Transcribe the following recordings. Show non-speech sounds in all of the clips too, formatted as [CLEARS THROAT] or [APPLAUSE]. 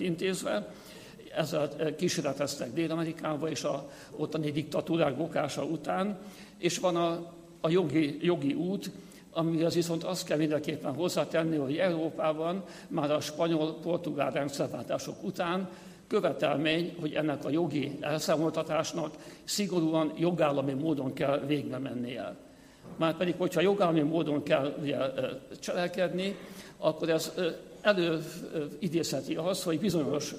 volt intézve. Ezzel kísérleteztek Dél-Amerikába és a ottani diktatúrák bukása után, és van a, a jogi, jogi út, amihez viszont azt kell mindenképpen hozzátenni, hogy Európában már a spanyol-portugál rendszerváltások után követelmény, hogy ennek a jogi elszámoltatásnak szigorúan jogállami módon kell végbe mennie. Márpedig, hogyha jogállami módon kell ugye, cselekedni, akkor ez előidézheti az, hogy bizonyos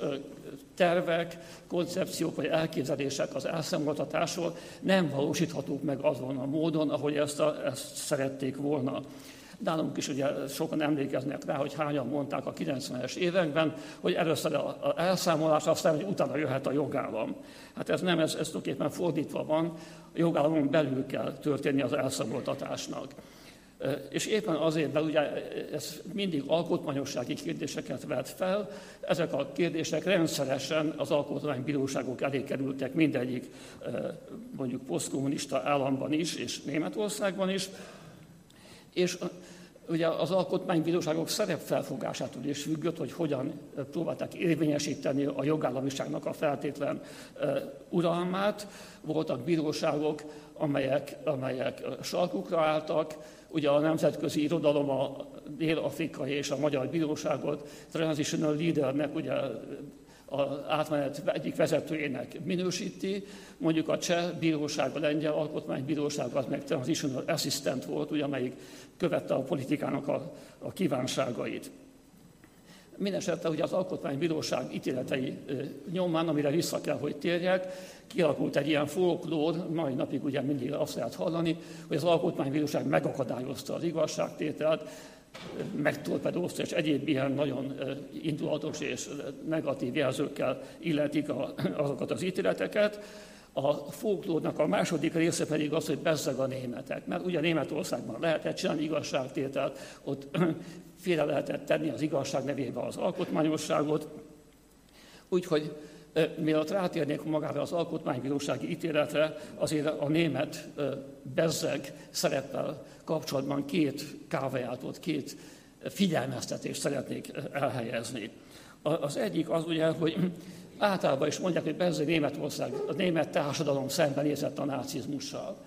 tervek, koncepciók vagy elképzelések az elszámoltatásról nem valósíthatók meg azon a módon, ahogy ezt, a, ezt szerették volna. Nálunk is ugye sokan emlékeznek rá, hogy hányan mondták a 90-es években, hogy először a elszámolás, aztán, hogy utána jöhet a jogállam. Hát ez nem, ez, ez tulajdonképpen fordítva van, a jogállamon belül kell történni az elszámoltatásnak. És éppen azért, mert ugye ez mindig alkotmányossági kérdéseket vet fel, ezek a kérdések rendszeresen az alkotmánybíróságok elé kerültek mindegyik mondjuk posztkommunista államban is, és Németországban is, és ugye az alkotmánybíróságok szerepfelfogásától is függött, hogy hogyan próbálták érvényesíteni a jogállamiságnak a feltétlen uralmát. Voltak bíróságok, amelyek, amelyek sarkukra álltak, ugye a nemzetközi irodalom a dél-afrikai és a magyar bíróságot transitional leadernek, ugye az átmenet egyik vezetőjének minősíti, mondjuk a cseh bíróság, a lengyel alkotmánybíróság az meg transitional assistant volt, ugye, amelyik követte a politikának a, a kívánságait. Mindenesetre ugye az Alkotmánybíróság ítéletei nyomán, amire vissza kell, hogy térjek, kialakult egy ilyen folklór, mai napig ugye mindig azt lehet hallani, hogy az Alkotmánybíróság megakadályozta az igazságtételt, megtorpedózta, és egyéb ilyen nagyon indulatos és negatív jelzőkkel illetik [CLEARS THROAT] azokat az ítéleteket. A folklórnak a második része pedig az, hogy bezzeg a németek. Mert ugye Németországban lehetett csinálni igazságtételt, ott félre lehetett tenni az igazság nevébe az alkotmányosságot. Úgyhogy Mielőtt rátérnék magára az alkotmánybírósági ítéletre, azért a német bezzeg szereppel kapcsolatban két kávejátot, két figyelmeztetést szeretnék elhelyezni. Az egyik az ugye, hogy általában is mondják, hogy bezzeg Németország, a német társadalom szembenézett a nácizmussal.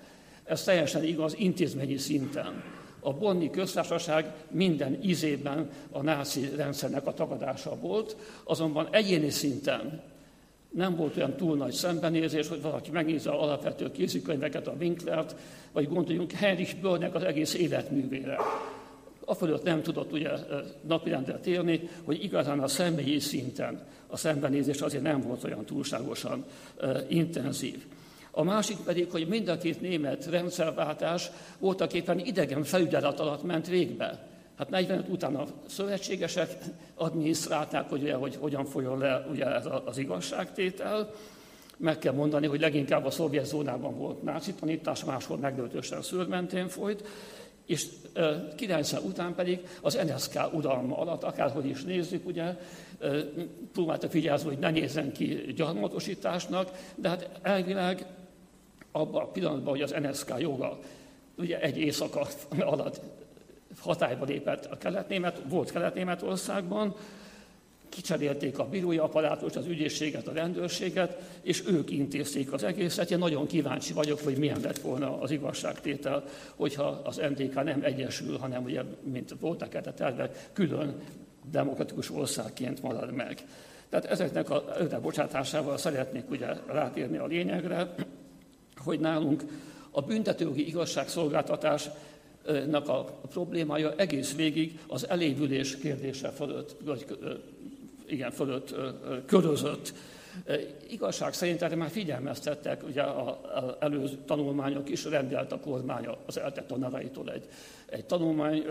Ez teljesen igaz intézményi szinten. A Bonni köztársaság minden izében a náci rendszernek a tagadása volt, azonban egyéni szinten nem volt olyan túl nagy szembenézés, hogy valaki megnézze az alapvető kézikönyveket, a Winklert, vagy gondoljunk Heinrich Börnek az egész életművére. A fölött nem tudott ugye napirendre térni, hogy igazán a személyi szinten a szembenézés azért nem volt olyan túlságosan uh, intenzív. A másik pedig, hogy mind a két német rendszerváltás voltak éppen idegen felügyelet alatt ment végbe. Hát 45 után a szövetségesek adminisztrálták, hogy, ugye, hogy hogyan folyjon le ugye ez az igazságtétel. Meg kell mondani, hogy leginkább a szovjet zónában volt náci tanítás, máshol meglehetősen szőrmentén folyt, és 90 után pedig az NSK uralma alatt, akárhogy is nézzük, ugye, próbáltak figyelni, hogy ne nézzen ki gyarmatosításnak, de hát elvileg abban a pillanatban, hogy az NSK joga ugye egy éjszaka alatt hatályba lépett a kelet-német, volt kelet-németországban, kicserélték a bírói apparátust, az ügyészséget, a rendőrséget, és ők intézték az egészet. Én nagyon kíváncsi vagyok, hogy milyen lett volna az igazságtétel, hogyha az NDK nem egyesül, hanem ugye, mint voltak a tervek, külön demokratikus országként marad meg. Tehát ezeknek a bocsátásával szeretnék ugye rátérni a lényegre, hogy nálunk a büntetőjogi igazságszolgáltatás nak a problémája egész végig az elévülés kérdése fölött, vagy igen, fölött körözött. Igazság szerint erre már figyelmeztettek, ugye az előző tanulmányok is rendelt a kormánya az eltett tanáraitól egy, egy tanulmány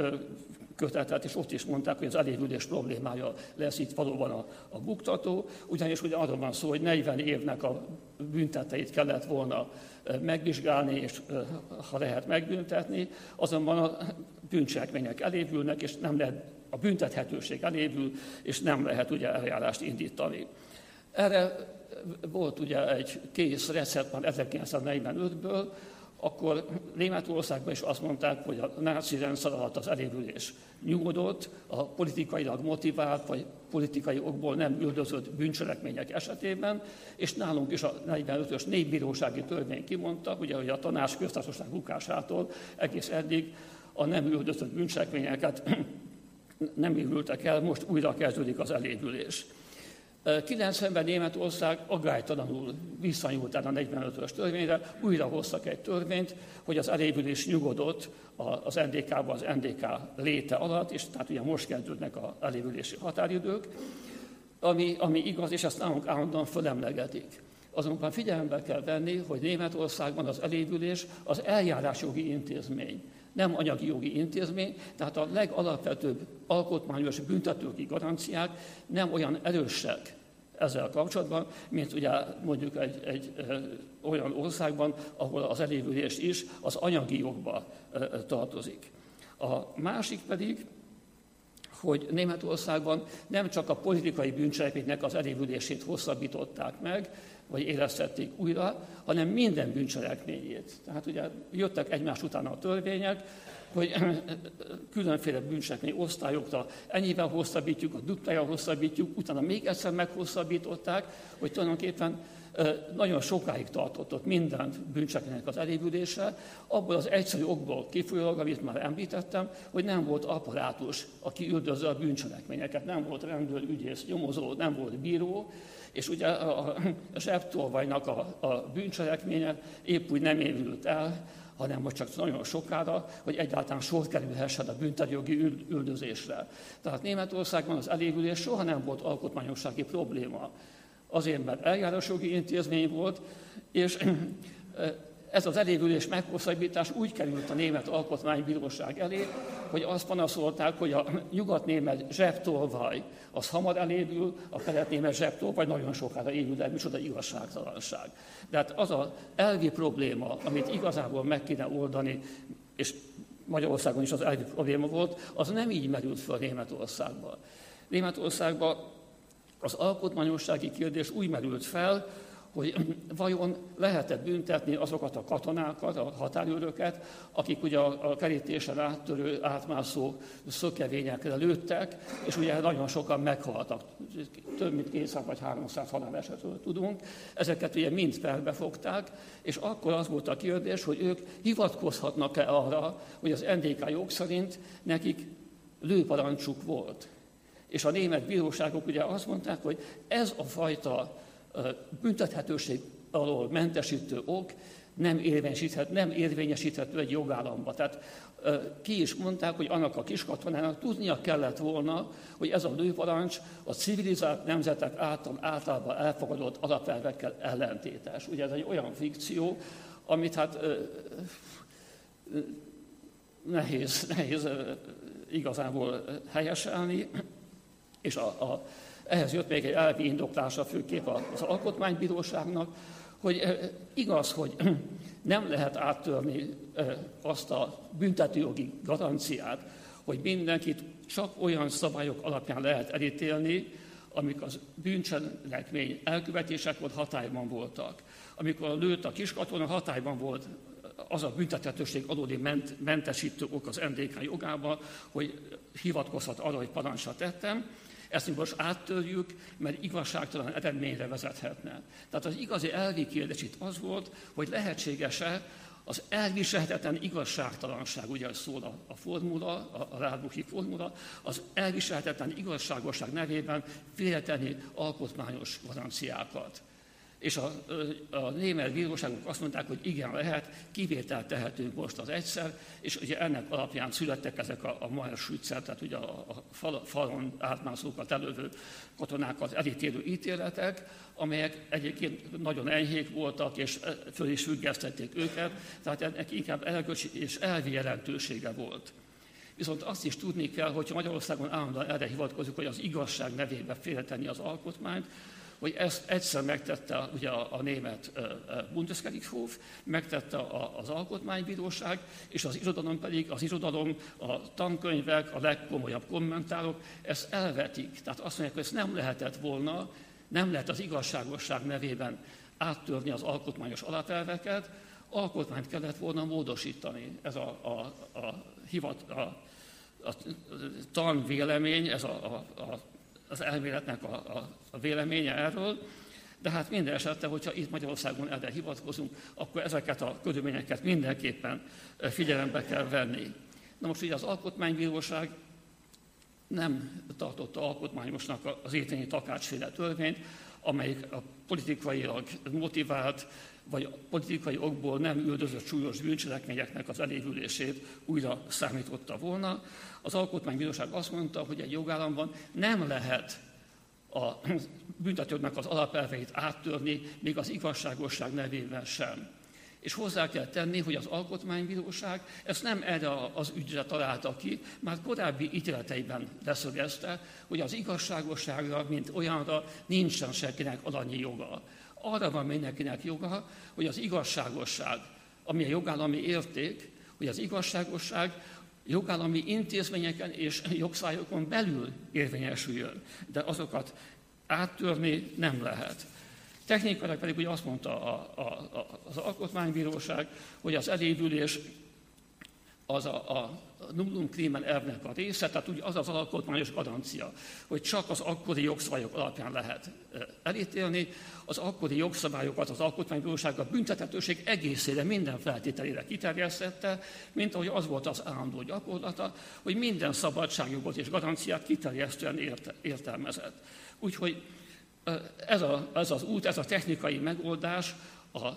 kötetet, és ott is mondták, hogy az elévülés problémája lesz itt valóban a, a buktató, ugyanis ugye arról van szó, hogy 40 évnek a bünteteit kellett volna megvizsgálni, és ha lehet megbüntetni, azonban a bűncselekmények elévülnek, és nem lehet a büntethetőség elévül, és nem lehet ugye eljárást indítani. Erre volt ugye egy kész recept már 1945-ből, akkor Németországban is azt mondták, hogy a náci rendszer alatt az elévülés nyugodott, a politikailag motivált, vagy politikai okból nem üldözött bűncselekmények esetében, és nálunk is a 45-ös népbírósági törvény kimondta, ugye, hogy a tanács köztársaság bukásától egész eddig a nem üldözött bűncselekményeket [CLEARS THROAT] nem ívültek el, most újra kezdődik az elévülés. 90-ben Németország aggálytalanul visszanyúlt el a 45-ös törvényre, újra hoztak egy törvényt, hogy az elévülés nyugodott az NDK-ban az NDK léte alatt, és tehát ugye most kezdődnek az elévülési határidők, ami, ami igaz, és ezt nálunk állandóan fölemlegetik. Azonban figyelembe kell venni, hogy Németországban az elévülés az eljárásjogi intézmény nem anyagi jogi intézmény, tehát a legalapvetőbb alkotmányos büntetőki garanciák nem olyan erősek ezzel kapcsolatban, mint ugye mondjuk egy, egy olyan országban, ahol az elévülés is az anyagi jogba tartozik. A másik pedig, hogy Németországban nem csak a politikai bűncselekménynek az elévülését hosszabbították meg, vagy éreztették újra, hanem minden bűncselekményét. Tehát ugye jöttek egymás után a törvények, hogy [CLEARS THROAT] különféle bűncselekmény osztályokra. Ennyivel hosszabbítjuk, a duplája hosszabbítjuk, utána még egyszer meghosszabbították, hogy tulajdonképpen nagyon sokáig tartott ott minden bűncselekménynek az elévülése, abból az egyszerű okból kifolyólag, amit már említettem, hogy nem volt apparátus, aki üldözze a bűncselekményeket, nem volt rendőr, ügyész, nyomozó, nem volt bíró, és ugye a, zsebtolvajnak a, a bűncselekménye épp úgy nem évült el, hanem most csak nagyon sokára, hogy egyáltalán sor kerülhessen a büntetőjogi üldözésre. Tehát Németországban az elévülés soha nem volt alkotmányossági probléma. Azért, mert eljárásjogi intézmény volt, és ez az elévülés meghosszabbítás úgy került a Német Alkotmánybíróság elé, hogy azt panaszolták, hogy a nyugatnémet zsebtolvaj az hamar elévül, a keletnémet zsebtolvaj nagyon sokára évül el, micsoda igazságtalanság. De hát az az elvi probléma, amit igazából meg kéne oldani, és Magyarországon is az elvi probléma volt, az nem így merült fel Németországban. Németországban az alkotmányossági kérdés úgy merült fel, hogy vajon lehet-e büntetni azokat a katonákat, a határőröket, akik ugye a kerítésen áttörő, átmászó szökevényekre lőttek, és ugye nagyon sokan meghaltak. Több mint 200 vagy 300 halálesetről tudunk. Ezeket ugye mind felbefogták, és akkor az volt a kérdés, hogy ők hivatkozhatnak-e arra, hogy az NDK jog szerint nekik lőparancsuk volt. És a német bíróságok ugye azt mondták, hogy ez a fajta büntethetőség alól mentesítő ok nem érvényesíthet, nem érvényesíthető egy jogállamban. Tehát ki is mondták, hogy annak a kiskatonának tudnia kellett volna, hogy ez a lőparancs a civilizált nemzetek által általában elfogadott alapelvekkel ellentétes. Ugye ez egy olyan fikció, amit hát nehéz, nehéz igazából helyeselni, és a, a ehhez jött még egy elvi indoklása főképp az alkotmánybíróságnak, hogy eh, igaz, hogy [CLEARS THROAT] nem lehet áttörni eh, azt a büntetőjogi garanciát, hogy mindenkit csak olyan szabályok alapján lehet elítélni, amik az bűncselekmény elkövetések volt hatályban voltak. Amikor lőtt a kiskatona, hatályban volt az a büntethetőség adódi ment, mentesítő ok az NDK jogában, hogy hivatkozhat arra, hogy parancsra tettem, ezt mi most áttörjük, mert igazságtalan eredményre vezethetne. Tehát az igazi elvi kérdés itt az volt, hogy lehetséges-e az elviselhetetlen igazságtalanság, ugye szól a, a formula, a, a Rádbuchi formula, az elviselhetetlen igazságosság nevében félteni alkotmányos garanciákat. És a, a német bíróságok azt mondták, hogy igen, lehet, kivételt tehetünk most az egyszer, és ugye ennek alapján születtek ezek a, a Mayer Schützer, tehát ugye a, a fal, falon átmászókat elővő katonákat elítélő ítéletek, amelyek egyébként nagyon enyhék voltak, és föl is függesztették őket, tehát ennek inkább elköcsi és elvi jelentősége volt. Viszont azt is tudni kell, hogy Magyarországon állandóan erre hivatkozunk, hogy az igazság nevébe félteni az alkotmányt, hogy ezt egyszer megtette ugye a, a német Bundesgerichtshof, megtette a, az Alkotmánybíróság, és az irodalom pedig, az irodalom, a tankönyvek, a legkomolyabb kommentárok ezt elvetik. Tehát azt mondják, hogy ezt nem lehetett volna, nem lehet az igazságosság nevében áttörni az alkotmányos alapelveket, alkotmányt kellett volna módosítani. Ez a, a, a, hivat, a, a tanvélemény, ez a, a, a, az elméletnek a, a, a véleménye erről, de hát minden esetre, hogyha itt Magyarországon erre hivatkozunk, akkor ezeket a körülményeket mindenképpen figyelembe kell venni. Na most ugye az Alkotmánybíróság nem tartotta alkotmányosnak az étényi takácsféle törvényt, amelyik a politikailag motivált, vagy politikai okból nem üldözött súlyos bűncselekményeknek az elévülését újra számította volna. Az Alkotmánybíróság azt mondta, hogy egy jogállamban nem lehet a büntetőknek az alapelveit áttörni, még az igazságosság nevében sem. És hozzá kell tenni, hogy az Alkotmánybíróság ezt nem erre az ügyre találta ki, már korábbi ítéleteiben leszögezte, hogy az igazságosságra, mint olyanra nincsen senkinek alanyi joga. Arra van mindenkinek joga, hogy az igazságosság, ami a jogállami érték, hogy az igazságosság jogállami intézményeken és jogszabályokon belül érvényesüljön, de azokat áttörni nem lehet. Technikailag pedig ugye azt mondta a, a, a, az Alkotmánybíróság, hogy az elévülés az a, a nullum crimen elvnek a része, tehát ugye az az alkotmányos garancia, hogy csak az akkori jogszabályok alapján lehet elítélni, az akkori jogszabályokat az alkotmánybíróság a büntetetőség egészére, minden feltételére kiterjesztette, mint ahogy az volt az állandó gyakorlata, hogy minden szabadságjogot és garanciát kiterjesztően érte, értelmezett. Úgyhogy ez, a, ez az út, ez a technikai megoldás, a,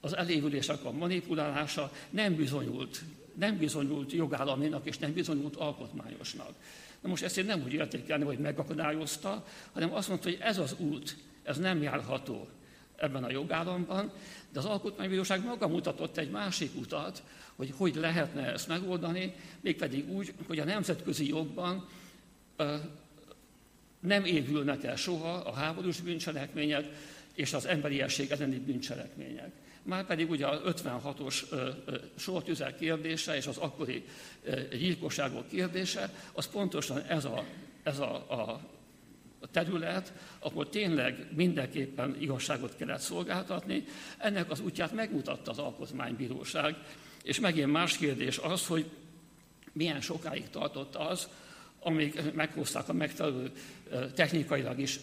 az elévülések a manipulálása nem bizonyult, nem bizonyult jogállaminak és nem bizonyult alkotmányosnak. Na most ezt én nem úgy értékelni, hogy megakadályozta, hanem azt mondta, hogy ez az út, ez nem járható ebben a jogállamban, de az Alkotmánybíróság maga mutatott egy másik utat, hogy hogy lehetne ezt megoldani, mégpedig úgy, hogy a nemzetközi jogban nem évülnek el soha a háborús bűncselekmények és az emberiesség elleni bűncselekmények. Márpedig ugye a 56-os sortüzel kérdése és az akkori gyilkosságok kérdése, az pontosan ez a, ez a, a terület, ahol tényleg mindenképpen igazságot kellett szolgáltatni. Ennek az útját megmutatta az Alkotmánybíróság. És megint más kérdés az, hogy milyen sokáig tartott az, amíg meghozták a megfelelő technikailag is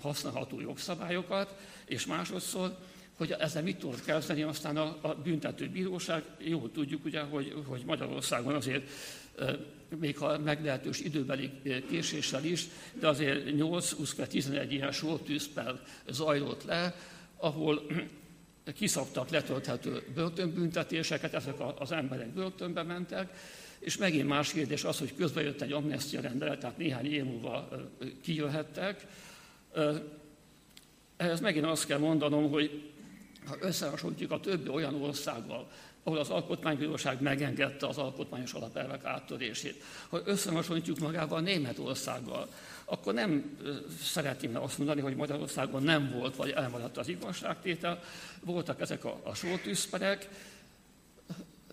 használható jogszabályokat, és másodszor, hogy ezzel mit tudott kezdeni, aztán a, a büntető bíróság, jól tudjuk ugye, hogy, hogy Magyarországon azért még ha meglehetős időbeli késéssel is, de azért 8-11 ilyen sortűzpel zajlott le, ahol kiszabtak letölthető börtönbüntetéseket, ezek az emberek börtönbe mentek, és megint más kérdés az, hogy közben jött egy amnestia rendelet, tehát néhány év múlva kijöhettek. Ehhez megint azt kell mondanom, hogy ha összehasonlítjuk a többi olyan országgal, ahol az Alkotmánybíróság megengedte az alkotmányos alapelvek áttörését. Ha összehasonlítjuk magával Németországgal, akkor nem szeretném azt mondani, hogy Magyarországon nem volt, vagy elmaradt az igazságtétel. Voltak ezek a, a sortűzperek,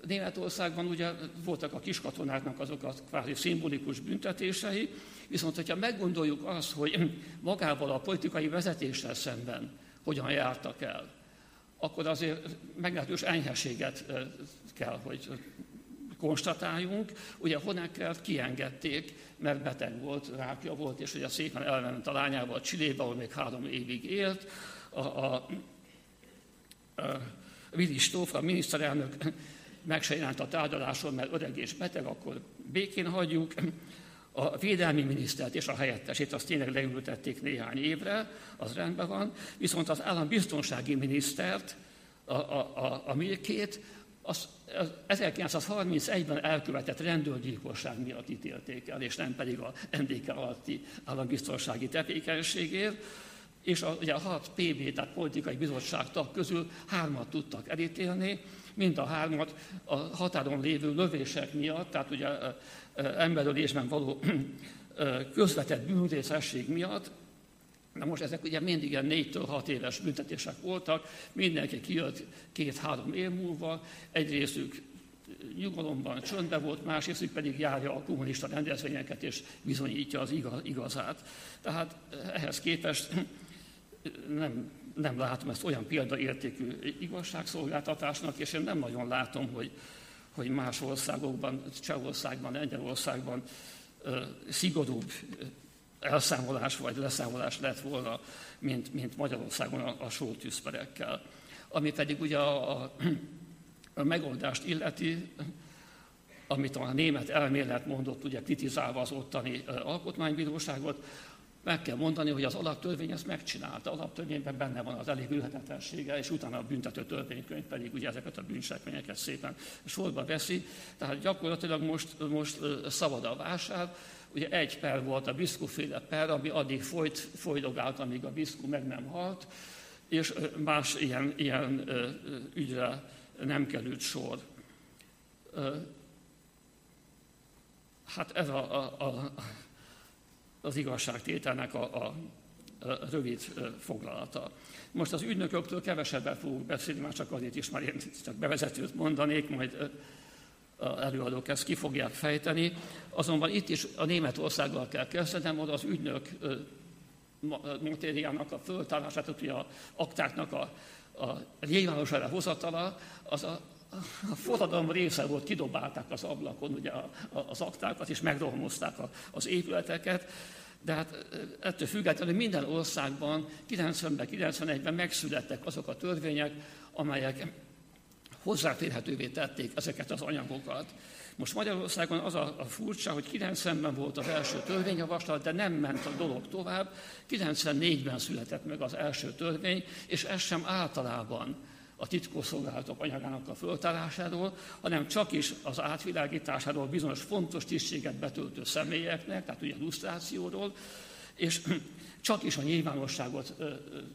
Németországban ugye voltak a kiskatonáknak azok a kvázi szimbolikus büntetései, viszont hogyha meggondoljuk azt, hogy magával a politikai vezetéssel szemben hogyan jártak el, akkor azért meglehetős enyheséget kell, hogy konstatáljunk. Ugye Honeckert kiengedték, mert beteg volt, rákja volt, és ugye szépen elment a lányával Csillébe, ahol még három évig élt. A, a, a Willi Stóf, a miniszterelnök meg se a tárgyaláson, mert öreg és beteg, akkor békén hagyjuk. A védelmi minisztert és a helyettesét azt tényleg leültették néhány évre, az rendben van, viszont az állambiztonsági minisztert, a, a, a, a Milkét, az, az 1931-ben elkövetett rendőrgyilkosság miatt ítélték el, és nem pedig a NDK alatti állambiztonsági tevékenységért. És a, ugye a hat PB, tehát politikai bizottság tag közül hármat tudtak elítélni, mind a hármat a határon lévő lövések miatt, tehát ugye emberölésben való közvetett bűnrészesség miatt, Na most ezek ugye mindig ilyen négytől hat éves büntetések voltak, mindenki kijött két-három év múlva, egy nyugalomban, csöndben volt, másrészt pedig járja a kommunista rendezvényeket és bizonyítja az igazát. Tehát ehhez képest nem, nem látom ezt olyan példaértékű igazságszolgáltatásnak, és én nem nagyon látom, hogy, hogy más országokban, Csehországban, Lengyelországban szigorúbb elszámolás vagy leszámolás lett volna, mint, mint Magyarországon a, a sótűzperekkel. Ami pedig ugye a, a, a megoldást illeti, amit a német elmélet mondott, ugye kritizálva az ottani alkotmánybíróságot, meg kell mondani, hogy az alaptörvény ezt megcsinálta. Alaptörvényben benne van az elégülhetetlensége, és utána a büntető törvénykönyv pedig ugye ezeket a bűncselekményeket szépen sorba veszi. Tehát gyakorlatilag most, most szabad a vásár. Ugye egy per volt a biszkuféle per, ami addig folyt, folydogált, amíg a biszku meg nem halt, és más ilyen, ilyen ügyre nem került sor. Hát ez a, a, a, az igazságtételnek a, a, rövid foglalata. Most az ügynököktől kevesebbet fogok beszélni, már csak azért is, már én csak bevezetőt mondanék, majd előadók ezt ki fogják fejteni. Azonban itt is a Németországgal kell kezdenem, oda az ügynök matériának a föltárását, ugye a aktáknak a, a nyilvánosságra hozatala, az a, a forradalom része volt, kidobálták az ablakon ugye az aktákat, és megrohamozták az épületeket. De hát ettől függetlenül minden országban 90-ben, 91-ben megszülettek azok a törvények, amelyek hozzáférhetővé tették ezeket az anyagokat. Most Magyarországon az a, a furcsa, hogy 90-ben volt az első törvényjavaslat, de nem ment a dolog tovább. 94-ben született meg az első törvény, és ez sem általában a titkosszolgálatok anyagának a föltárásáról, hanem csak is az átvilágításáról bizonyos fontos tisztséget betöltő személyeknek, tehát ugye lusztrációról, és csak is a nyilvánosságot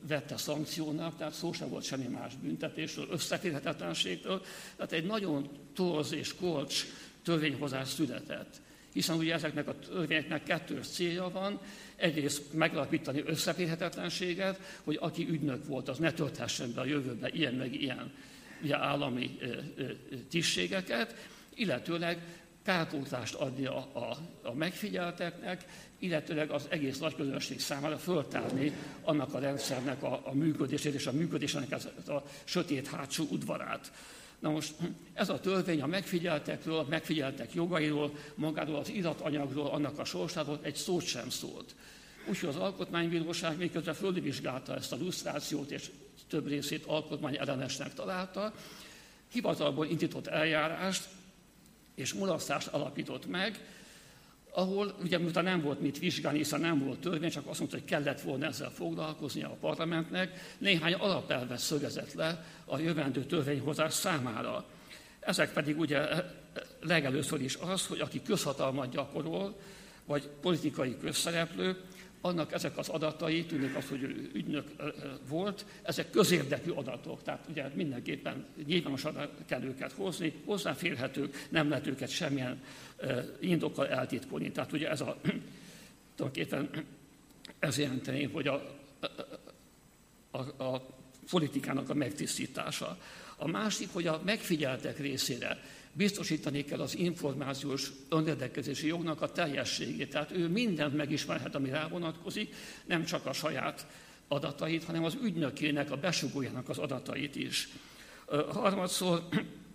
vette szankciónak, tehát szó sem volt semmi más büntetésről, összeférhetetlenségtől. Tehát egy nagyon torz és kolcs törvényhozás született. Hiszen ugye ezeknek a törvényeknek kettős célja van, egyrészt megalapítani összeférhetetlenséget, hogy aki ügynök volt, az ne tölthessen be a jövőbe ilyen meg ilyen ugye, állami tisztségeket, illetőleg kárpótlást adni a, a, a megfigyelteknek, illetőleg az egész nagy közönség számára föltárni annak a rendszernek a, a működését és a működésének a, a sötét hátsó udvarát. Na most ez a törvény a megfigyeltekről, a megfigyeltek jogairól, magáról az iratanyagról, annak a sorsáról egy szót sem szólt. Úgyhogy az Alkotmánybíróság miközben fölvizsgálta ezt a lusztrációt, és több részét alkotmány ellenesnek találta, hivatalból indított eljárást és mulasztást alapított meg, ahol ugye miután nem volt mit vizsgálni, hiszen nem volt törvény, csak azt mondta, hogy kellett volna ezzel foglalkozni a parlamentnek, néhány alapelvet szögezett le a jövendő törvényhozás számára. Ezek pedig ugye legelőször is az, hogy aki közhatalmat gyakorol, vagy politikai közszereplő, annak ezek az adatai, tűnik az, hogy ügynök volt, ezek közérdekű adatok, tehát ugye mindenképpen nyilvánosan kell őket hozni, hozzáférhetők, nem lehet őket semmilyen indokkal eltitkolni. Tehát ugye ez a, [CLEARS THROAT] tulajdonképpen [CLEARS THROAT] ez jelenteni, hogy a, a, a politikának a megtisztítása. A másik, hogy a megfigyeltek részére biztosítani kell az információs önrendelkezési jognak a teljességét. Tehát ő mindent megismerhet, ami rá vonatkozik, nem csak a saját adatait, hanem az ügynökének, a besugójának az adatait is. Harmadszor,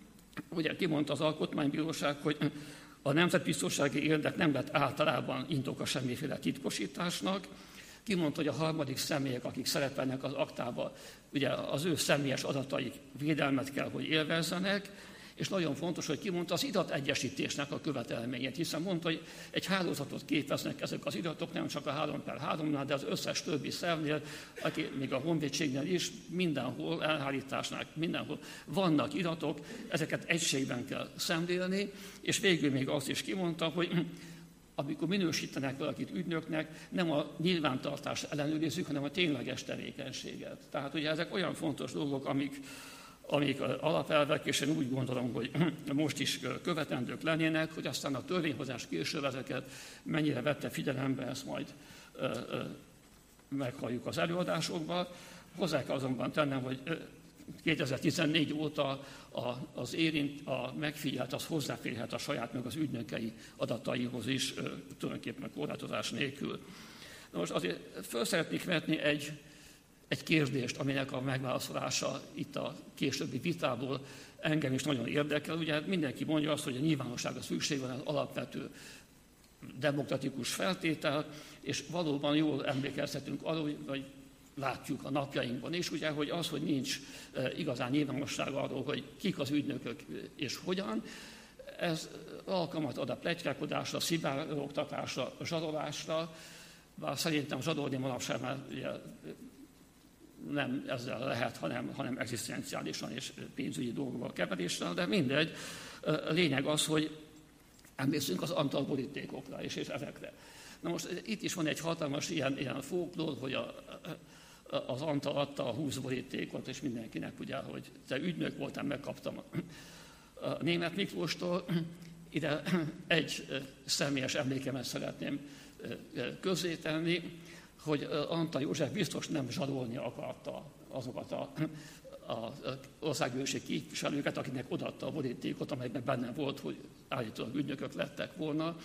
[CLEARS THROAT] ugye kimondta az Alkotmánybíróság, hogy a nemzetbiztonsági érdek nem lett általában indoka semmiféle titkosításnak, kimondta, hogy a harmadik személyek, akik szerepelnek az aktában, ugye az ő személyes adataik védelmet kell, hogy élvezzenek, és nagyon fontos, hogy kimondta az irategyesítésnek a követelményét, hiszen mondta, hogy egy hálózatot képeznek ezek az iratok, nem csak a 3 per 3-nál, de az összes többi szervnél, aki még a honvédségnél is, mindenhol, elhárításnál, mindenhol vannak iratok, ezeket egységben kell szemlélni, és végül még azt is kimondta, hogy amikor minősítenek valakit ügynöknek, nem a nyilvántartást ellenőrizzük, hanem a tényleges tevékenységet. Tehát ugye ezek olyan fontos dolgok, amik, amik alapelvek, és én úgy gondolom, hogy [CLEARS THROAT] most is követendők lennének, hogy aztán a törvényhozás később ezeket mennyire vette figyelembe, ezt majd meghalljuk az előadásokban. Hozzá kell azonban tennem, hogy 2014 óta az érint, a megfigyelt, az hozzáférhet a saját meg az ügynökei adataihoz is, tulajdonképpen korlátozás nélkül. Na most azért föl szeretnék vetni egy, egy kérdést, aminek a megválaszolása itt a későbbi vitából engem is nagyon érdekel. Ugye mindenki mondja azt, hogy a nyilvánosságra szükség van, az alapvető demokratikus feltétel, és valóban jól emlékezhetünk arra, hogy látjuk a napjainkban is, ugye, hogy az, hogy nincs e, igazán nyilvánosság arról, hogy kik az ügynökök és hogyan, ez alkalmat ad a pletykákodásra, szivárogtatásra, zsarolásra, bár szerintem zsarolni manapság már nem ezzel lehet, hanem, hanem egzisztenciálisan és pénzügyi dolgokval keveréssel, de mindegy. A lényeg az, hogy emlékszünk az Antal borítékokra és, és ezekre. Na most itt is van egy hatalmas ilyen, ilyen folklór, hogy a, az Antal adta a 20 borítékot, és mindenkinek ugye, hogy te ügynök voltam, megkaptam a német Miklóstól. Ide egy személyes emlékemet szeretném közzétenni hogy Antal József biztos nem zsarolni akarta azokat a, a országgyűlési képviselőket, akinek odatta a borítékot, amelyben benne volt, hogy állítólag ügynökök lettek volna.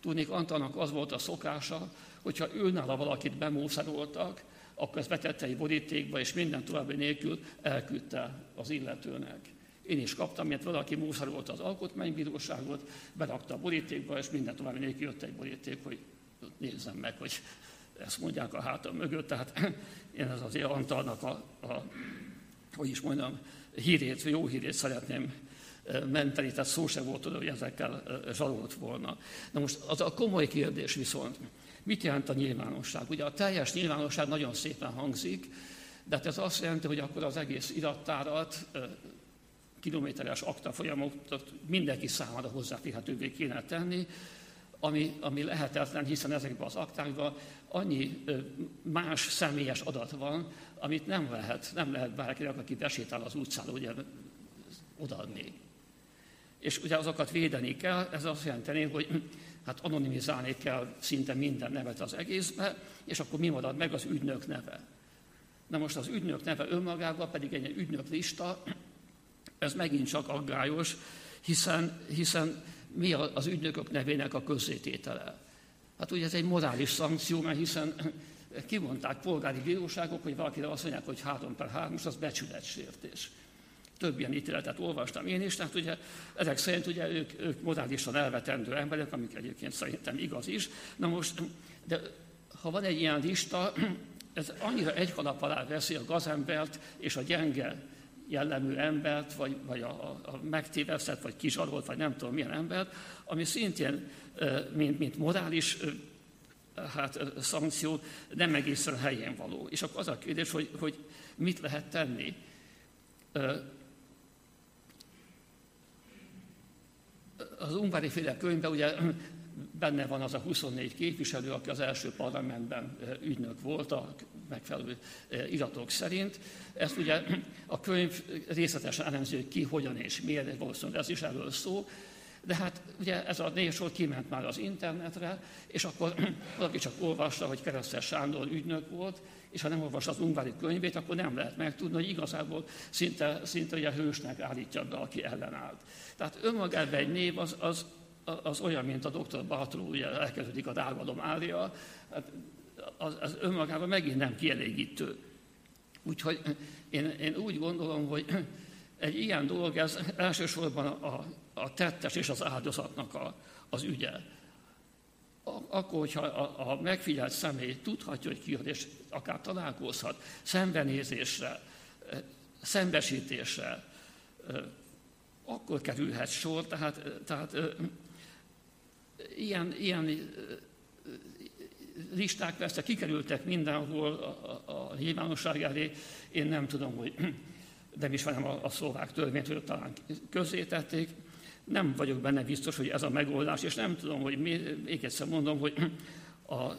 Tudnék, Antalnak az volt a szokása, hogyha őnála valakit bemószeroltak, akkor ezt betette egy borítékba, és minden további nélkül elküldte az illetőnek. Én is kaptam, mert valaki mószerolta az alkotmánybíróságot, berakta a borítékba, és minden további nélkül jött egy boríték, hogy nézzem meg, hogy ezt mondják a hátam mögött, tehát [CLEARS THROAT] én ez azért Antalnak a, a hogy is mondjam, hírét, jó hírét szeretném menteni, tehát szó se volt oda, hogy ezekkel zsarolt volna. Na most az a komoly kérdés viszont, mit jelent a nyilvánosság? Ugye a teljes nyilvánosság nagyon szépen hangzik, de hát ez azt jelenti, hogy akkor az egész irattárat, kilométeres akta folyamatot mindenki számára hozzáférhetővé kéne tenni, ami, ami lehetetlen, hiszen ezekben az aktákban annyi más személyes adat van, amit nem lehet, nem lehet bárkinek, aki besétál az utcán, ugye odaadni. És ugye azokat védeni kell, ez azt jelenteni, hogy hát anonimizálni kell szinte minden nevet az egészbe, és akkor mi marad meg az ügynök neve. Na most az ügynök neve önmagában pedig egy ügynök lista, ez megint csak aggályos, hiszen, hiszen mi az ügynökök nevének a közzététele. Hát ugye ez egy morális szankció, mert hiszen [CLEARS THROAT] kimondták polgári bíróságok, hogy valakire azt mondják, hogy 3 per 3, az becsületsértés. Több ilyen ítéletet olvastam én is, tehát ugye ezek szerint ugye ők, ők morálisan elvetendő emberek, amik egyébként szerintem igaz is. Na most, de ha van egy ilyen lista, [CLEARS THROAT] ez annyira egy kalap alá veszi a gazembert és a gyenge jellemű embert, vagy, vagy a, a, megtévesztett, vagy kizsarolt, vagy nem tudom milyen embert, ami szintén, mint, mint morális hát, szankció, nem egészen helyén való. És akkor az a kérdés, hogy, hogy mit lehet tenni. Az Ungvári féle könyvben ugye benne van az a 24 képviselő, aki az első parlamentben ügynök volt a megfelelő iratok szerint. Ezt ugye a könyv részletesen elemzi, hogy ki, hogyan és miért, valószínűleg ez is erről szó. De hát ugye ez a névsor kiment már az internetre, és akkor [CLEARS THROAT] valaki csak olvasta, hogy Keresztes Sándor ügynök volt, és ha nem olvas az Ungvári könyvét, akkor nem lehet megtudni, hogy igazából szinte, szinte ugye hősnek állítja be, aki ellenállt. Tehát önmagában egy név az, az az olyan, mint a doktor Bartoló, ugye elkezdődik a dárvadom ária, hát az, az önmagában megint nem kielégítő. Úgyhogy én, én úgy gondolom, hogy egy ilyen dolog, ez elsősorban a, a tettes és az áldozatnak a, az ügye. Akkor, hogyha a, a megfigyelt személy tudhatja, hogy ki és akár találkozhat, szembenézésre, szembesítésre, akkor kerülhet sor, tehát, tehát ilyen, ilyen listák persze kikerültek mindenhol a, a, a nyilvánosság elé. Én nem tudom, hogy [CLEARS THROAT] nem ismerem a, a szlovák törvényt, hogy talán közzétették. Nem vagyok benne biztos, hogy ez a megoldás, és nem tudom, hogy mi, még egyszer mondom, hogy [CLEARS THROAT] a,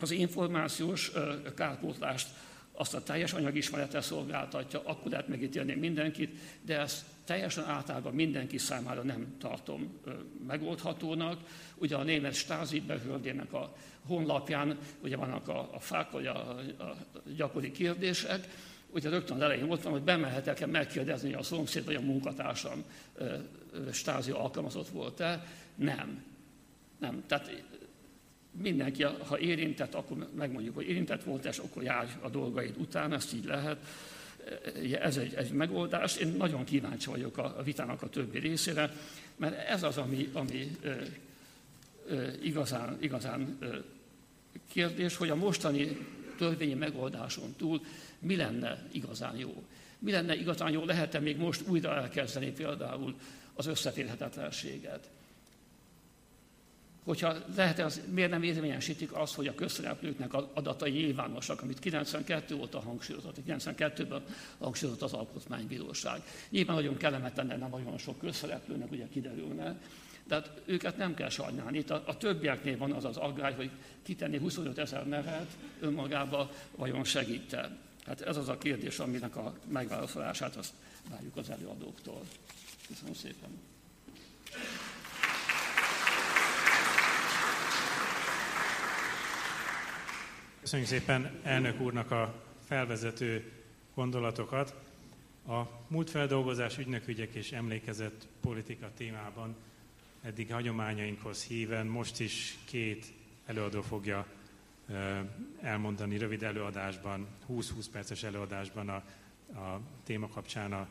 az információs kárpótlást azt a teljes anyagismerete szolgáltatja, akkor lehet megítélni mindenkit, de ezt teljesen általában mindenki számára nem tartom megoldhatónak. Ugye a német Stázi behördének a honlapján ugye vannak a, a fák, vagy a, a gyakori kérdések, ugye rögtön elején ott van, hogy bemehetek-e megkérdezni, hogy a szomszéd vagy a munkatársam Stázi alkalmazott volt-e. Nem. Nem. Tehát mindenki, ha érintett, akkor megmondjuk, hogy érintett volt, és akkor jár a dolgaid után, ezt így lehet. Ez egy, egy megoldás. Én nagyon kíváncsi vagyok a, a vitának a többi részére, mert ez az, ami, ami ö, ö, igazán, igazán ö, kérdés, hogy a mostani törvényi megoldáson túl mi lenne igazán jó. Mi lenne igazán jó, lehet-e még most újra elkezdeni például az összeférhetetlenséget hogyha lehet, az, miért nem érvényesítik azt, hogy a közszereplőknek az adatai nyilvánosak, amit 92 óta hangsúlyozott, 92-ben hangsúlyozott az Alkotmánybíróság. Nyilván nagyon kellemetlen lenne nagyon sok közszereplőnek, ugye kiderülne, de hát őket nem kell sajnálni. Itt a, a többieknél van az az aggály, hogy kitenni 25 ezer nevet önmagába vajon segít-e. Hát ez az a kérdés, aminek a megválaszolását azt várjuk az előadóktól. Köszönöm szépen. Köszönjük szépen elnök úrnak a felvezető gondolatokat. A múltfeldolgozás, ügynökügyek és emlékezett politika témában eddig hagyományainkhoz híven most is két előadó fogja elmondani rövid előadásban, 20-20 perces előadásban a, a téma kapcsán a,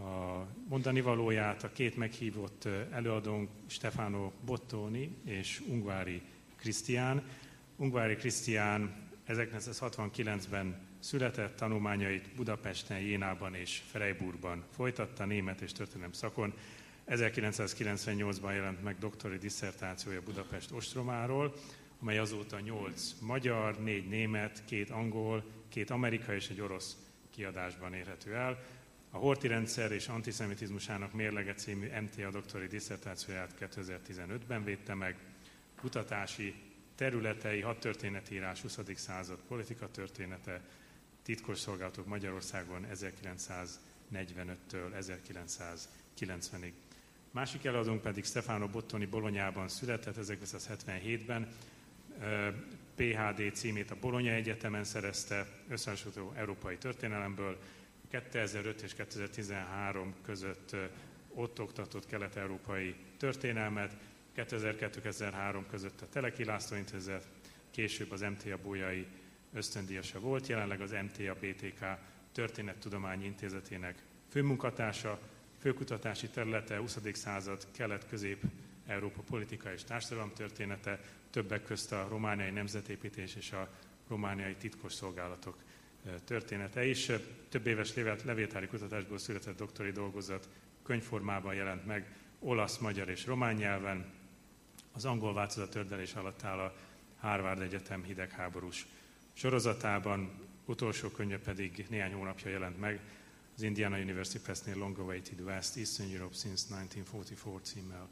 a mondani valóját. A két meghívott előadónk Stefano Bottoni és Ungvári Krisztián. Ungvári Krisztián 1969-ben született, tanulmányait Budapesten, Jénában és Freiburgban folytatta német és történelem szakon. 1998-ban jelent meg doktori disszertációja Budapest ostromáról, amely azóta 8 magyar, 4 német, 2 angol, 2 amerikai és egy orosz kiadásban érhető el. A Horti rendszer és antiszemitizmusának mérlege című MTA doktori disszertációját 2015-ben védte meg. Kutatási területei, hadtörténetírás, 20. század politika története, titkos szolgálatok Magyarországon 1945-től 1990-ig. Másik előadónk pedig Stefano Bottoni Bolonyában született 1977-ben, PHD címét a Bologna Egyetemen szerezte, összehasonlító európai történelemből. 2005 és 2013 között ott oktatott kelet-európai történelmet, 2002-2003 között a Teleki László Intézet, később az MTA Bójai ösztöndíjasa volt, jelenleg az MTA BTK Történettudományi Intézetének főmunkatársa, főkutatási területe 20. század kelet-közép-európa politika és társadalom története, többek közt a romániai nemzetépítés és a romániai titkos szolgálatok története is. Több éves levétári kutatásból született doktori dolgozat könyvformában jelent meg olasz, magyar és román nyelven, az angol változat tördelés alatt áll a Harvard Egyetem hidegháborús sorozatában, utolsó könyve pedig néhány hónapja jelent meg, az Indiana University Press-nél Long Awaited West, Eastern Europe since 1944 címmel.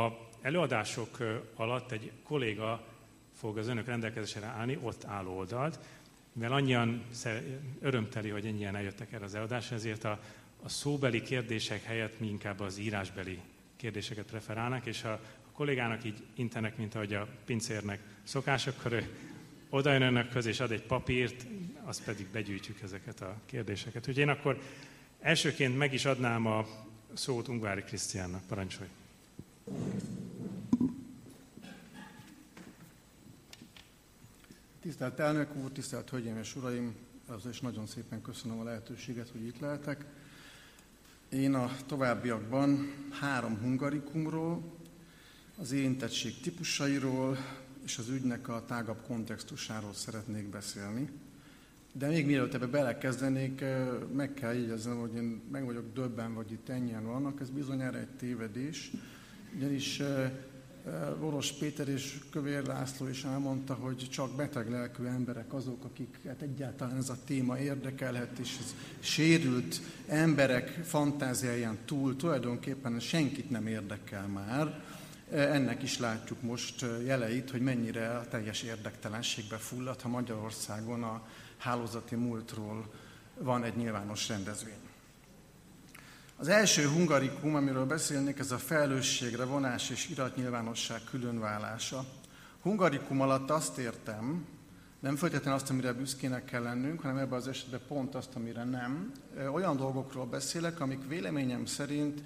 A előadások alatt egy kolléga fog az önök rendelkezésre állni, ott áll oldalt, mivel annyian örömteli, hogy ennyien eljöttek el az előadásra, ezért a, a szóbeli kérdések helyett mi inkább az írásbeli kérdéseket preferálnak, és a kollégának így intenek, mint ahogy a pincérnek szokás, akkor ő oda jön önök közé, és ad egy papírt, azt pedig begyűjtjük ezeket a kérdéseket. Úgyhogy én akkor elsőként meg is adnám a szót Ungvári Krisztiánnak. Parancsolj! Tisztelt elnök úr, tisztelt hölgyeim és uraim, az is nagyon szépen köszönöm a lehetőséget, hogy itt lehetek. Én a továbbiakban három hungarikumról, az érintettség típusairól és az ügynek a tágabb kontextusáról szeretnék beszélni. De még mielőtt ebbe belekezdenék, meg kell jegyeznem, hogy én meg vagyok döbben, vagy itt ennyien vannak, ez bizonyára egy tévedés, ugyanis Boros Péter és Kövér László is elmondta, hogy csak beteg lelkű emberek azok, akiket egyáltalán ez a téma érdekelhet, és ez sérült emberek fantáziáján túl tulajdonképpen senkit nem érdekel már. Ennek is látjuk most jeleit, hogy mennyire a teljes érdektelenségbe fullad, ha Magyarországon a hálózati múltról van egy nyilvános rendezvény. Az első hungarikum, amiről beszélnék, ez a felelősségre vonás és iratnyilvánosság különválása. Hungarikum alatt azt értem, nem feltétlenül azt, amire büszkének kell lennünk, hanem ebben az esetben pont azt, amire nem. Olyan dolgokról beszélek, amik véleményem szerint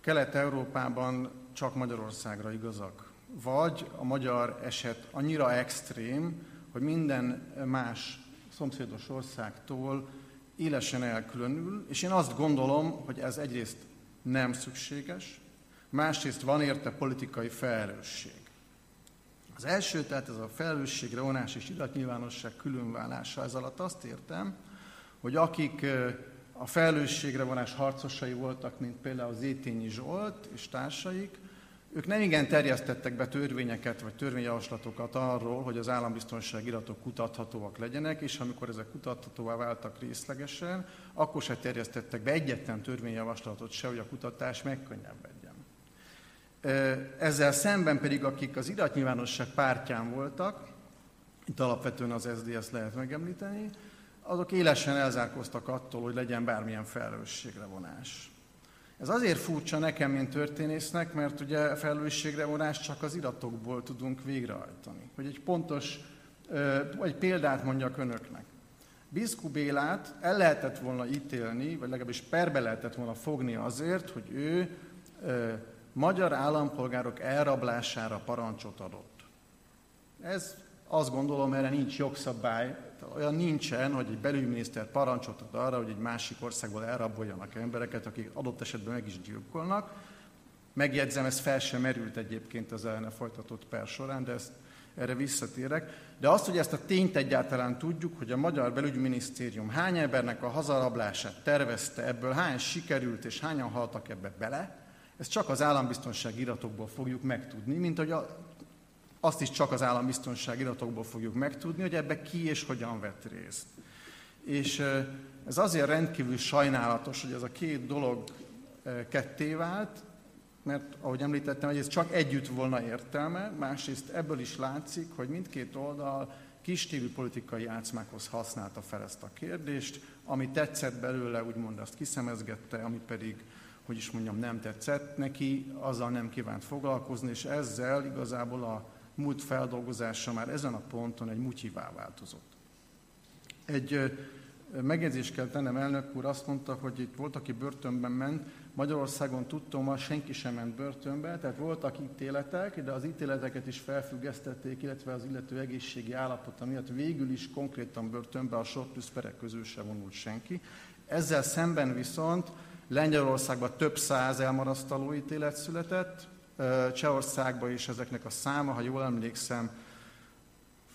Kelet-Európában csak Magyarországra igazak. vagy a magyar eset annyira extrém, hogy minden más szomszédos országtól élesen elkülönül, és én azt gondolom, hogy ez egyrészt nem szükséges, másrészt van érte politikai felelősség. Az első, tehát ez a felelősségre vonás és iratnyilvánosság különválása, ez alatt azt értem, hogy akik a felelősségre vonás harcosai voltak, mint például Zétényi Zsolt és társaik, ők nem igen terjesztettek be törvényeket vagy törvényjavaslatokat arról, hogy az állambiztonság iratok kutathatóak legyenek, és amikor ezek kutathatóvá váltak részlegesen, akkor se terjesztettek be egyetlen törvényjavaslatot se, hogy a kutatás megkönnyebbedjen. Ezzel szemben pedig, akik az iratnyilvánosság pártján voltak, itt alapvetően az SZDSZ lehet megemlíteni, azok élesen elzárkoztak attól, hogy legyen bármilyen felelősségre vonás. Ez azért furcsa nekem, mint történésznek, mert ugye felelősségre vonás csak az iratokból tudunk végrehajtani. Hogy egy pontos, egy példát mondjak önöknek. Biszku Bélát el lehetett volna ítélni, vagy legalábbis perbe lehetett volna fogni azért, hogy ő magyar állampolgárok elrablására parancsot adott. Ez azt gondolom, erre nincs jogszabály, olyan nincsen, hogy egy belügyminiszter parancsot ad arra, hogy egy másik országból elraboljanak embereket, akik adott esetben meg is gyilkolnak. Megjegyzem, ez fel sem merült egyébként az ellene folytatott per során, de ezt, erre visszatérek. De azt, hogy ezt a tényt egyáltalán tudjuk, hogy a Magyar Belügyminisztérium hány embernek a hazarablását tervezte, ebből hány sikerült és hányan haltak ebbe bele, ezt csak az állambiztonság iratokból fogjuk megtudni, mint hogy a, azt is csak az állambiztonság iratokból fogjuk megtudni, hogy ebbe ki és hogyan vett részt. És ez azért rendkívül sajnálatos, hogy ez a két dolog ketté vált, mert ahogy említettem, hogy ez csak együtt volna értelme, másrészt ebből is látszik, hogy mindkét oldal kistévű politikai játszmákhoz használta fel ezt a kérdést, ami tetszett belőle, úgymond azt kiszemezgette, ami pedig hogy is mondjam, nem tetszett neki, azzal nem kívánt foglalkozni, és ezzel igazából a múlt feldolgozása már ezen a ponton egy mutyivá változott. Egy megjegyzést kell tennem, elnök úr azt mondta, hogy itt volt, aki börtönben ment, Magyarországon tudtom, senki sem ment börtönbe, tehát voltak ítéletek, de az ítéleteket is felfüggesztették, illetve az illető egészségi állapota miatt végül is konkrétan börtönbe a short perek közül se vonult senki. Ezzel szemben viszont Lengyelországban több száz elmarasztaló ítélet született, Csehországban is ezeknek a száma, ha jól emlékszem,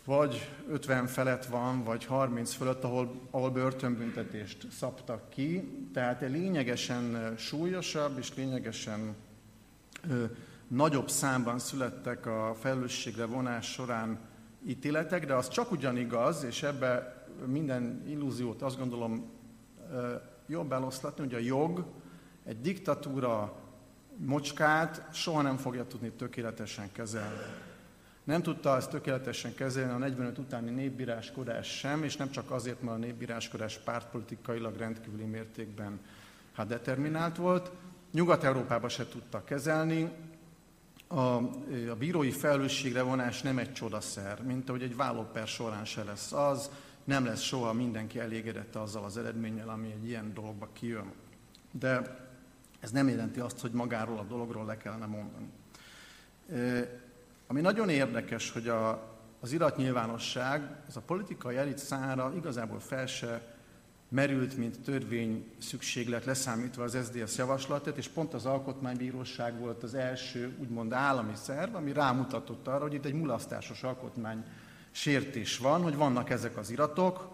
vagy 50 felett van, vagy 30 fölött, ahol, ahol börtönbüntetést szabtak ki. Tehát lényegesen súlyosabb és lényegesen ö, nagyobb számban születtek a felelősségre vonás során ítéletek, de az csak ugyanigaz, és ebbe minden illúziót azt gondolom ö, jobb eloszlatni, hogy a jog egy diktatúra mocskát soha nem fogja tudni tökéletesen kezelni. Nem tudta ezt tökéletesen kezelni a 45 utáni népbíráskodás sem, és nem csak azért, mert a népbíráskodás pártpolitikailag rendkívüli mértékben hát determinált volt. Nyugat-Európában se tudta kezelni. A, a bírói felelősségre vonás nem egy csodaszer, mint ahogy egy vállóper során se lesz az, nem lesz soha mindenki elégedett azzal az eredménnyel, ami egy ilyen dologba kijön. De ez nem jelenti azt, hogy magáról a dologról le kellene mondani. Ami nagyon érdekes, hogy a, az iratnyilvánosság, az a politikai elit szára igazából fel se merült, mint törvény szükséglet leszámítva az SZDSZ javaslatát, és pont az Alkotmánybíróság volt az első úgymond állami szerv, ami rámutatott arra, hogy itt egy mulasztásos alkotmány sértés van, hogy vannak ezek az iratok,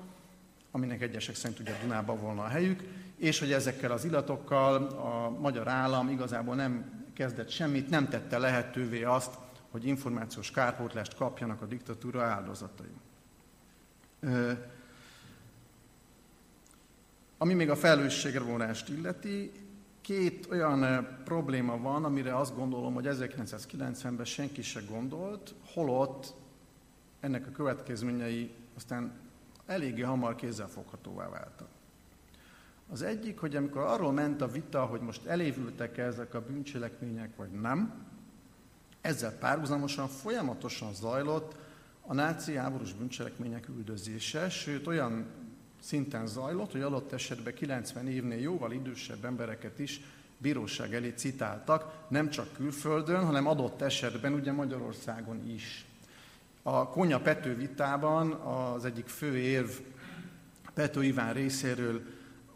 aminek egyesek szerint ugye Dunában volna a helyük, és hogy ezekkel az ilatokkal a magyar állam igazából nem kezdett semmit, nem tette lehetővé azt, hogy információs kárpótlást kapjanak a diktatúra áldozatai. Ami még a felelősségre vonást illeti, két olyan probléma van, amire azt gondolom, hogy 1990-ben senki se gondolt, holott ennek a következményei aztán eléggé hamar kézzelfoghatóvá váltak. Az egyik, hogy amikor arról ment a vita, hogy most elévültek -e ezek a bűncselekmények, vagy nem, ezzel párhuzamosan folyamatosan zajlott a náci háborús bűncselekmények üldözése, sőt olyan szinten zajlott, hogy adott esetben 90 évnél jóval idősebb embereket is bíróság elé citáltak, nem csak külföldön, hanem adott esetben ugye Magyarországon is. A Konya Pető vitában az egyik fő érv Pető Iván részéről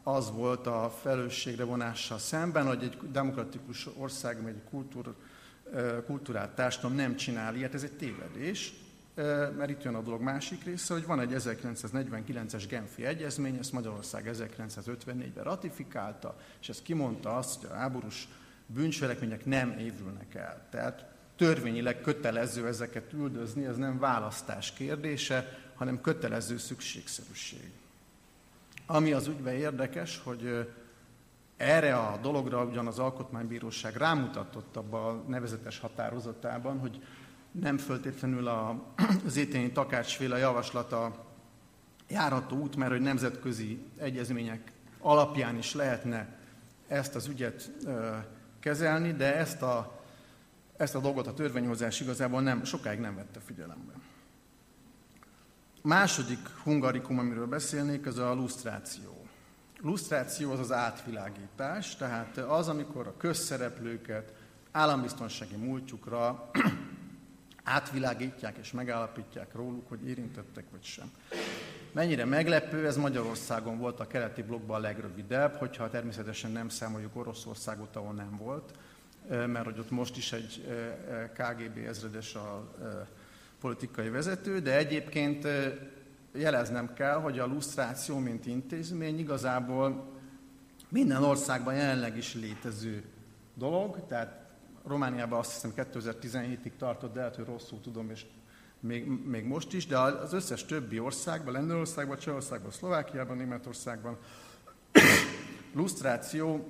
az volt a felelősségre vonással szemben, hogy egy demokratikus ország, egy kultúr, kultúrát társadalom nem csinál ilyet, ez egy tévedés, mert itt jön a dolog másik része, hogy van egy 1949-es Genfi egyezmény, ezt Magyarország 1954-ben ratifikálta, és ez kimondta azt, hogy a háborús bűncselekmények nem évülnek el. Tehát törvényileg kötelező ezeket üldözni, ez nem választás kérdése, hanem kötelező szükségszerűség. Ami az ügyben érdekes, hogy erre a dologra ugyan az Alkotmánybíróság rámutatott abban a nevezetes határozatában, hogy nem föltétlenül [CLEARS THROAT] az étényi takácsféle javaslata járható út, mert hogy nemzetközi egyezmények alapján is lehetne ezt az ügyet kezelni, de ezt a, ezt a dolgot a törvényhozás igazából nem, sokáig nem vette figyelembe. Második hungarikum, amiről beszélnék, az a lusztráció. Lusztráció az az átvilágítás, tehát az, amikor a közszereplőket állambiztonsági múltjukra [CLEARS THROAT] átvilágítják és megállapítják róluk, hogy érintettek vagy sem. Mennyire meglepő, ez Magyarországon volt a keleti blokkban a legrövidebb, hogyha természetesen nem számoljuk Oroszországot, ahol nem volt, mert hogy ott most is egy KGB ezredes a politikai vezető, de egyébként jeleznem kell, hogy a lusztráció, mint intézmény igazából minden országban jelenleg is létező dolog, tehát Romániában azt hiszem 2017-ig tartott, de lehet, hogy rosszul tudom, és még, még most is, de az összes többi országban, Lengyelországban, Csehországban, Szlovákiában, Németországban [COUGHS] lusztráció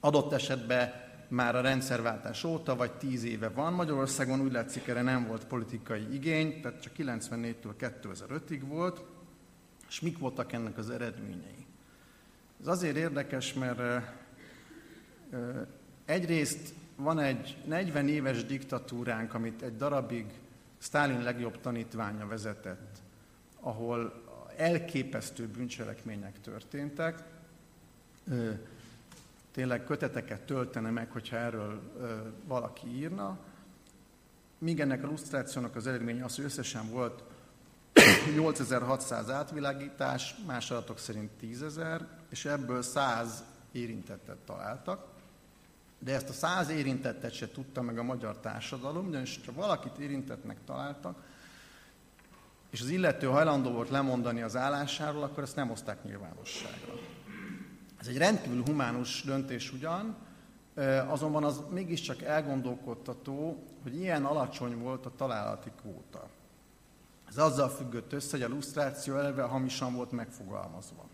adott esetben már a rendszerváltás óta, vagy tíz éve van. Magyarországon úgy látszik, erre nem volt politikai igény, tehát csak 94-től 2005-ig volt. És mik voltak ennek az eredményei? Ez azért érdekes, mert egyrészt van egy 40 éves diktatúránk, amit egy darabig Stalin legjobb tanítványa vezetett, ahol elképesztő bűncselekmények történtek, tényleg köteteket töltene meg, hogyha erről valaki írna. Míg ennek a lusztrációnak az eredménye az, hogy összesen volt [COUGHS] 8600 átvilágítás, más adatok szerint 10.000, és ebből 100 érintettet találtak de ezt a száz érintettet se tudta meg a magyar társadalom, ugyanis ha valakit érintettnek találtak, és az illető hajlandó volt lemondani az állásáról, akkor ezt nem hozták nyilvánosságra. Ez egy rendkívül humánus döntés ugyan, azonban az mégiscsak elgondolkodtató, hogy ilyen alacsony volt a találati kvóta. Ez azzal függött össze, hogy a lusztráció elve hamisan volt megfogalmazva.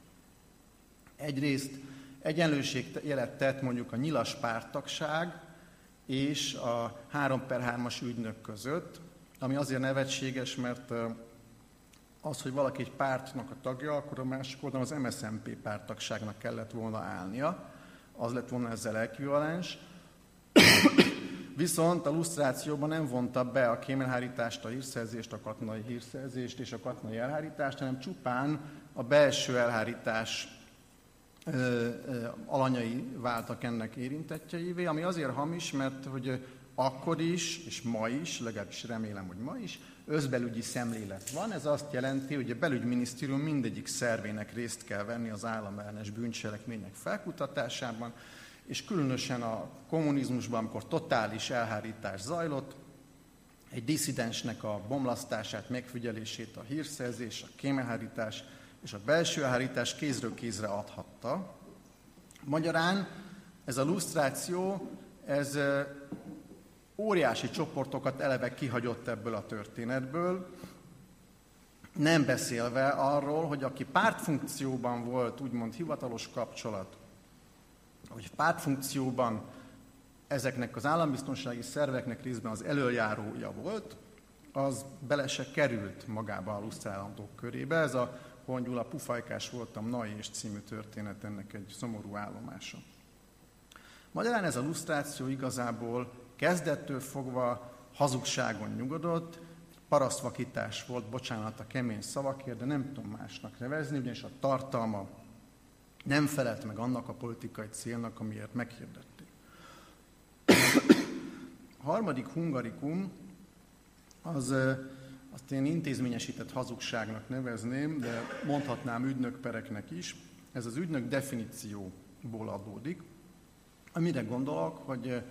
Egyrészt egyenlőség jelet tett mondjuk a nyilas pártagság és a 3 per 3-as ügynök között, ami azért nevetséges, mert az, hogy valaki egy pártnak a tagja, akkor a másik oldalon az MSZNP pártagságnak kellett volna állnia, az lett volna ezzel ekvivalens. Viszont a lusztrációban nem vonta be a kémelhárítást, a hírszerzést, a katonai hírszerzést és a katonai elhárítást, hanem csupán a belső elhárítás alanyai váltak ennek érintettjeivé, ami azért hamis, mert hogy akkor is, és ma is, legalábbis remélem, hogy ma is, özbelügyi szemlélet van. Ez azt jelenti, hogy a belügyminisztérium mindegyik szervének részt kell venni az államellenes bűncselekmények felkutatásában, és különösen a kommunizmusban, amikor totális elhárítás zajlott, egy diszidensnek a bomlasztását, megfigyelését, a hírszerzés, a kémelhárítás, és a belső elhárítás kézről kézre adhatta. Magyarán ez a lusztráció, ez óriási csoportokat eleve kihagyott ebből a történetből, nem beszélve arról, hogy aki pártfunkcióban volt, úgymond hivatalos kapcsolat, hogy pártfunkcióban ezeknek az állambiztonsági szerveknek részben az előjárója volt, az bele se került magába a lusztrálandók körébe. Ez a Hongyul a Pufajkás voltam, Nai és című történet ennek egy szomorú állomása. Magyarán ez a lusztráció igazából kezdettől fogva hazugságon nyugodott, parasztvakítás volt, bocsánat a kemény szavakért, de nem tudom másnak nevezni, ugyanis a tartalma nem felelt meg annak a politikai célnak, amiért meghirdették. A harmadik hungarikum az azt én intézményesített hazugságnak nevezném, de mondhatnám ügynökpereknek is. Ez az ügynök definícióból adódik. Amire gondolok, hogy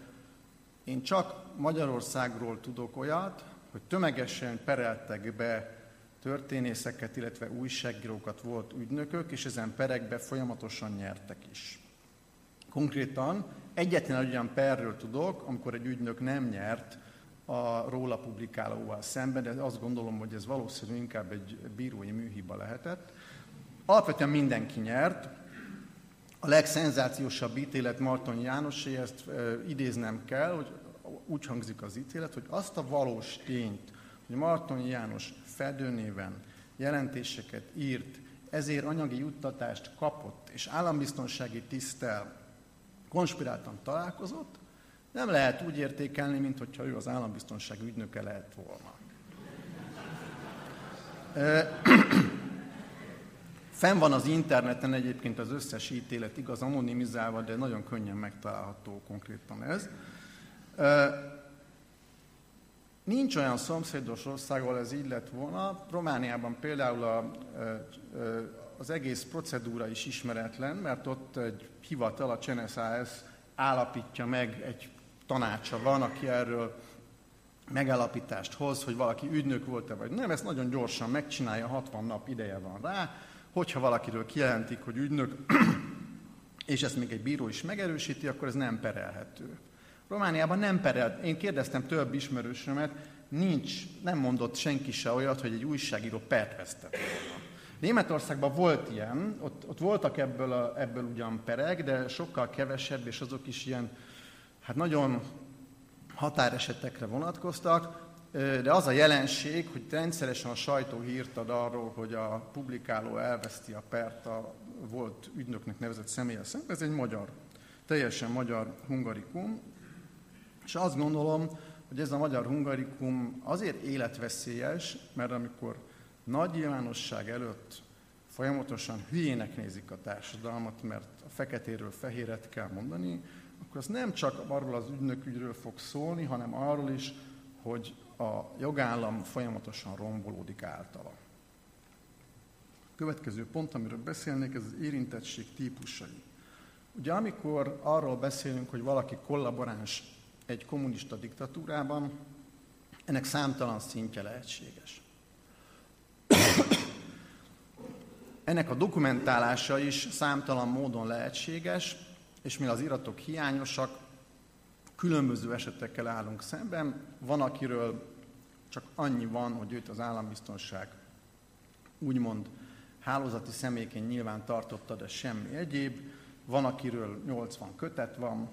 én csak Magyarországról tudok olyat, hogy tömegesen pereltek be történészeket, illetve újságírókat volt ügynökök, és ezen perekbe folyamatosan nyertek is. Konkrétan egyetlen olyan perről tudok, amikor egy ügynök nem nyert a róla publikálóval szemben, de azt gondolom, hogy ez valószínűleg inkább egy bírói műhiba lehetett. Alapvetően mindenki nyert. A legszenzációsabb ítélet Marton Jánosé, ezt idéznem kell, hogy úgy hangzik az ítélet, hogy azt a valós tényt, hogy Marton János fedőnéven jelentéseket írt, ezért anyagi juttatást kapott, és állambiztonsági tisztel konspiráltan találkozott, nem lehet úgy értékelni, mint hogyha ő az állambiztonság ügynöke lehet volna. Fenn van az interneten egyébként az összes ítélet, igaz, anonimizálva, de nagyon könnyen megtalálható konkrétan ez. Nincs olyan szomszédos ország, ahol ez így lett volna. Romániában például a, az egész procedúra is ismeretlen, mert ott egy hivatal, a CSAS állapítja meg egy tanácsa van, aki erről megállapítást hoz, hogy valaki ügynök volt-e vagy nem, ezt nagyon gyorsan megcsinálja, 60 nap ideje van rá, hogyha valakiről kijelentik, hogy ügynök, [CLEARS THROAT] és ezt még egy bíró is megerősíti, akkor ez nem perelhető. Romániában nem perelt. Én kérdeztem több ismerősömet, nincs, nem mondott senki se olyat, hogy egy újságíró pert vesztett. Németországban volt ilyen, ott, ott voltak ebből, a, ebből ugyan perek, de sokkal kevesebb, és azok is ilyen hát nagyon határesetekre vonatkoztak, de az a jelenség, hogy rendszeresen a sajtó hírt ad arról, hogy a publikáló elveszti a pert a volt ügynöknek nevezett személye szemben, ez egy magyar, teljesen magyar hungarikum, és azt gondolom, hogy ez a magyar hungarikum azért életveszélyes, mert amikor nagy nyilvánosság előtt folyamatosan hülyének nézik a társadalmat, mert a feketéről fehéret kell mondani, akkor az nem csak arról az ügynökügyről fog szólni, hanem arról is, hogy a jogállam folyamatosan rombolódik általa. A következő pont, amiről beszélnék, ez az érintettség típusai. Ugye amikor arról beszélünk, hogy valaki kollaboráns egy kommunista diktatúrában, ennek számtalan szintje lehetséges. Ennek a dokumentálása is számtalan módon lehetséges, és mivel az iratok hiányosak, különböző esetekkel állunk szemben. Van, akiről csak annyi van, hogy őt az állambiztonság úgymond hálózati személyként nyilván tartotta, de semmi egyéb. Van, akiről 80 kötet van.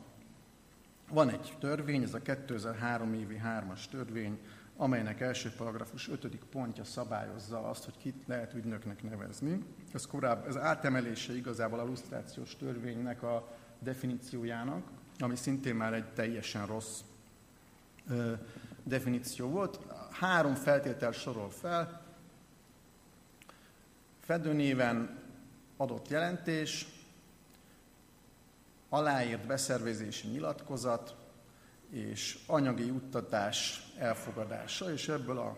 Van egy törvény, ez a 2003 évi 3-as törvény, amelynek első paragrafus 5. pontja szabályozza azt, hogy kit lehet ügynöknek nevezni. Ez, korábban, ez átemelése igazából a lusztrációs törvénynek a definíciójának, ami szintén már egy teljesen rossz ö, definíció volt. Három feltétel sorol fel. Fedőnéven adott jelentés, aláírt beszervezési nyilatkozat és anyagi juttatás elfogadása, és ebből a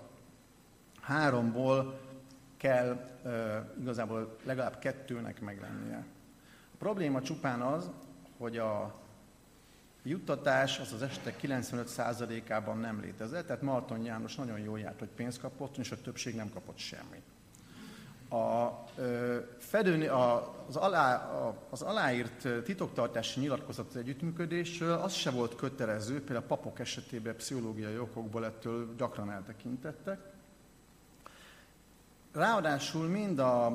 háromból kell e, igazából legalább kettőnek meglennie. A probléma csupán az, hogy a juttatás az az esetek 95%-ában nem létezett, tehát Marton János nagyon jól járt, hogy pénzt kapott, és a többség nem kapott semmit. A, fedőni, a, az, alá, a, az aláírt titoktartási nyilatkozat együttműködésről az se volt kötelező, például a papok esetében pszichológiai okokból ettől gyakran eltekintettek. Ráadásul mind a,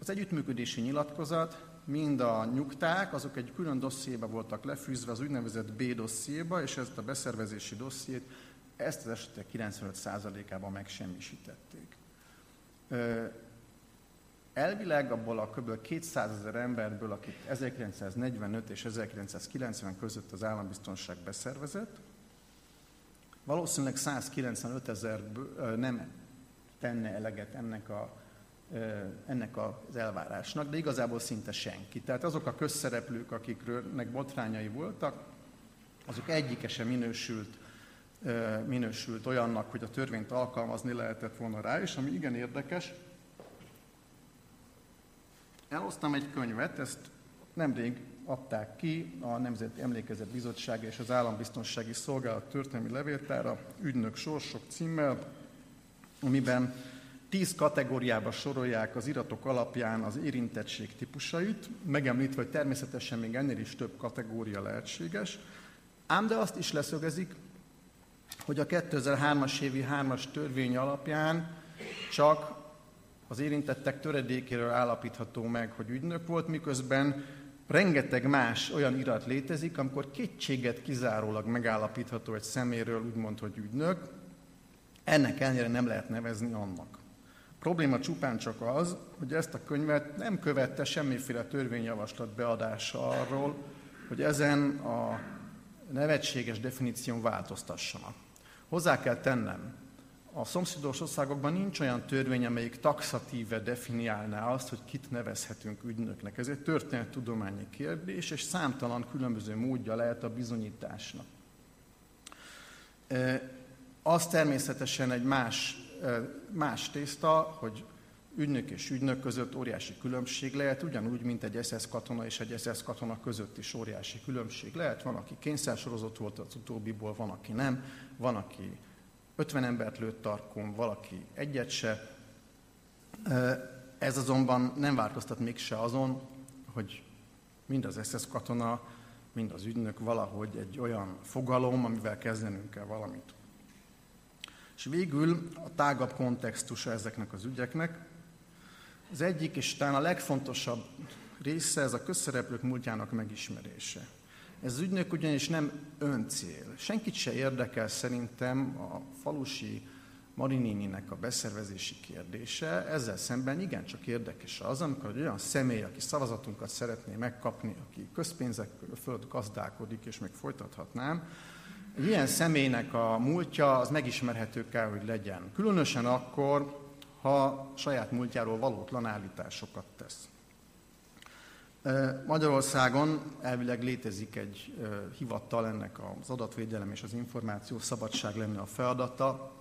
az együttműködési nyilatkozat, mind a nyugták, azok egy külön dossziéba voltak lefűzve, az úgynevezett B dossziéba, és ezt a beszervezési dossziét, ezt az esetek 95%-ában megsemmisítették. Elvileg abból a kb. 200 ezer emberből, akit 1945 és 1990 között az állambiztonság beszervezett, valószínűleg 195 ezer nem tenne eleget ennek a ennek az elvárásnak, de igazából szinte senki. Tehát azok a közszereplők, akiknek botrányai voltak, azok egyike sem minősült, minősült olyannak, hogy a törvényt alkalmazni lehetett volna rá, és ami igen érdekes, elhoztam egy könyvet, ezt nemrég adták ki a Nemzeti Emlékezet Bizottság és az Állambiztonsági Szolgálat történelmi levéltára, ügynök sorsok címmel, amiben tíz kategóriába sorolják az iratok alapján az érintettség típusait, megemlítve, hogy természetesen még ennél is több kategória lehetséges, ám de azt is leszögezik, hogy a 2003-as évi 3-as törvény alapján csak az érintettek töredékéről állapítható meg, hogy ügynök volt, miközben rengeteg más olyan irat létezik, amikor kétséget kizárólag megállapítható egy szeméről, úgymond, hogy ügynök, ennek ellenére nem lehet nevezni annak. Probléma csupán csak az, hogy ezt a könyvet nem követte semmiféle törvényjavaslat beadása arról, hogy ezen a nevetséges definíción változtassanak. Hozzá kell tennem, a szomszédos országokban nincs olyan törvény, amelyik taxatíve definiálná azt, hogy kit nevezhetünk ügynöknek. Ez egy történettudományi kérdés, és számtalan különböző módja lehet a bizonyításnak. Az természetesen egy más, más tészta, hogy ügynök és ügynök között óriási különbség lehet, ugyanúgy, mint egy SS katona és egy SS katona között is óriási különbség lehet. Van, aki kényszersorozott volt az utóbbiból, van, aki nem, van, aki 50 embert lőtt tarkon, valaki egyet se. Ez azonban nem változtat mégse azon, hogy mind az SS katona, mind az ügynök valahogy egy olyan fogalom, amivel kezdenünk kell valamit. És végül a tágabb kontextusa ezeknek az ügyeknek. Az egyik és talán a legfontosabb része ez a közszereplők múltjának megismerése. Ez az ügynök ugyanis nem öncél. Senkit se érdekel szerintem a falusi Marinininek a beszervezési kérdése. Ezzel szemben igencsak érdekes az, amikor egy olyan személy, aki szavazatunkat szeretné megkapni, aki közpénzek föld gazdálkodik, és még folytathatnám, egy ilyen személynek a múltja az megismerhető kell, hogy legyen. Különösen akkor, ha saját múltjáról valótlan állításokat tesz. Magyarországon elvileg létezik egy hivattal, ennek az adatvédelem és az információ szabadság lenne a feladata.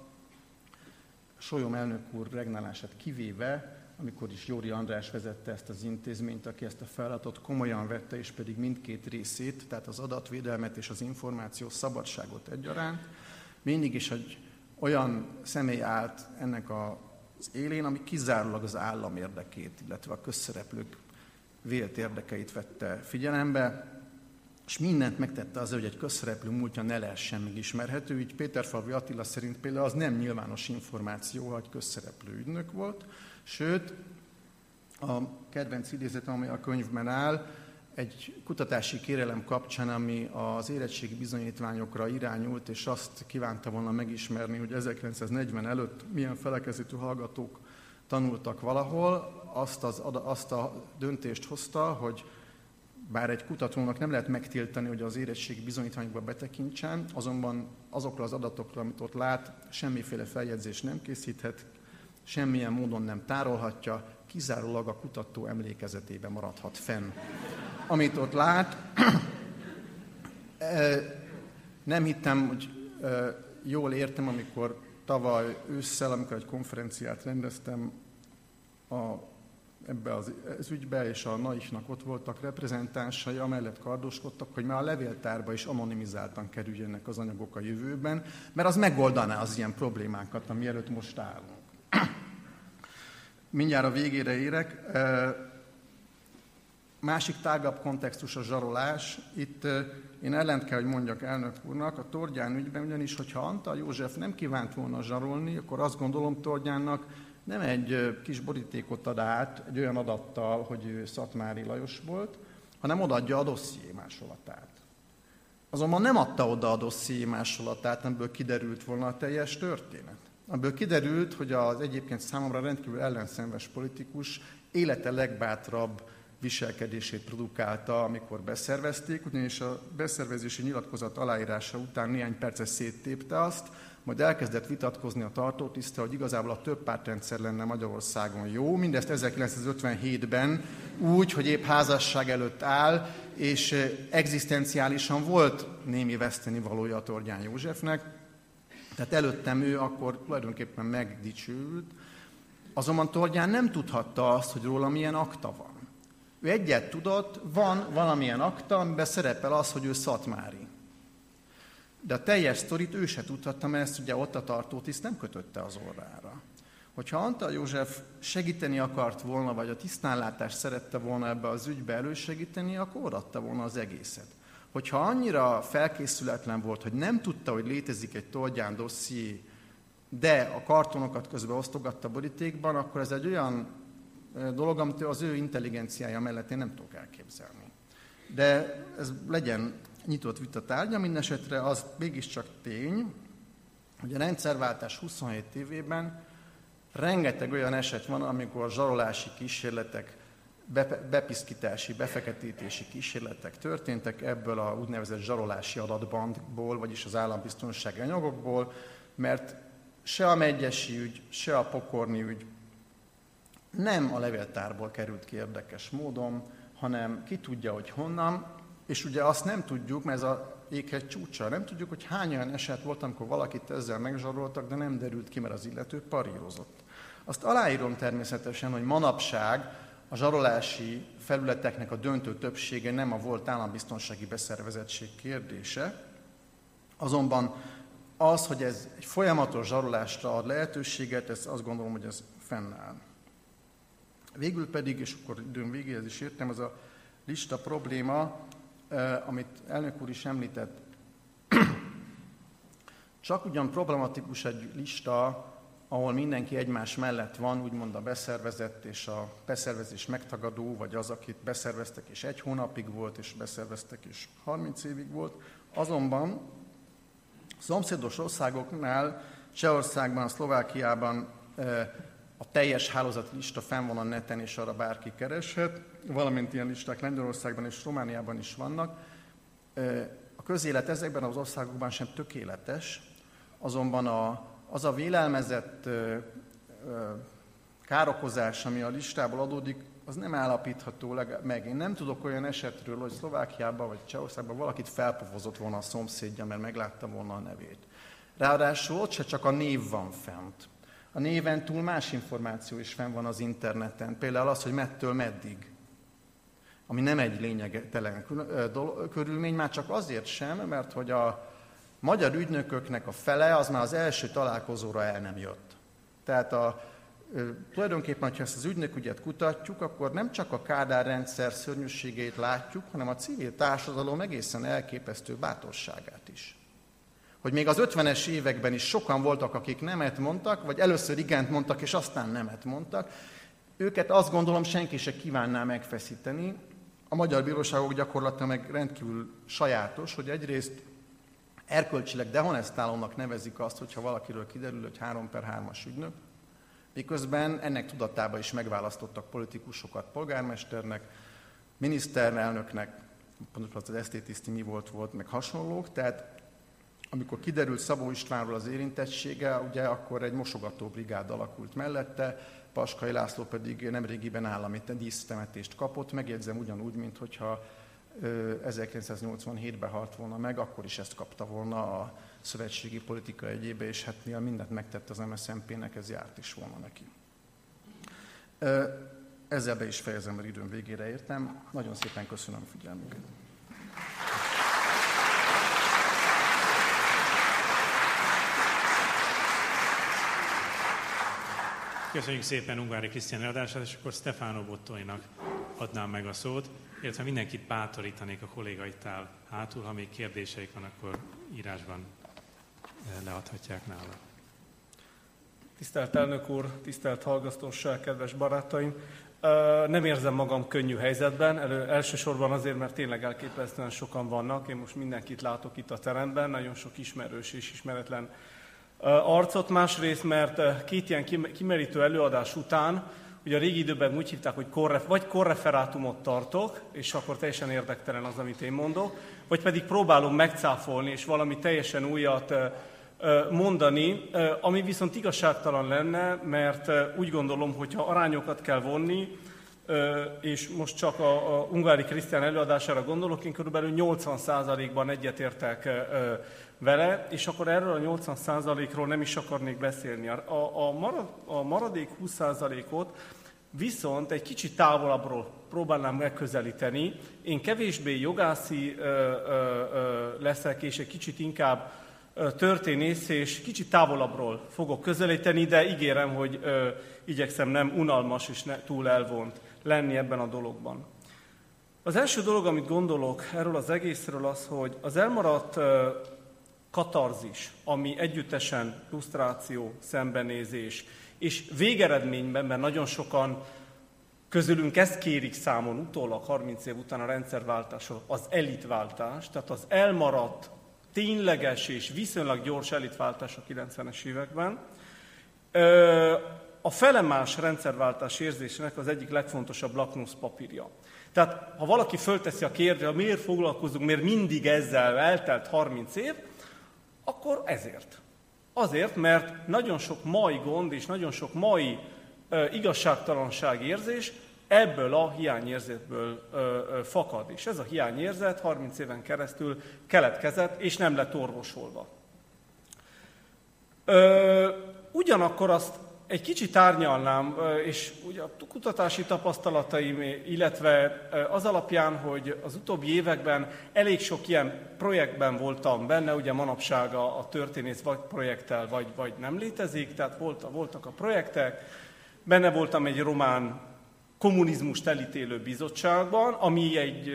Solyom elnök úr regnálását kivéve, amikor is Jóri András vezette ezt az intézményt, aki ezt a feladatot komolyan vette, és pedig mindkét részét, tehát az adatvédelmet és az információ szabadságot egyaránt, mindig is egy olyan személy állt ennek az élén, ami kizárólag az állam érdekét, illetve a közszereplők vélt érdekeit vette figyelembe, és mindent megtette azért, hogy egy közszereplő múltja ne lehessen megismerhető. Így Péterfalvi Attila szerint például az nem nyilvános információ, hogy közszereplő ügynök volt, sőt, a kedvenc idézet, ami a könyvben áll, egy kutatási kérelem kapcsán, ami az érettségi bizonyítványokra irányult, és azt kívánta volna megismerni, hogy 1940 előtt milyen felekezetű hallgatók tanultak valahol, azt, az, azt a döntést hozta, hogy bár egy kutatónak nem lehet megtiltani, hogy az érettségi bizonyítványokba betekintsen, azonban azokra az adatokra, amit ott lát, semmiféle feljegyzés nem készíthet, semmilyen módon nem tárolhatja, kizárólag a kutató emlékezetében maradhat fenn. Amit ott lát, nem hittem, hogy jól értem, amikor tavaly ősszel, amikor egy konferenciát rendeztem a ebbe az, az ügybe, és a NAIS-nak ott voltak reprezentánsai, amellett kardoskodtak, hogy már a levéltárba is anonimizáltan kerüljenek az anyagok a jövőben, mert az megoldaná az ilyen problémákat, ami előtt most állunk. Mindjárt a végére érek. Másik tágabb kontextus a zsarolás. Itt én ellent kell, hogy mondjak elnök úrnak, a Tordján ügyben ugyanis, hogyha Antal József nem kívánt volna zsarolni, akkor azt gondolom Tordjánnak nem egy kis borítékot ad át egy olyan adattal, hogy ő Szatmári Lajos volt, hanem odaadja a dosszié másolatát. Azonban nem adta oda a dosszié másolatát, amiből kiderült volna a teljes történet. Ebből kiderült, hogy az egyébként számomra rendkívül ellenszenves politikus élete legbátrabb viselkedését produkálta, amikor beszervezték, ugyanis a beszervezési nyilatkozat aláírása után néhány perces széttépte azt, majd elkezdett vitatkozni a tartótiszte, hogy igazából a több pártrendszer lenne Magyarországon jó. Mindezt 1957-ben úgy, hogy épp házasság előtt áll, és egzisztenciálisan volt némi veszteni valója a Tordján Józsefnek. Tehát előttem ő akkor tulajdonképpen megdicsült, azonban Tordján nem tudhatta azt, hogy róla milyen akta van. Ő egyet tudott, van valamilyen akta, amiben szerepel az, hogy ő szatmári. De a teljes sztorit ő se tudhatta, mert ezt ugye ott a tartótiszt nem kötötte az orrára. Hogyha Antal József segíteni akart volna, vagy a tisztánlátást szerette volna ebbe az ügybe elősegíteni, akkor adta volna az egészet. Hogyha annyira felkészületlen volt, hogy nem tudta, hogy létezik egy Tolgyán dosszié, de a kartonokat közben osztogatta borítékban, akkor ez egy olyan dolog, amit az ő intelligenciája mellett én nem tudok elképzelni. De ez legyen nyitott vita tárgya, mindesetre az mégiscsak tény, hogy a rendszerváltás 27 évében rengeteg olyan eset van, amikor zsarolási kísérletek, bepiszkítási, befeketítési kísérletek történtek ebből a úgynevezett zsarolási adatbankból, vagyis az állambiztonsági anyagokból, mert se a megyesi ügy, se a pokorni ügy nem a levéltárból került ki érdekes módon, hanem ki tudja, hogy honnan, és ugye azt nem tudjuk, mert ez a éghegy csúcsa, nem tudjuk, hogy hány olyan eset volt, amikor valakit ezzel megzsaroltak, de nem derült ki, mert az illető parírozott. Azt aláírom természetesen, hogy manapság a zsarolási felületeknek a döntő többsége nem a volt állambiztonsági beszervezettség kérdése, azonban az, hogy ez egy folyamatos zsarolásra ad lehetőséget, ez azt gondolom, hogy ez fennáll. Végül pedig, és akkor időm végéhez is értem, az a lista probléma, amit elnök úr is említett. [CLEARS THROAT] Csak ugyan problematikus egy lista, ahol mindenki egymás mellett van, úgymond a beszervezett és a beszervezés megtagadó, vagy az, akit beszerveztek és egy hónapig volt, és beszerveztek és 30 évig volt. Azonban szomszédos országoknál, Csehországban, Szlovákiában a teljes hálózati lista fenn van a neten, és arra bárki kereshet, valamint ilyen listák Lengyelországban és Romániában is vannak. A közélet ezekben az országokban sem tökéletes, azonban a, az a vélelmezett károkozás, ami a listából adódik, az nem állapítható meg. Én nem tudok olyan esetről, hogy Szlovákiában vagy Csehországban valakit felpofozott volna a szomszédja, mert meglátta volna a nevét. Ráadásul ott se csak a név van fent, a néven túl más információ is fenn van az interneten. Például az, hogy mettől meddig. Ami nem egy lényegtelen körülmény, már csak azért sem, mert hogy a magyar ügynököknek a fele az már az első találkozóra el nem jött. Tehát a, tulajdonképpen, ha ezt az ügynökügyet kutatjuk, akkor nem csak a Kádár rendszer szörnyűségét látjuk, hanem a civil társadalom egészen elképesztő bátorságát is hogy még az 50-es években is sokan voltak, akik nemet mondtak, vagy először igent mondtak, és aztán nemet mondtak. Őket azt gondolom senki se kívánná megfeszíteni. A magyar bíróságok gyakorlata meg rendkívül sajátos, hogy egyrészt erkölcsileg dehonestálónak nevezik azt, hogyha valakiről kiderül, hogy 3 per 3-as ügynök, miközben ennek tudatában is megválasztottak politikusokat polgármesternek, miniszterelnöknek, pontosan az SZT mi volt, volt, meg hasonlók, tehát amikor kiderült Szabó Istvánról az érintettsége, ugye akkor egy mosogató brigád alakult mellette, Paskai László pedig nemrégiben állami dísztemetést kapott, megjegyzem ugyanúgy, mint hogyha 1987-ben halt volna meg, akkor is ezt kapta volna a szövetségi politika egyébe, és hát mivel mindent megtett az MSZNP-nek, ez járt is volna neki. Ezzel be is fejezem, mert időm végére értem. Nagyon szépen köszönöm a figyelmüket. Köszönjük szépen Ungvári Krisztián előadását, és akkor Stefano Bottoinak adnám meg a szót, illetve mindenkit bátorítanék a kollégaitál hátul, ha még kérdéseik van, akkor írásban eh, leadhatják nála. Tisztelt elnök úr, tisztelt hallgatóság, kedves barátaim! Nem érzem magam könnyű helyzetben, elő, elsősorban azért, mert tényleg elképesztően sokan vannak. Én most mindenkit látok itt a teremben, nagyon sok ismerős és ismeretlen arcot, másrészt, mert két ilyen kimerítő előadás után Ugye a régi időben úgy hívták, hogy korref, vagy korreferátumot tartok, és akkor teljesen érdektelen az, amit én mondok, vagy pedig próbálom megcáfolni, és valami teljesen újat mondani, ami viszont igazságtalan lenne, mert úgy gondolom, hogy ha arányokat kell vonni, és most csak a, a ungári krisztián előadására gondolok, én körülbelül 80%-ban egyetértek vele, és akkor erről a 80%-ról nem is akarnék beszélni. A, a, marad, a maradék 20%-ot viszont egy kicsit távolabbról próbálnám megközelíteni. Én kevésbé jogászi ö, ö, ö, leszek, és egy kicsit inkább történész, és kicsit távolabbról fogok közelíteni, de ígérem, hogy ö, igyekszem nem unalmas és ne, túl elvont lenni ebben a dologban. Az első dolog, amit gondolok erről az egészről az, hogy az elmaradt katarzis, ami együttesen frusztráció, szembenézés, és végeredményben, mert nagyon sokan közülünk ezt kérik számon utólag, 30 év után a rendszerváltásról, az elitváltás, tehát az elmaradt tényleges és viszonylag gyors elitváltás a 90-es években. A felemás rendszerváltás érzésének az egyik legfontosabb lakmuszpapírja. Tehát, ha valaki fölteszi a kérdést, miért foglalkozunk, miért mindig ezzel eltelt 30 év, akkor ezért. Azért, mert nagyon sok mai gond és nagyon sok mai igazságtalanság érzés ebből a hiányérzetből ö, ö, fakad. És ez a hiányérzet 30 éven keresztül keletkezett, és nem lett orvosolva. Ö, ugyanakkor azt egy kicsit árnyalnám, és ugye a kutatási tapasztalataim, illetve az alapján, hogy az utóbbi években elég sok ilyen projektben voltam benne, ugye manapság a, történész vagy projekttel, vagy, vagy nem létezik, tehát volt, voltak a projektek, benne voltam egy román kommunizmust elítélő bizottságban, ami egy,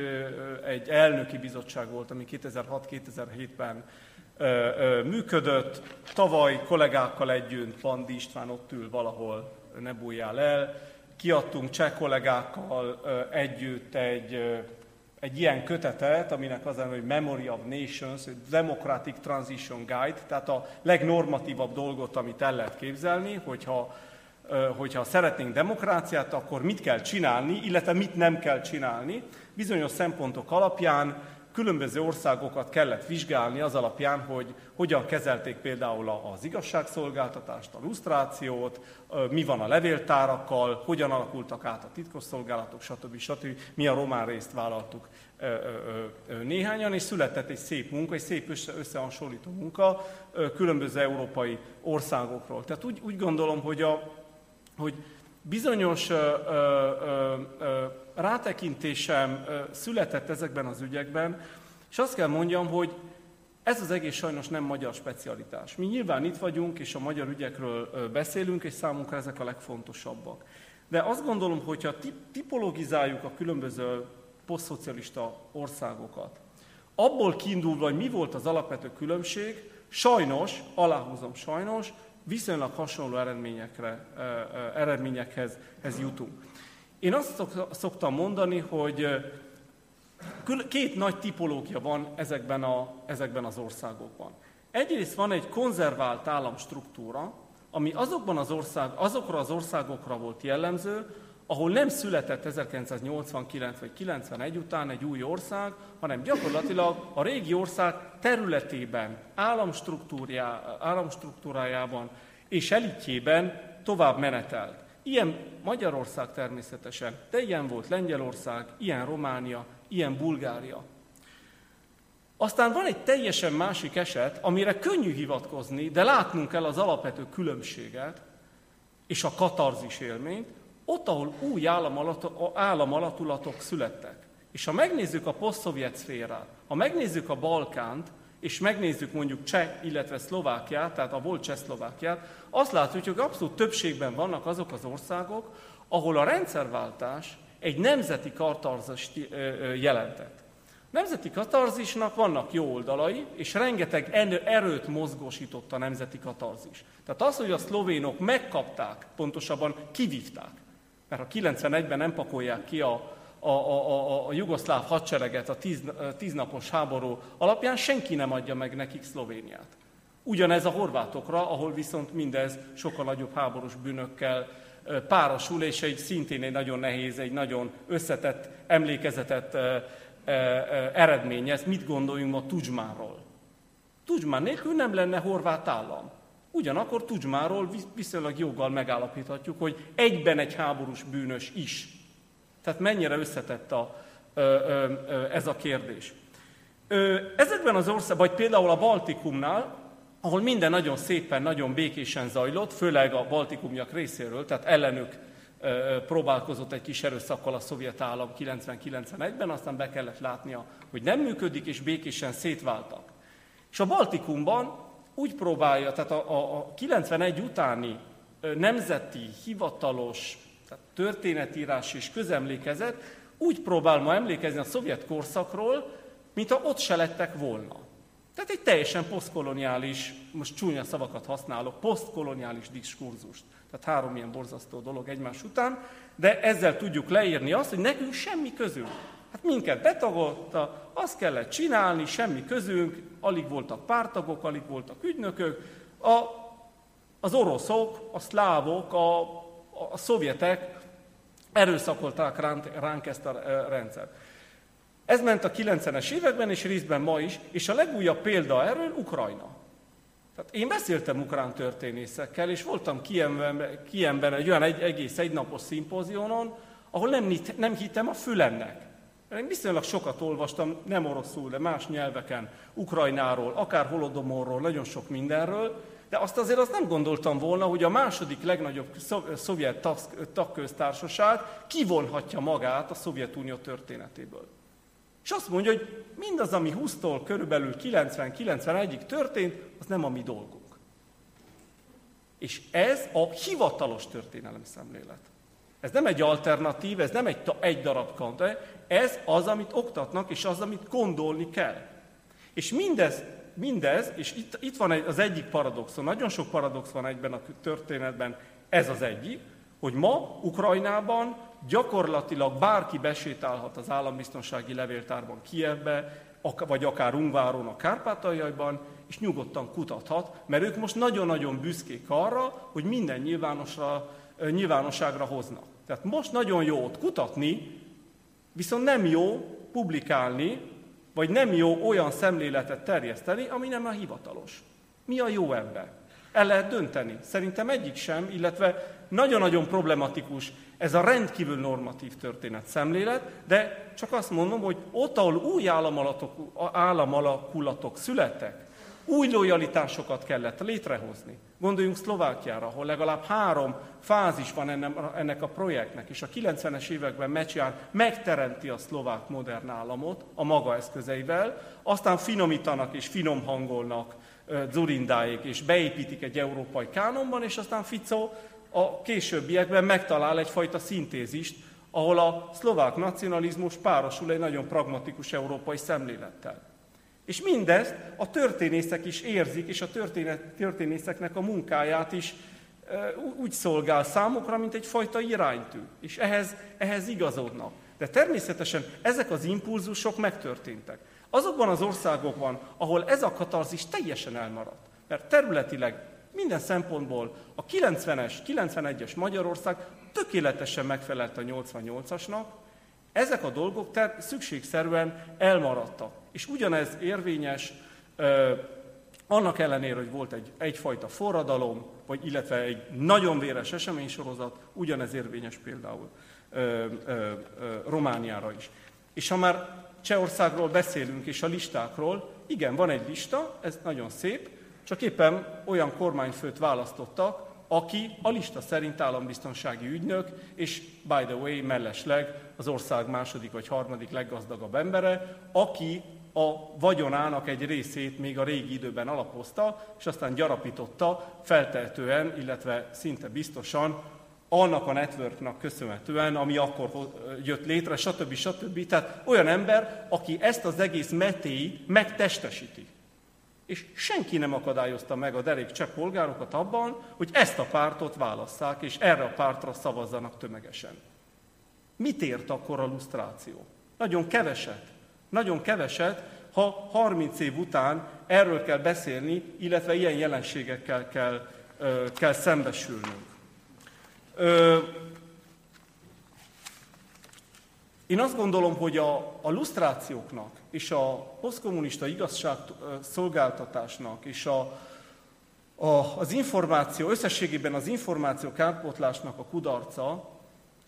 egy elnöki bizottság volt, ami 2006-2007-ben működött. Tavaly kollégákkal együtt, Pandi István ott ül valahol, ne bújjál el. Kiadtunk cseh kollégákkal együtt egy, egy ilyen kötetet, aminek az hogy Memory of Nations, Democratic Transition Guide, tehát a legnormatívabb dolgot, amit el lehet képzelni, hogyha hogyha szeretnénk demokráciát, akkor mit kell csinálni, illetve mit nem kell csinálni. Bizonyos szempontok alapján különböző országokat kellett vizsgálni az alapján, hogy hogyan kezelték például az igazságszolgáltatást, a lusztrációt, mi van a levéltárakkal, hogyan alakultak át a titkosszolgálatok, stb. stb. Mi a román részt vállaltuk néhányan, és született egy szép munka, egy szép összehasonlító munka különböző európai országokról. Tehát úgy, úgy gondolom, hogy a, hogy bizonyos ö, ö, ö, rátekintésem született ezekben az ügyekben, és azt kell mondjam, hogy ez az egész sajnos nem magyar specialitás. Mi nyilván itt vagyunk, és a magyar ügyekről beszélünk, és számunkra ezek a legfontosabbak. De azt gondolom, hogyha tipologizáljuk a különböző posztszocialista országokat, abból kiindulva, hogy mi volt az alapvető különbség, sajnos, aláhúzom sajnos, viszonylag hasonló eredményekre, eredményekhez jutunk. Én azt szoktam mondani, hogy két nagy tipológia van ezekben, a, ezekben az országokban. Egyrészt van egy konzervált államstruktúra, ami azokban az ország, azokra az országokra volt jellemző, ahol nem született 1989 vagy 91 után egy új ország, hanem gyakorlatilag a régi ország területében, államstruktúrájában és elitjében tovább menetelt. Ilyen Magyarország természetesen, de ilyen volt Lengyelország, ilyen Románia, ilyen Bulgária. Aztán van egy teljesen másik eset, amire könnyű hivatkozni, de látnunk kell az alapvető különbséget és a katarzis élményt, ott, ahol új államalatullatok születtek. És ha megnézzük a posztszovjet szférát, ha megnézzük a Balkánt, és megnézzük mondjuk Cseh, illetve Szlovákiát, tehát a volt Csehszlovákiát, azt látjuk, hogy abszolút többségben vannak azok az országok, ahol a rendszerváltás egy nemzeti katarzist jelentett. Nemzeti katarzisnak vannak jó oldalai, és rengeteg erőt mozgósított a nemzeti katarzis. Tehát az, hogy a szlovénok megkapták, pontosabban kivívták, mert a 91-ben nem pakolják ki a, a, a, a, a jugoszláv hadsereget a tíz, tíznapos háború alapján, senki nem adja meg nekik Szlovéniát. Ugyanez a horvátokra, ahol viszont mindez sokkal nagyobb háborús bűnökkel párosul, és egy szintén egy nagyon nehéz, egy nagyon összetett emlékezetet eredményez. Mit gondoljunk ma Tudzsmánról? Tudzsmán nélkül nem lenne horvát állam. Ugyanakkor Tudzsmáról viszonylag joggal megállapíthatjuk, hogy egyben egy háborús bűnös is. Tehát mennyire összetett a, ez a kérdés. Ezekben az országban, vagy például a Baltikumnál, ahol minden nagyon szépen, nagyon békésen zajlott, főleg a baltikumiak részéről, tehát ellenük próbálkozott egy kis erőszakkal a szovjet állam 90-91-ben, aztán be kellett látnia, hogy nem működik, és békésen szétváltak. És a Baltikumban úgy próbálja, tehát a, a, a 91 utáni nemzeti, hivatalos, tehát történetírás és közemlékezet úgy próbál ma emlékezni a szovjet korszakról, mintha ott se lettek volna. Tehát egy teljesen posztkoloniális, most csúnya szavakat használok, posztkoloniális diskurzust. Tehát három ilyen borzasztó dolog egymás után, de ezzel tudjuk leírni azt, hogy nekünk semmi közünk. Hát minket betagolta, azt kellett csinálni, semmi közünk, alig voltak pártagok, alig voltak ügynökök. A, az oroszok, a szlávok, a, a, szovjetek erőszakolták ránk, ránk ezt a rendszert. Ez ment a 90-es években, és részben ma is, és a legújabb példa erről Ukrajna. Tehát én beszéltem ukrán történészekkel, és voltam Kiemben, Kiemben egy olyan egy, egész egynapos szimpózionon, ahol nem, nem hittem a fülemnek. Én viszonylag sokat olvastam, nem oroszul, de más nyelveken, Ukrajnáról, akár Holodomorról, nagyon sok mindenről, de azt azért azt nem gondoltam volna, hogy a második legnagyobb szovjet tagköztársaság kivonhatja magát a Szovjetunió történetéből. És azt mondja, hogy mindaz, ami 20-tól körülbelül 90-91-ig történt, az nem a mi dolgunk. És ez a hivatalos történelem szemlélet. Ez nem egy alternatív, ez nem egy, egy darab kant, ez az, amit oktatnak, és az, amit gondolni kell. És mindez, mindez és itt, itt van az egyik paradoxon, nagyon sok paradox van egyben a történetben, ez az egyik, hogy ma Ukrajnában gyakorlatilag bárki besétálhat az állambiztonsági levéltárban Kievbe, vagy akár Ungváron a Kárpátaljaiban, és nyugodtan kutathat, mert ők most nagyon-nagyon büszkék arra, hogy minden nyilvánosra, nyilvánosságra hoznak. Tehát most nagyon jó ott kutatni, viszont nem jó publikálni, vagy nem jó olyan szemléletet terjeszteni, ami nem a hivatalos. Mi a jó ebben? El lehet dönteni. Szerintem egyik sem, illetve nagyon-nagyon problematikus ez a rendkívül normatív történet szemlélet, de csak azt mondom, hogy ott, ahol új államalakulatok születtek, új lojalitásokat kellett létrehozni. Gondoljunk Szlovákiára, ahol legalább három fázis van ennek a projektnek, és a 90-es években Mecsián megteremti a szlovák modern államot a maga eszközeivel, aztán finomítanak és finom hangolnak Zurindáék, és beépítik egy európai kánonban, és aztán Fico a későbbiekben megtalál egyfajta szintézist, ahol a szlovák nacionalizmus párosul egy nagyon pragmatikus európai szemlélettel. És mindezt a történészek is érzik, és a történészeknek a munkáját is úgy szolgál számukra, mint egyfajta iránytű. És ehhez, ehhez igazodnak. De természetesen ezek az impulzusok megtörténtek. Azokban az országokban, ahol ez a katarzis teljesen elmaradt, mert területileg minden szempontból a 90-es, 91-es Magyarország tökéletesen megfelelt a 88-asnak, ezek a dolgok tehát szükségszerűen elmaradtak. És ugyanez érvényes annak ellenére, hogy volt egy, egyfajta forradalom, vagy illetve egy nagyon véres eseménysorozat, ugyanez érvényes például ö, ö, ö, Romániára is. És ha már Csehországról beszélünk, és a listákról, igen, van egy lista, ez nagyon szép, csak éppen olyan kormányfőt választottak, aki a lista szerint állambiztonsági ügynök, és by the way, mellesleg az ország második vagy harmadik leggazdagabb embere, aki a vagyonának egy részét még a régi időben alapozta, és aztán gyarapította feltehetően, illetve szinte biztosan annak a networknak köszönhetően, ami akkor jött létre, stb. stb. Tehát olyan ember, aki ezt az egész metéi megtestesíti. És senki nem akadályozta meg a derék cseh polgárokat abban, hogy ezt a pártot válasszák, és erre a pártra szavazzanak tömegesen. Mit ért akkor a lusztráció? Nagyon keveset. Nagyon keveset, ha 30 év után erről kell beszélni, illetve ilyen jelenségekkel kell, kell szembesülnünk. Én azt gondolom, hogy a, a lusztrációknak és a posztkommunista igazságszolgáltatásnak és a, a, az információ, összességében az információ kárpótlásnak a kudarca,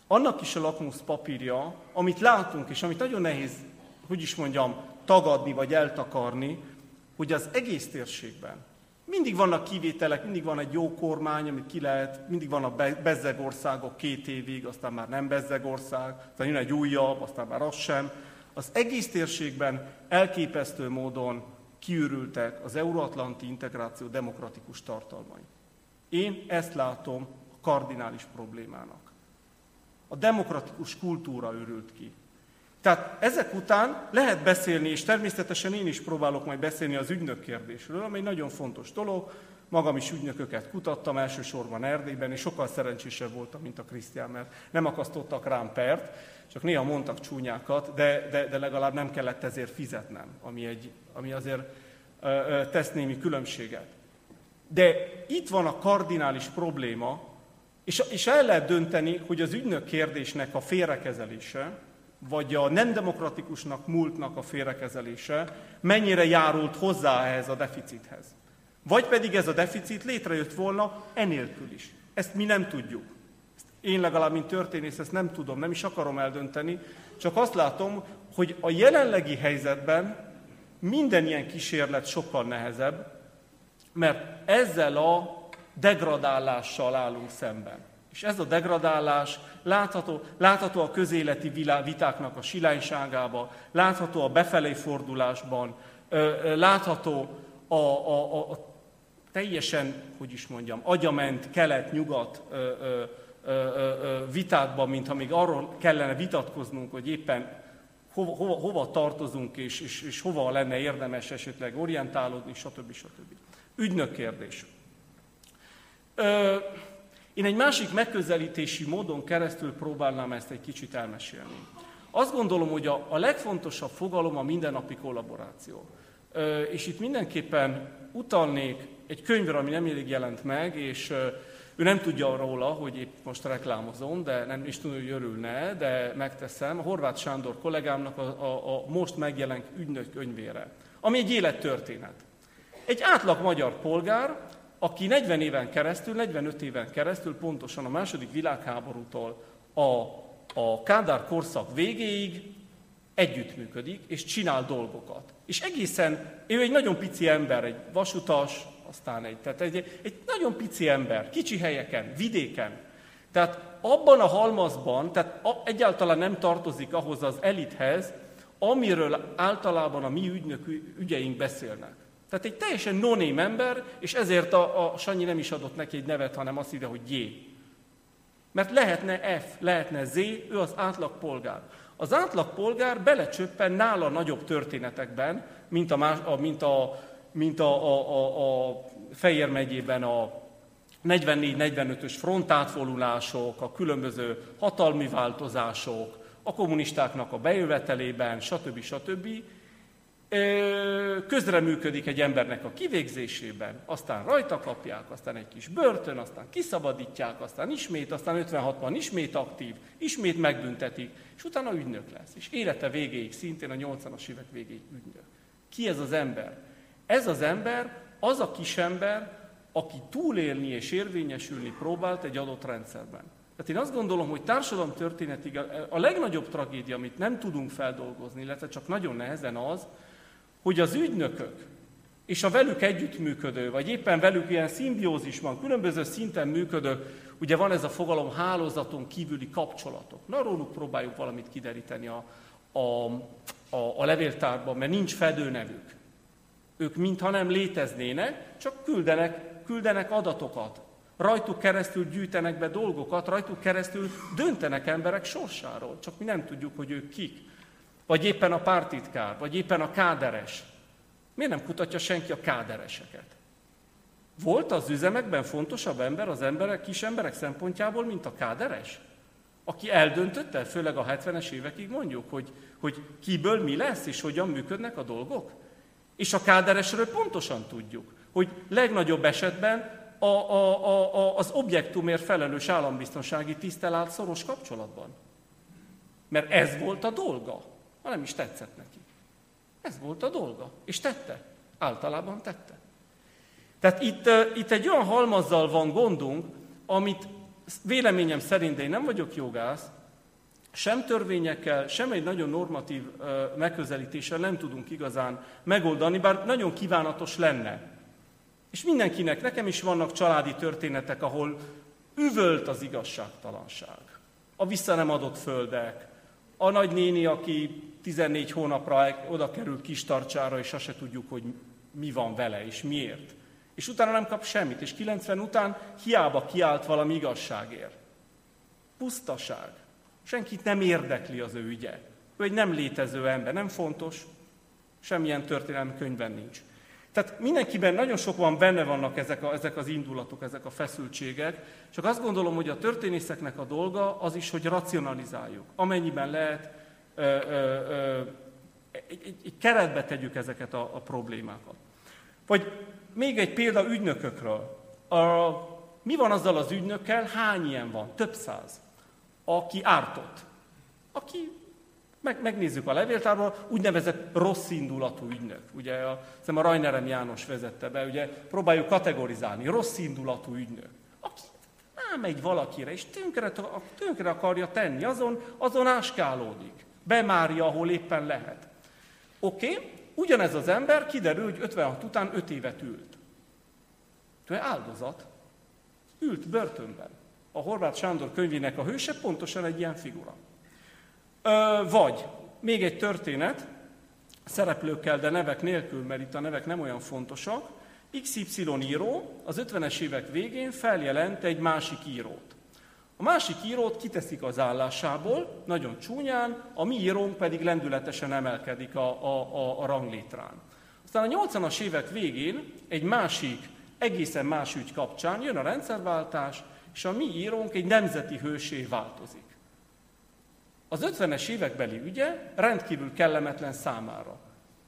annak is a lakmusz papírja, amit látunk, és amit nagyon nehéz, hogy is mondjam, tagadni vagy eltakarni, hogy az egész térségben mindig vannak kivételek, mindig van egy jó kormány, amit ki lehet, mindig van a bezzeg országok két évig, aztán már nem bezzeg ország, aztán jön egy újabb, aztán már az sem. Az egész térségben elképesztő módon kiürültek az euróatlanti integráció demokratikus tartalmai. Én ezt látom a kardinális problémának. A demokratikus kultúra őrült ki. Tehát ezek után lehet beszélni, és természetesen én is próbálok majd beszélni az ügynök kérdésről, ami egy nagyon fontos dolog. Magam is ügynököket kutattam, elsősorban Erdélyben, és sokkal szerencsésebb voltam, mint a Krisztián, mert nem akasztottak rám pert, csak néha mondtak csúnyákat, de, de, de legalább nem kellett ezért fizetnem, ami, egy, ami azért ö, ö, tesz némi különbséget. De itt van a kardinális probléma, és, és el lehet dönteni, hogy az ügynök kérdésnek a félrekezelése, vagy a nem demokratikusnak múltnak a félrekezelése mennyire járult hozzá ehhez a deficithez. Vagy pedig ez a deficit létrejött volna enélkül is. Ezt mi nem tudjuk. Ezt én legalább, mint történész, ezt nem tudom, nem is akarom eldönteni, csak azt látom, hogy a jelenlegi helyzetben minden ilyen kísérlet sokkal nehezebb, mert ezzel a degradálással állunk szemben. És ez a degradálás látható, látható a közéleti vitáknak a silányságába, látható a befelé fordulásban, látható a, a, a, a teljesen, hogy is mondjam, agyament kelet-nyugat vitákban, mintha még arról kellene vitatkoznunk, hogy éppen hova, hova, hova tartozunk, és, és, és hova lenne érdemes esetleg orientálódni, stb. stb. Ügynök kérdés. Ö, én egy másik megközelítési módon keresztül próbálnám ezt egy kicsit elmesélni. Azt gondolom, hogy a, a legfontosabb fogalom a mindennapi kollaboráció. Ö, és itt mindenképpen utalnék egy könyvre, ami nem elég jelent meg, és ö, ő nem tudja róla, hogy épp most reklámozom, de nem is tudom, hogy örülne, de megteszem. A Horváth Sándor kollégámnak a, a, a most megjelent ügynök könyvére, ami egy élettörténet. Egy átlag magyar polgár, aki 40 éven keresztül, 45 éven keresztül, pontosan a második világháborútól a, a Kádár korszak végéig együttműködik, és csinál dolgokat. És egészen, ő egy nagyon pici ember, egy vasutas, aztán egy, tehát egy, egy nagyon pici ember, kicsi helyeken, vidéken. Tehát abban a halmazban, tehát egyáltalán nem tartozik ahhoz az elithez, amiről általában a mi ügynök ügyeink beszélnek. Tehát egy teljesen noném ember, és ezért a, a Sanyi nem is adott neki egy nevet, hanem azt ide, hogy J. Mert lehetne F, lehetne Z, ő az átlag polgár. Az átlag polgár belecsöppen nála nagyobb történetekben, mint a, más, a, mint a, mint a, a, a, a Fejér megyében a 44-45-ös frontátvolulások, a különböző hatalmi változások, a kommunistáknak a bejövetelében, stb. stb közreműködik egy embernek a kivégzésében, aztán rajta kapják, aztán egy kis börtön, aztán kiszabadítják, aztán ismét, aztán 56-ban ismét aktív, ismét megbüntetik, és utána ügynök lesz. És élete végéig, szintén a 80-as évek végéig ügynök. Ki ez az ember? Ez az ember az a kis ember, aki túlélni és érvényesülni próbált egy adott rendszerben. Tehát én azt gondolom, hogy társadalom történetig a legnagyobb tragédia, amit nem tudunk feldolgozni, illetve csak nagyon nehezen az, hogy az ügynökök és a velük együttműködő, vagy éppen velük ilyen szimbiózisban, különböző szinten működő, ugye van ez a fogalom hálózaton kívüli kapcsolatok. Na, róluk próbáljuk valamit kideríteni a, a, a, a levéltárban, mert nincs fedőnevük. Ők mintha nem léteznének, csak küldenek, küldenek adatokat. Rajtuk keresztül gyűjtenek be dolgokat, rajtuk keresztül döntenek emberek sorsáról, csak mi nem tudjuk, hogy ők kik vagy éppen a pártitkár, vagy éppen a káderes. Miért nem kutatja senki a kádereseket? Volt az üzemekben fontosabb ember az emberek, kis emberek szempontjából, mint a káderes? Aki eldöntötte, főleg a 70-es évekig mondjuk, hogy, hogy kiből mi lesz, és hogyan működnek a dolgok? És a káderesről pontosan tudjuk, hogy legnagyobb esetben a, a, a, a, az objektumért felelős állambiztonsági tisztel állt szoros kapcsolatban. Mert ez volt a dolga, ha nem is tetszett neki. Ez volt a dolga, és tette. Általában tette. Tehát itt, itt egy olyan halmazzal van gondunk, amit véleményem szerint, de én nem vagyok jogász, sem törvényekkel, sem egy nagyon normatív megközelítéssel nem tudunk igazán megoldani, bár nagyon kívánatos lenne. És mindenkinek, nekem is vannak családi történetek, ahol üvölt az igazságtalanság. A vissza nem adott földek, a nagynéni, aki 14 hónapra oda került kis tartsára, és azt se tudjuk, hogy mi van vele, és miért. És utána nem kap semmit, és 90 után hiába kiállt valami igazságért. Pusztaság. Senkit nem érdekli az ő ügye. Ő egy nem létező ember, nem fontos, semmilyen történelmi könyvben nincs. Tehát mindenkiben nagyon sok van, benne vannak ezek, a, ezek az indulatok, ezek a feszültségek, csak azt gondolom, hogy a történészeknek a dolga az is, hogy racionalizáljuk. Amennyiben lehet, egy, egy, egy keretbe tegyük ezeket a, a problémákat. Vagy még egy példa ügynökökről. A, mi van azzal az ügynökkel, hány ilyen van? Több száz. Aki ártott. Aki meg, megnézzük a levéltárból, úgynevezett rossz indulatú ügynök. Ugye a, a Rajnerem János vezette be, ugye próbáljuk kategorizálni. Rossz indulatú ügynök. Aki rámegy valakire, és tönkre, tönkre akarja tenni, azon, azon áskálódik. Bemárja, ahol éppen lehet. Oké, okay, ugyanez az ember kiderül, hogy 56 után 5 évet ült. Ő áldozat. Ült börtönben. A Horváth Sándor könyvének a hőse pontosan egy ilyen figura. Ö, vagy még egy történet, szereplőkkel, de nevek nélkül, mert itt a nevek nem olyan fontosak. XY író az 50-es évek végén feljelent egy másik írót. A másik írót kiteszik az állásából, nagyon csúnyán, a mi írónk pedig lendületesen emelkedik a, a, a, a ranglétrán. Aztán a 80-as évek végén egy másik, egészen más ügy kapcsán jön a rendszerváltás, és a mi írónk egy nemzeti hősé változik. Az 50-es évekbeli ügye rendkívül kellemetlen számára.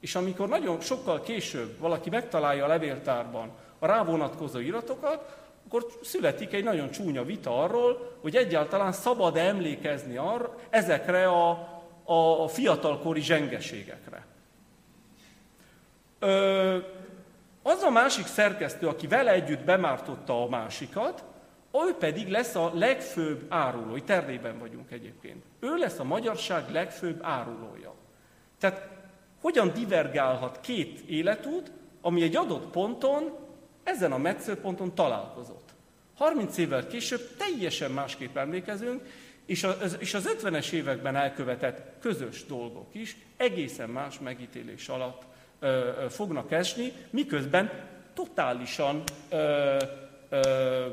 És amikor nagyon sokkal később valaki megtalálja a levéltárban a rávonatkozó iratokat, akkor születik egy nagyon csúnya vita arról, hogy egyáltalán szabad-e emlékezni arra, ezekre a, a fiatalkori zsengeségekre. Ö, az a másik szerkesztő, aki vele együtt bemártotta a másikat, ő pedig lesz a legfőbb áruló. Itt Erdélyben vagyunk egyébként. Ő lesz a magyarság legfőbb árulója. Tehát hogyan divergálhat két életút, ami egy adott ponton, ezen a metszőponton találkozott. 30 évvel később teljesen másképp emlékezünk, és az, és az 50-es években elkövetett közös dolgok is egészen más megítélés alatt ö, ö, fognak esni, miközben totálisan ö, ö,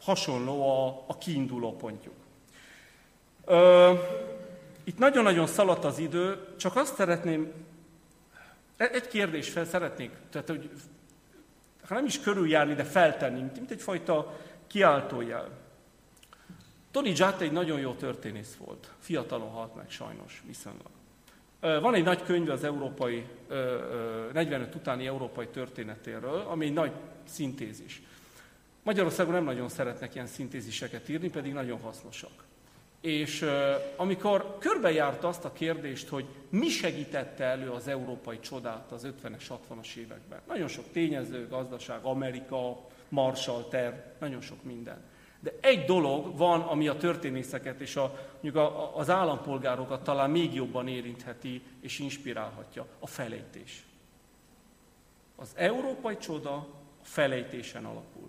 hasonló a, a kiinduló pontjuk. Ö, itt nagyon-nagyon szaladt az idő, csak azt szeretném, e, egy kérdés fel szeretnék, tehát hogy ha nem is körüljárni, de feltenni, mint, egyfajta kiáltójel. Tony Jatt egy nagyon jó történész volt. Fiatalon halt meg sajnos, viszonylag. Van egy nagy könyv az európai, 45 utáni európai történetéről, ami egy nagy szintézis. Magyarországon nem nagyon szeretnek ilyen szintéziseket írni, pedig nagyon hasznosak. És amikor körbejárta azt a kérdést, hogy mi segítette elő az európai csodát az 50-es, 60-as években. Nagyon sok tényező, gazdaság, Amerika, Marshall terv, nagyon sok minden. De egy dolog van, ami a történészeket és a, mondjuk a, az állampolgárokat talán még jobban érintheti és inspirálhatja, a felejtés. Az európai csoda a felejtésen alapul.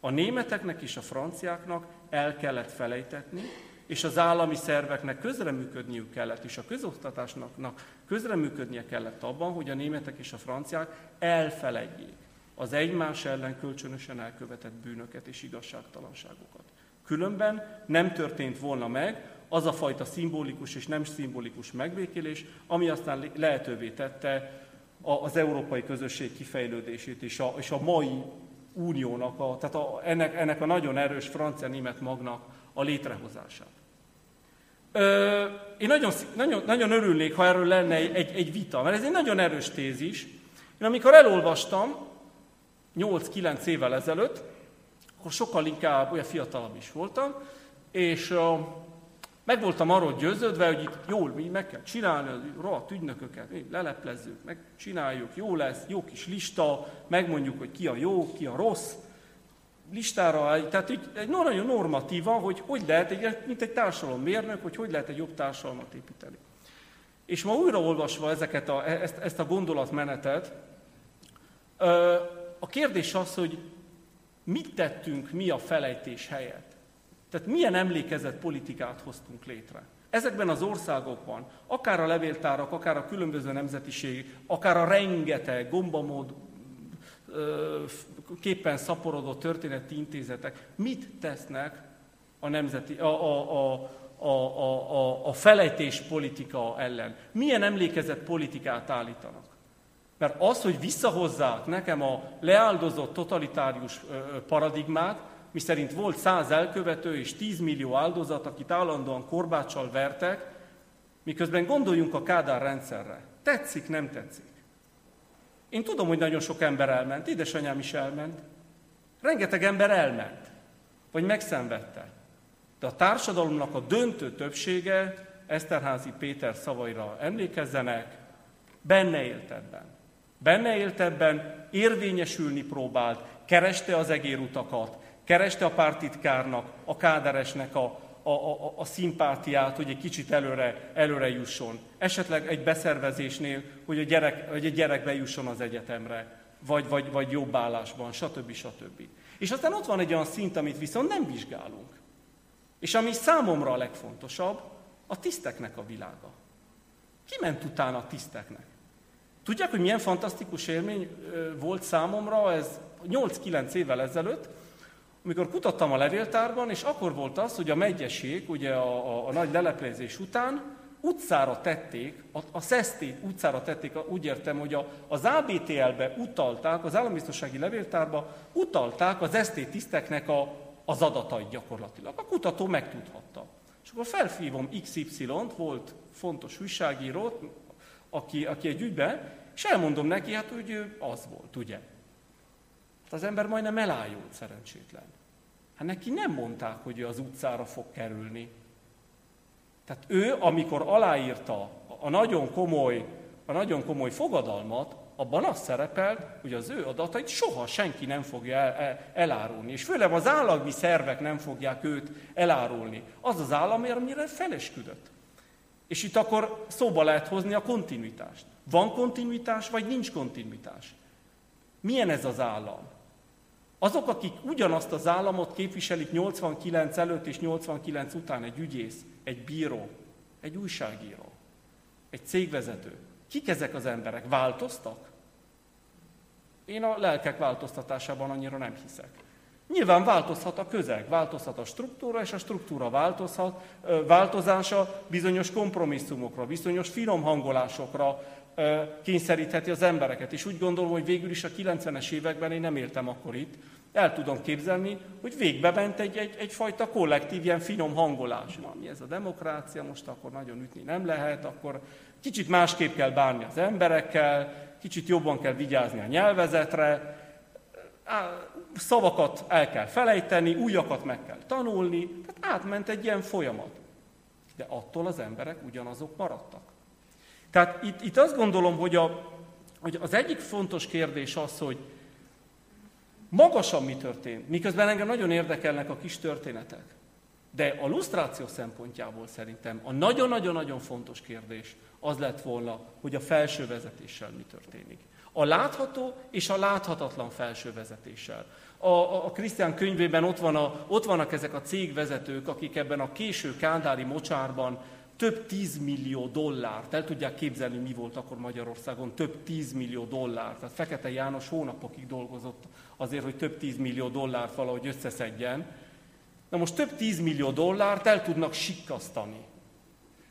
A németeknek és a franciáknak el kellett felejtetni, és az állami szerveknek közreműködniük kellett, és a közoktatásnak közreműködnie kellett abban, hogy a németek és a franciák elfeledjék az egymás ellen kölcsönösen elkövetett bűnöket és igazságtalanságokat. Különben nem történt volna meg az a fajta szimbolikus és nem szimbolikus megbékélés, ami aztán lehetővé tette az európai közösség kifejlődését és a, és a mai uniónak, a, tehát a, ennek, ennek a nagyon erős francia-német magnak a létrehozását. Ö, én nagyon, nagyon, nagyon örülnék, ha erről lenne egy, egy, vita, mert ez egy nagyon erős tézis. Én amikor elolvastam, 8-9 évvel ezelőtt, akkor sokkal inkább olyan fiatalabb is voltam, és uh, meg voltam arról győződve, hogy itt jól mi meg kell csinálni, rohadt ügynököket, leleplezzük, megcsináljuk, jó lesz, jó kis lista, megmondjuk, hogy ki a jó, ki a rossz, listára, tehát így, egy nagyon normatíva, hogy hogy lehet, egy, mint egy társadalommérnök, hogy hogy lehet egy jobb társadalmat építeni. És ma újraolvasva ezeket a, ezt, ezt a gondolatmenetet, a kérdés az, hogy mit tettünk mi a felejtés helyett. Tehát milyen emlékezett politikát hoztunk létre. Ezekben az országokban, akár a levéltárak, akár a különböző nemzetiség, akár a rengeteg gombamód képpen szaporodott történeti intézetek mit tesznek a, nemzeti, a, a, a, a, a, a, a felejtés politika ellen? Milyen emlékezett politikát állítanak? Mert az, hogy visszahozzák nekem a leáldozott totalitárius paradigmát, miszerint volt száz elkövető és 10 millió áldozat, akit állandóan korbáccsal vertek, miközben gondoljunk a Kádár rendszerre. Tetszik, nem tetszik. Én tudom, hogy nagyon sok ember elment, édesanyám is elment. Rengeteg ember elment, vagy megszenvedte. De a társadalomnak a döntő többsége, Eszterházi Péter szavaira emlékezzenek, benne élt ebben. Benne élt ebben, érvényesülni próbált, kereste az egérutakat, kereste a pártitkárnak, a káderesnek a, a, a, a szimpátiát, hogy egy kicsit előre, előre jusson. Esetleg egy beszervezésnél, hogy a gyerek, hogy a gyerek bejusson az egyetemre, vagy, vagy, vagy jobb állásban, stb. stb. És aztán ott van egy olyan szint, amit viszont nem vizsgálunk. És ami számomra a legfontosabb, a tiszteknek a világa. Ki ment utána a tiszteknek? Tudják, hogy milyen fantasztikus élmény volt számomra ez 8-9 évvel ezelőtt, amikor kutattam a levéltárban, és akkor volt az, hogy a megyesség, ugye a, a, a nagy leleplezés után utcára tették, a, a Szesztét utcára tették, úgy értem, hogy a, az ABTL-be utalták, az állambiztonsági levéltárba utalták az ST tiszteknek a, az adatait gyakorlatilag. A kutató megtudhatta. És akkor felhívom XY-t, volt fontos újságírót, aki, aki egy ügybe, és elmondom neki, hát hogy az volt, ugye. Hát az ember majdnem elájult szerencsétlen. Hát neki nem mondták, hogy ő az utcára fog kerülni. Tehát ő, amikor aláírta a nagyon komoly, a nagyon komoly fogadalmat, abban az szerepelt, hogy az ő adatait soha senki nem fogja el, el, elárulni. És főleg az állami szervek nem fogják őt elárulni. Az az állam, amire felesküdött. És itt akkor szóba lehet hozni a kontinuitást. Van kontinuitás, vagy nincs kontinuitás? Milyen ez az állam? Azok, akik ugyanazt az államot képviselik 89 előtt és 89 után, egy ügyész, egy bíró, egy újságíró, egy cégvezető. Kik ezek az emberek? Változtak? Én a lelkek változtatásában annyira nem hiszek. Nyilván változhat a közeg, változhat a struktúra, és a struktúra változhat, változása bizonyos kompromisszumokra, bizonyos finom hangolásokra kényszerítheti az embereket. És úgy gondolom, hogy végül is a 90-es években én nem éltem akkor itt, el tudom képzelni, hogy végbe ment egy, egy, egyfajta kollektív, ilyen finom hangolás. Na, mi ez a demokrácia, most akkor nagyon ütni nem lehet, akkor kicsit másképp kell bánni az emberekkel, kicsit jobban kell vigyázni a nyelvezetre, szavakat el kell felejteni, újakat meg kell tanulni, tehát átment egy ilyen folyamat. De attól az emberek ugyanazok maradtak. Tehát itt, itt azt gondolom, hogy, a, hogy az egyik fontos kérdés az, hogy magasan mi történt, miközben engem nagyon érdekelnek a kis történetek. De a lusztráció szempontjából szerintem a nagyon-nagyon-nagyon fontos kérdés az lett volna, hogy a felső vezetéssel mi történik. A látható és a láthatatlan felső vezetéssel. A, a, a könyvében ott, van a, ott vannak ezek a cégvezetők, akik ebben a késő kándári mocsárban több tízmillió dollárt, el tudják képzelni, mi volt akkor Magyarországon, több tízmillió dollárt. Tehát Fekete János hónapokig dolgozott azért, hogy több tízmillió dollárt valahogy összeszedjen. Na most több tízmillió dollárt el tudnak sikkasztani.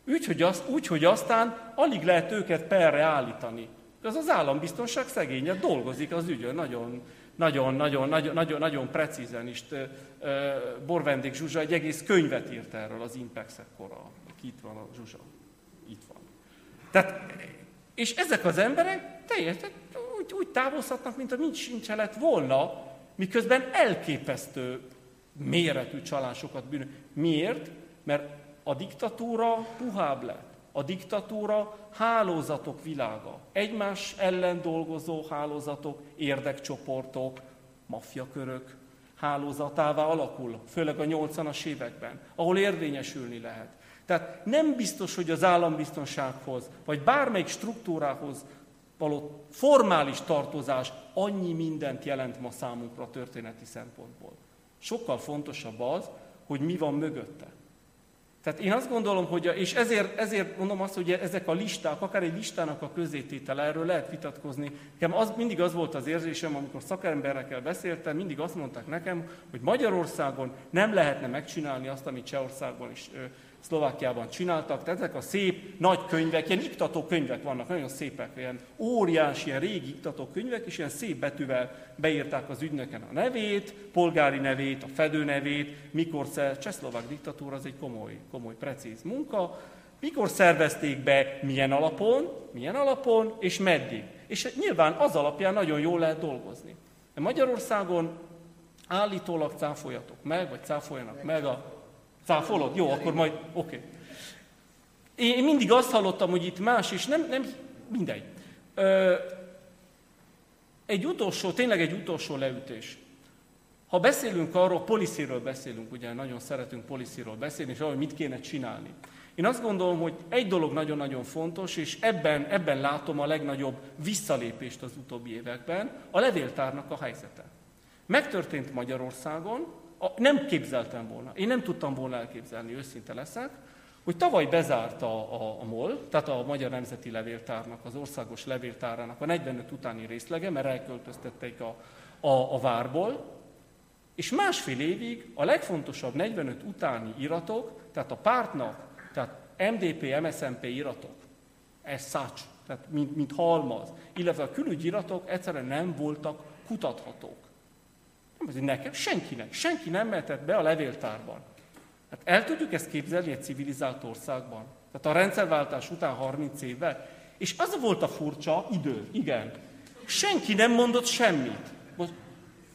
Úgy hogy, az, úgy, hogy aztán alig lehet őket perre állítani. Az az állambiztonság szegénye dolgozik az ügyön nagyon, nagyon, nagyon, nagyon, nagyon, nagyon precízen is. Borvendék Zsuzsa egy egész könyvet írt erről az Impex ekkora. Itt van a Zsuzsa. Itt van. Tehát, és ezek az emberek teljesen úgy úgy, távozhatnak, mint a mint sincse lett volna, miközben elképesztő méretű csalásokat bűnök. Miért? Mert a diktatúra puhább lett. A diktatúra hálózatok világa. Egymás ellen dolgozó hálózatok, érdekcsoportok, maffiakörök hálózatává alakul, főleg a 80-as években, ahol érvényesülni lehet. Tehát nem biztos, hogy az állambiztonsághoz, vagy bármelyik struktúrához való formális tartozás annyi mindent jelent ma számunkra történeti szempontból. Sokkal fontosabb az, hogy mi van mögötte. Tehát én azt gondolom, hogy, és ezért, ezért mondom azt, hogy ezek a listák, akár egy listának a közététele, erről lehet vitatkozni. Nekem az, mindig az volt az érzésem, amikor szakemberekkel beszéltem, mindig azt mondták nekem, hogy Magyarországon nem lehetne megcsinálni azt, amit Csehországban is Szlovákiában csináltak. Tehát ezek a szép nagy könyvek, ilyen iktató könyvek vannak, nagyon szépek, ilyen óriási, ilyen régi iktató könyvek, és ilyen szép betűvel beírták az ügynöken a nevét, polgári nevét, a fedő nevét, mikor szer... Csehszlovák diktatúra az egy komoly, komoly, precíz munka, mikor szervezték be, milyen alapon, milyen alapon, és meddig. És nyilván az alapján nagyon jól lehet dolgozni. De Magyarországon állítólag cáfoljatok meg, vagy cáfoljanak meg a Cáfolod? Jó, akkor majd, oké. Okay. Én mindig azt hallottam, hogy itt más, és nem, nem mindegy. Ö, egy utolsó, tényleg egy utolsó leütés. Ha beszélünk arról, policyről beszélünk, ugye nagyon szeretünk policyról beszélni, és arról, mit kéne csinálni. Én azt gondolom, hogy egy dolog nagyon-nagyon fontos, és ebben, ebben látom a legnagyobb visszalépést az utóbbi években, a levéltárnak a helyzete. Megtörtént Magyarországon, nem képzeltem volna, én nem tudtam volna elképzelni, őszinte leszek, hogy tavaly bezárta a, a, a MOL, tehát a Magyar Nemzeti Levéltárnak, az országos levéltárának a 45 utáni részlege, mert elköltöztették a, a, a várból, és másfél évig a legfontosabb 45 utáni iratok, tehát a pártnak, tehát MDP, MSZMP iratok, ez szács, tehát mint, mint halmaz, illetve a külügyiratok egyszerűen nem voltak kutathatók. Nem azért nekem, senkinek. Senki nem mehetett be a levéltárban. Hát el tudjuk ezt képzelni egy civilizált országban? Tehát a rendszerváltás után 30 évvel. És az volt a furcsa idő, igen. Senki nem mondott semmit.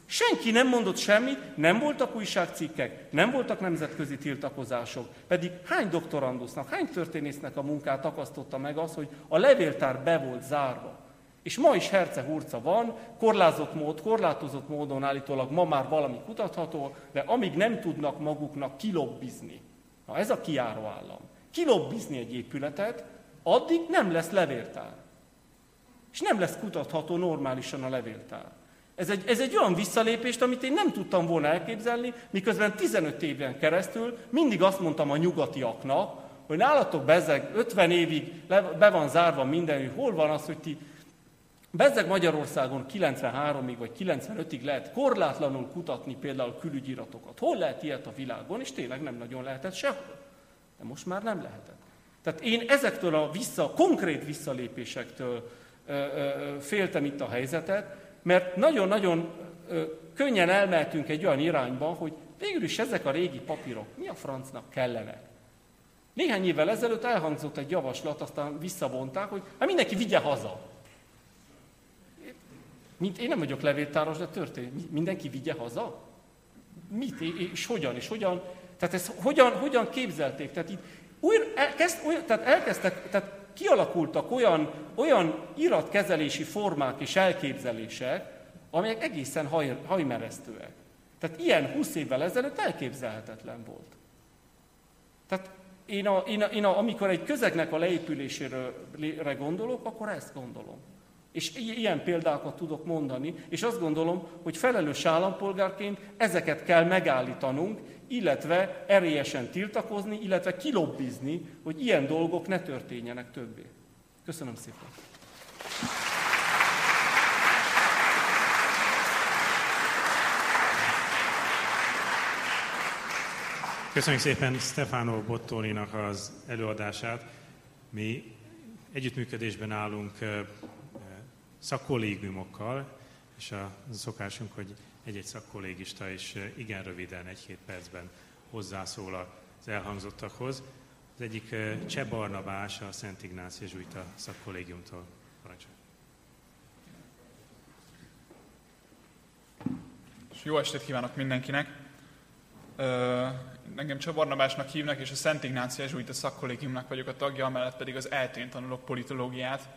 Senki nem mondott semmit, nem voltak újságcikkek, nem voltak nemzetközi tiltakozások, pedig hány doktorandusznak, hány történésznek a munkát akasztotta meg az, hogy a levéltár be volt zárva. És ma is herce hurca van, korlázott mód, korlátozott módon állítólag ma már valami kutatható, de amíg nem tudnak maguknak kilobbizni, na ez a kiáró állam, kilobbizni egy épületet, addig nem lesz levéltár. És nem lesz kutatható normálisan a levéltár. Ez egy, ez egy olyan visszalépést, amit én nem tudtam volna elképzelni, miközben 15 éven keresztül mindig azt mondtam a nyugatiaknak, hogy nálatok bezeg 50 évig le, be van zárva minden, hogy hol van az, hogy ti Bezzeg Magyarországon 93-ig vagy 95-ig lehet korlátlanul kutatni például külügyiratokat. Hol lehet ilyet a világon? És tényleg nem nagyon lehetett sehol. De most már nem lehetett. Tehát én ezektől a vissza, konkrét visszalépésektől ö, ö, féltem itt a helyzetet, mert nagyon-nagyon könnyen elmehetünk egy olyan irányba, hogy végül is ezek a régi papírok mi a francnak kellenek. Néhány évvel ezelőtt elhangzott egy javaslat, aztán visszavonták, hogy hát mindenki vigye haza. Mint én nem vagyok levéltáros, de történik. Mindenki vigye haza? Mit? És hogyan? És hogyan? Tehát ezt hogyan, hogyan képzelték? Tehát itt újra, elkezd, újra, tehát elkezdtek, tehát kialakultak olyan, olyan iratkezelési formák és elképzelések, amelyek egészen haj, hajmeresztőek. Tehát ilyen 20 évvel ezelőtt elképzelhetetlen volt. Tehát én, a, én, a, én a, amikor egy közegnek a leépülésére gondolok, akkor ezt gondolom. És ilyen példákat tudok mondani, és azt gondolom, hogy felelős állampolgárként ezeket kell megállítanunk, illetve erélyesen tiltakozni, illetve kilobbizni, hogy ilyen dolgok ne történjenek többé. Köszönöm szépen! Köszönjük szépen Stefano Bottolinak az előadását. Mi együttműködésben állunk szakkollégiumokkal, és a szokásunk, hogy egy-egy szakkollégista is eh, igen röviden, egy-két percben hozzászól az elhangzottakhoz. Az egyik eh, Cseh Barnabás, a Szent Ignácia Zsújta szakkollégiumtól. Jó estét kívánok mindenkinek! Ö, engem Csabarnabásnak hívnak, és a Szent Ignácia Zsújta szakkollégiumnak vagyok a tagja, amellett pedig az eltén tanulok politológiát,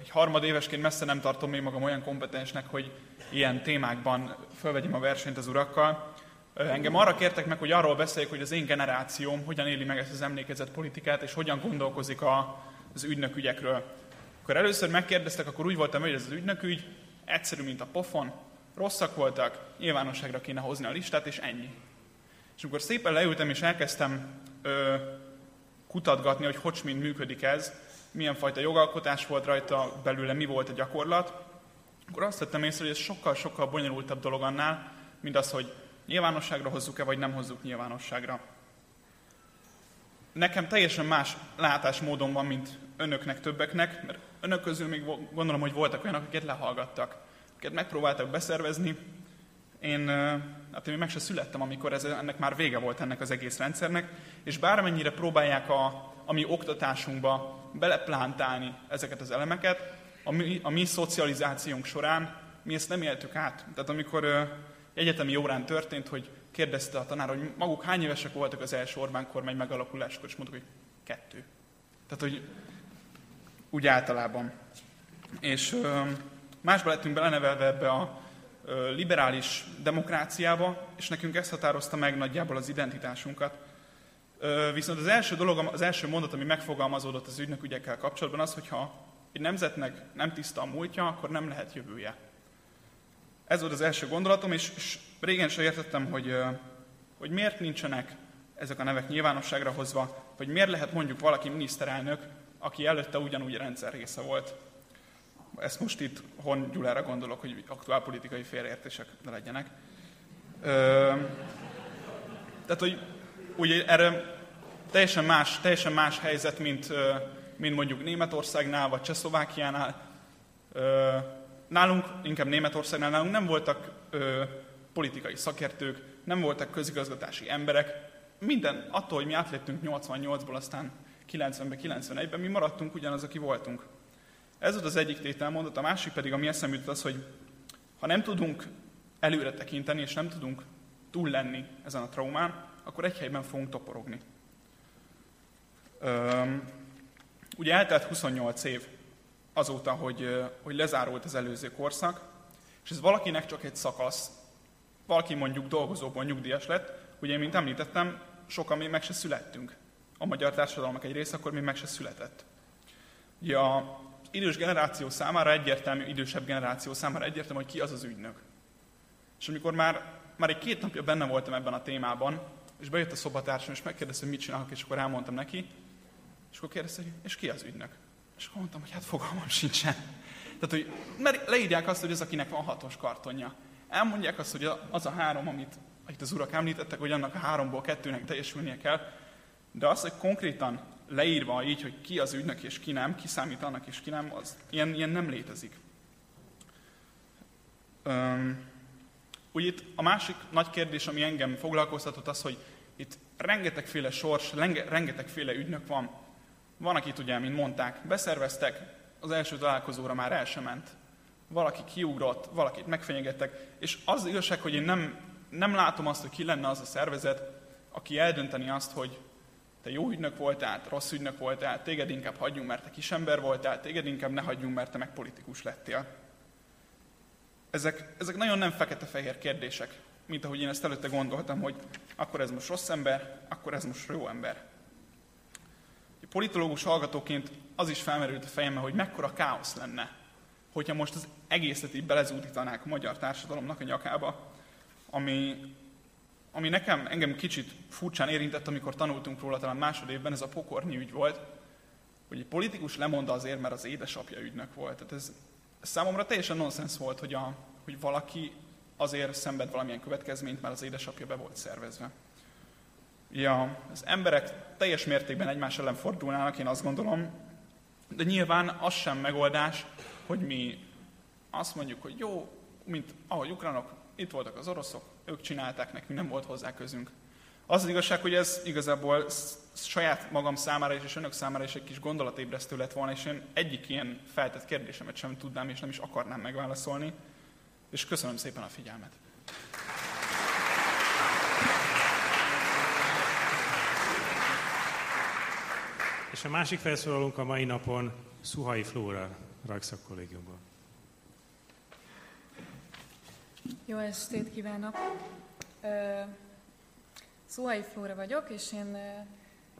egy harmadévesként messze nem tartom még magam olyan kompetensnek, hogy ilyen témákban fölvegyem a versenyt az urakkal. Engem arra kértek meg, hogy arról beszéljek, hogy az én generációm hogyan éli meg ezt az emlékezett politikát, és hogyan gondolkozik a, az ügynökügyekről. Akkor először megkérdeztek, akkor úgy voltam, hogy ez az ügynökügy egyszerű, mint a pofon, rosszak voltak, nyilvánosságra kéne hozni a listát, és ennyi. És amikor szépen leültem, és elkezdtem ö, kutatgatni, hogy hogy mind működik ez, milyen fajta jogalkotás volt rajta belőle, mi volt a gyakorlat, akkor azt vettem észre, hogy ez sokkal-sokkal bonyolultabb dolog annál, mint az, hogy nyilvánosságra hozzuk-e, vagy nem hozzuk nyilvánosságra. Nekem teljesen más látásmódom van, mint önöknek, többeknek, mert önök közül még gondolom, hogy voltak olyanok, akiket lehallgattak akiket megpróbáltak beszervezni. Én, hát én meg se születtem, amikor ez, ennek már vége volt ennek az egész rendszernek, és bármennyire próbálják a, a mi oktatásunkba beleplántálni ezeket az elemeket, a mi, a mi szocializációnk során mi ezt nem éltük át. Tehát amikor uh, egyetemi órán történt, hogy kérdezte a tanár, hogy maguk hány évesek voltak az első Orbán kormány megalakuláskor, és mondtuk, hogy kettő. Tehát, hogy úgy általában. És uh, Másba lettünk belenevelve ebbe a liberális demokráciába, és nekünk ezt határozta meg nagyjából az identitásunkat. Viszont az első dolog, az első mondat, ami megfogalmazódott az ügynökügyekkel kapcsolatban az, hogyha egy nemzetnek nem tiszta a múltja, akkor nem lehet jövője. Ez volt az első gondolatom, és, és régen sem értettem, hogy, hogy miért nincsenek ezek a nevek nyilvánosságra hozva, vagy miért lehet mondjuk valaki miniszterelnök, aki előtte ugyanúgy rendszer része volt. Ezt most itt Hon Gyulára gondolok, hogy aktuál politikai félreértések ne legyenek. Ö, tehát, hogy ugye erre teljesen más, teljesen más helyzet, mint, mint mondjuk Németországnál, vagy Csehszlovákiánál. Nálunk, inkább Németországnál, nálunk nem voltak politikai szakértők, nem voltak közigazgatási emberek. Minden, attól, hogy mi átléptünk 88-ból, aztán 90-ben, 91-ben, mi maradtunk ugyanaz, aki voltunk. Ez volt az egyik tételmondat, a másik pedig, ami eszembe jutott az, hogy ha nem tudunk előre tekinteni, és nem tudunk túl lenni ezen a traumán, akkor egy helyben fogunk toporogni. Üm, ugye eltelt 28 év azóta, hogy, hogy lezárult az előző korszak, és ez valakinek csak egy szakasz. Valaki mondjuk dolgozóból nyugdíjas lett, ugye, mint említettem, sokan még meg se születtünk. A magyar társadalmak egy része akkor még meg se született. Ugye a idős generáció számára egyértelmű, idősebb generáció számára egyértelmű, hogy ki az az ügynök. És amikor már, már egy két napja benne voltam ebben a témában, és bejött a szobatársam, és megkérdezte, hogy mit csinálok, és akkor elmondtam neki, és akkor kérdezte, hogy és ki az ügynök? És akkor mondtam, hogy hát fogalmam sincsen. Tehát, hogy mert leírják azt, hogy az, akinek van hatos kartonja. Elmondják azt, hogy az a három, amit, amit az urak említettek, hogy annak a háromból kettőnek teljesülnie kell, de az, hogy konkrétan leírva így, hogy ki az ügynök és ki nem, ki számít annak és ki nem, az ilyen, ilyen nem létezik. Üm, úgy itt a másik nagy kérdés, ami engem foglalkoztatott, az, hogy itt rengetegféle sors, rengetegféle ügynök van. Van, akit ugye, mint mondták, beszerveztek, az első találkozóra már el sem ment. Valaki kiugrott, valakit megfenyegettek, és az igazság, hogy én nem, nem látom azt, hogy ki lenne az a szervezet, aki eldönteni azt, hogy te jó ügynök voltál, rossz ügynök voltál, téged inkább hagyjunk, mert te kisember voltál, téged inkább ne hagyjunk, mert te meg politikus lettél. Ezek, ezek nagyon nem fekete-fehér kérdések, mint ahogy én ezt előtte gondoltam, hogy akkor ez most rossz ember, akkor ez most jó ember. Politológus hallgatóként az is felmerült a fejembe, hogy mekkora káosz lenne, hogyha most az egészet így belezúdítanák a magyar társadalomnak a nyakába, ami, ami nekem, engem kicsit furcsán érintett, amikor tanultunk róla talán másodévben, ez a pokorni ügy volt, hogy egy politikus lemond azért, mert az édesapja ügynök volt. Tehát ez, ez számomra teljesen nonsens volt, hogy, a, hogy valaki azért szenved valamilyen következményt, mert az édesapja be volt szervezve. Ja, az emberek teljes mértékben egymás ellen fordulnának, én azt gondolom, de nyilván az sem megoldás, hogy mi azt mondjuk, hogy jó, mint ahogy ukránok, itt voltak az oroszok, ők csinálták, nekünk nem volt hozzá közünk. Az az igazság, hogy ez igazából saját magam számára is, és önök számára is egy kis gondolatébresztő lett volna, és én egyik ilyen feltett kérdésemet sem tudnám, és nem is akarnám megválaszolni. És köszönöm szépen a figyelmet. És a másik felszólalónk a mai napon Szuhai Flóra, Rajkszakkollégiumból. Jó estét kívánok! Szuhai Flóra vagyok, és én,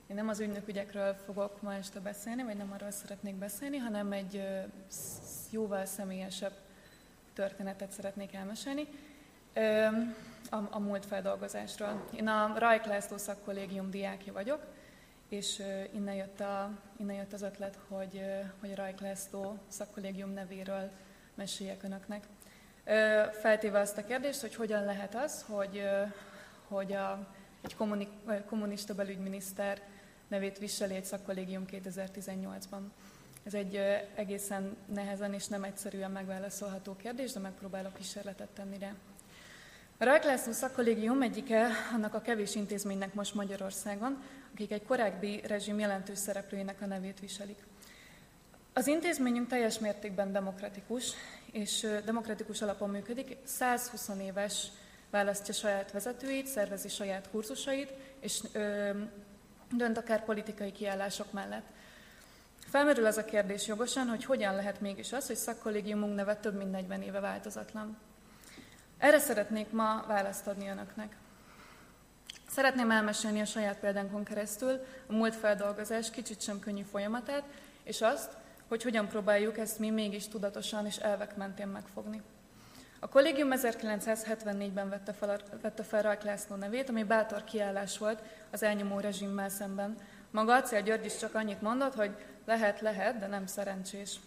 én nem az ügynökügyekről fogok ma este beszélni, vagy nem arról szeretnék beszélni, hanem egy jóval személyesebb történetet szeretnék elmesélni a, a múlt feldolgozásról. Én a Rajk László szakkollégium diákja vagyok, és innen jött, a, innen jött az ötlet, hogy, hogy a Rajk László szakkollégium nevéről meséljek önöknek. Feltéve azt a kérdést, hogy hogyan lehet az, hogy, hogy a, egy kommunik, kommunista belügyminiszter nevét viseli egy szakkollégium 2018-ban. Ez egy egészen nehezen és nem egyszerűen megválaszolható kérdés, de megpróbálok kísérletet tenni rá. A Rajk László szakkollégium egyike annak a kevés intézménynek most Magyarországon, akik egy korábbi rezsim jelentős szereplőinek a nevét viselik. Az intézményünk teljes mértékben demokratikus, és demokratikus alapon működik. 120 éves választja saját vezetőit, szervezi saját kurzusait, és ö, dönt akár politikai kiállások mellett. Felmerül az a kérdés jogosan, hogy hogyan lehet mégis az, hogy szakkollégiumunk neve több mint 40 éve változatlan. Erre szeretnék ma választ adni önöknek. Szeretném elmesélni a saját példánkon keresztül a múlt feldolgozás kicsit sem könnyű folyamatát, és azt, hogy hogyan próbáljuk ezt mi mégis tudatosan és elvek mentén megfogni. A kollégium 1974-ben vette fel, vette fel Rajk László nevét, ami bátor kiállás volt az elnyomó rezsimmel szemben. Maga Acél György is csak annyit mondott, hogy lehet, lehet, de nem szerencsés.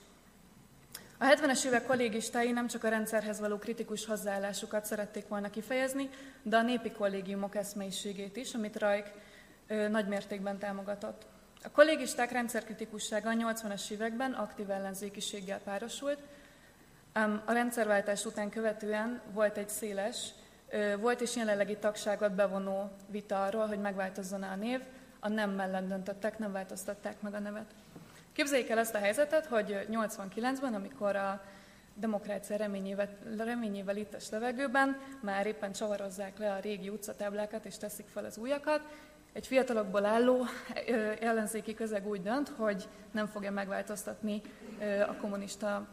A 70-es évek kollégistái nem csak a rendszerhez való kritikus hozzáállásukat szerették volna kifejezni, de a népi kollégiumok eszmeiségét is, amit Rajk nagymértékben támogatott. A kollégisták rendszerkritikussága a 80-as években aktív ellenzékiséggel párosult, ám a rendszerváltás után követően volt egy széles, volt és jelenlegi tagságot bevonó vita arról, hogy megváltozzon a név, a nem mellett döntöttek, nem változtatták meg a nevet. Képzeljék el ezt a helyzetet, hogy 89-ben, amikor a demokrácia reményével, reményével itt a levegőben, már éppen csavarozzák le a régi utcatáblákat és teszik fel az újakat, egy fiatalokból álló ellenzéki közeg úgy dönt, hogy nem fogja megváltoztatni a kommunista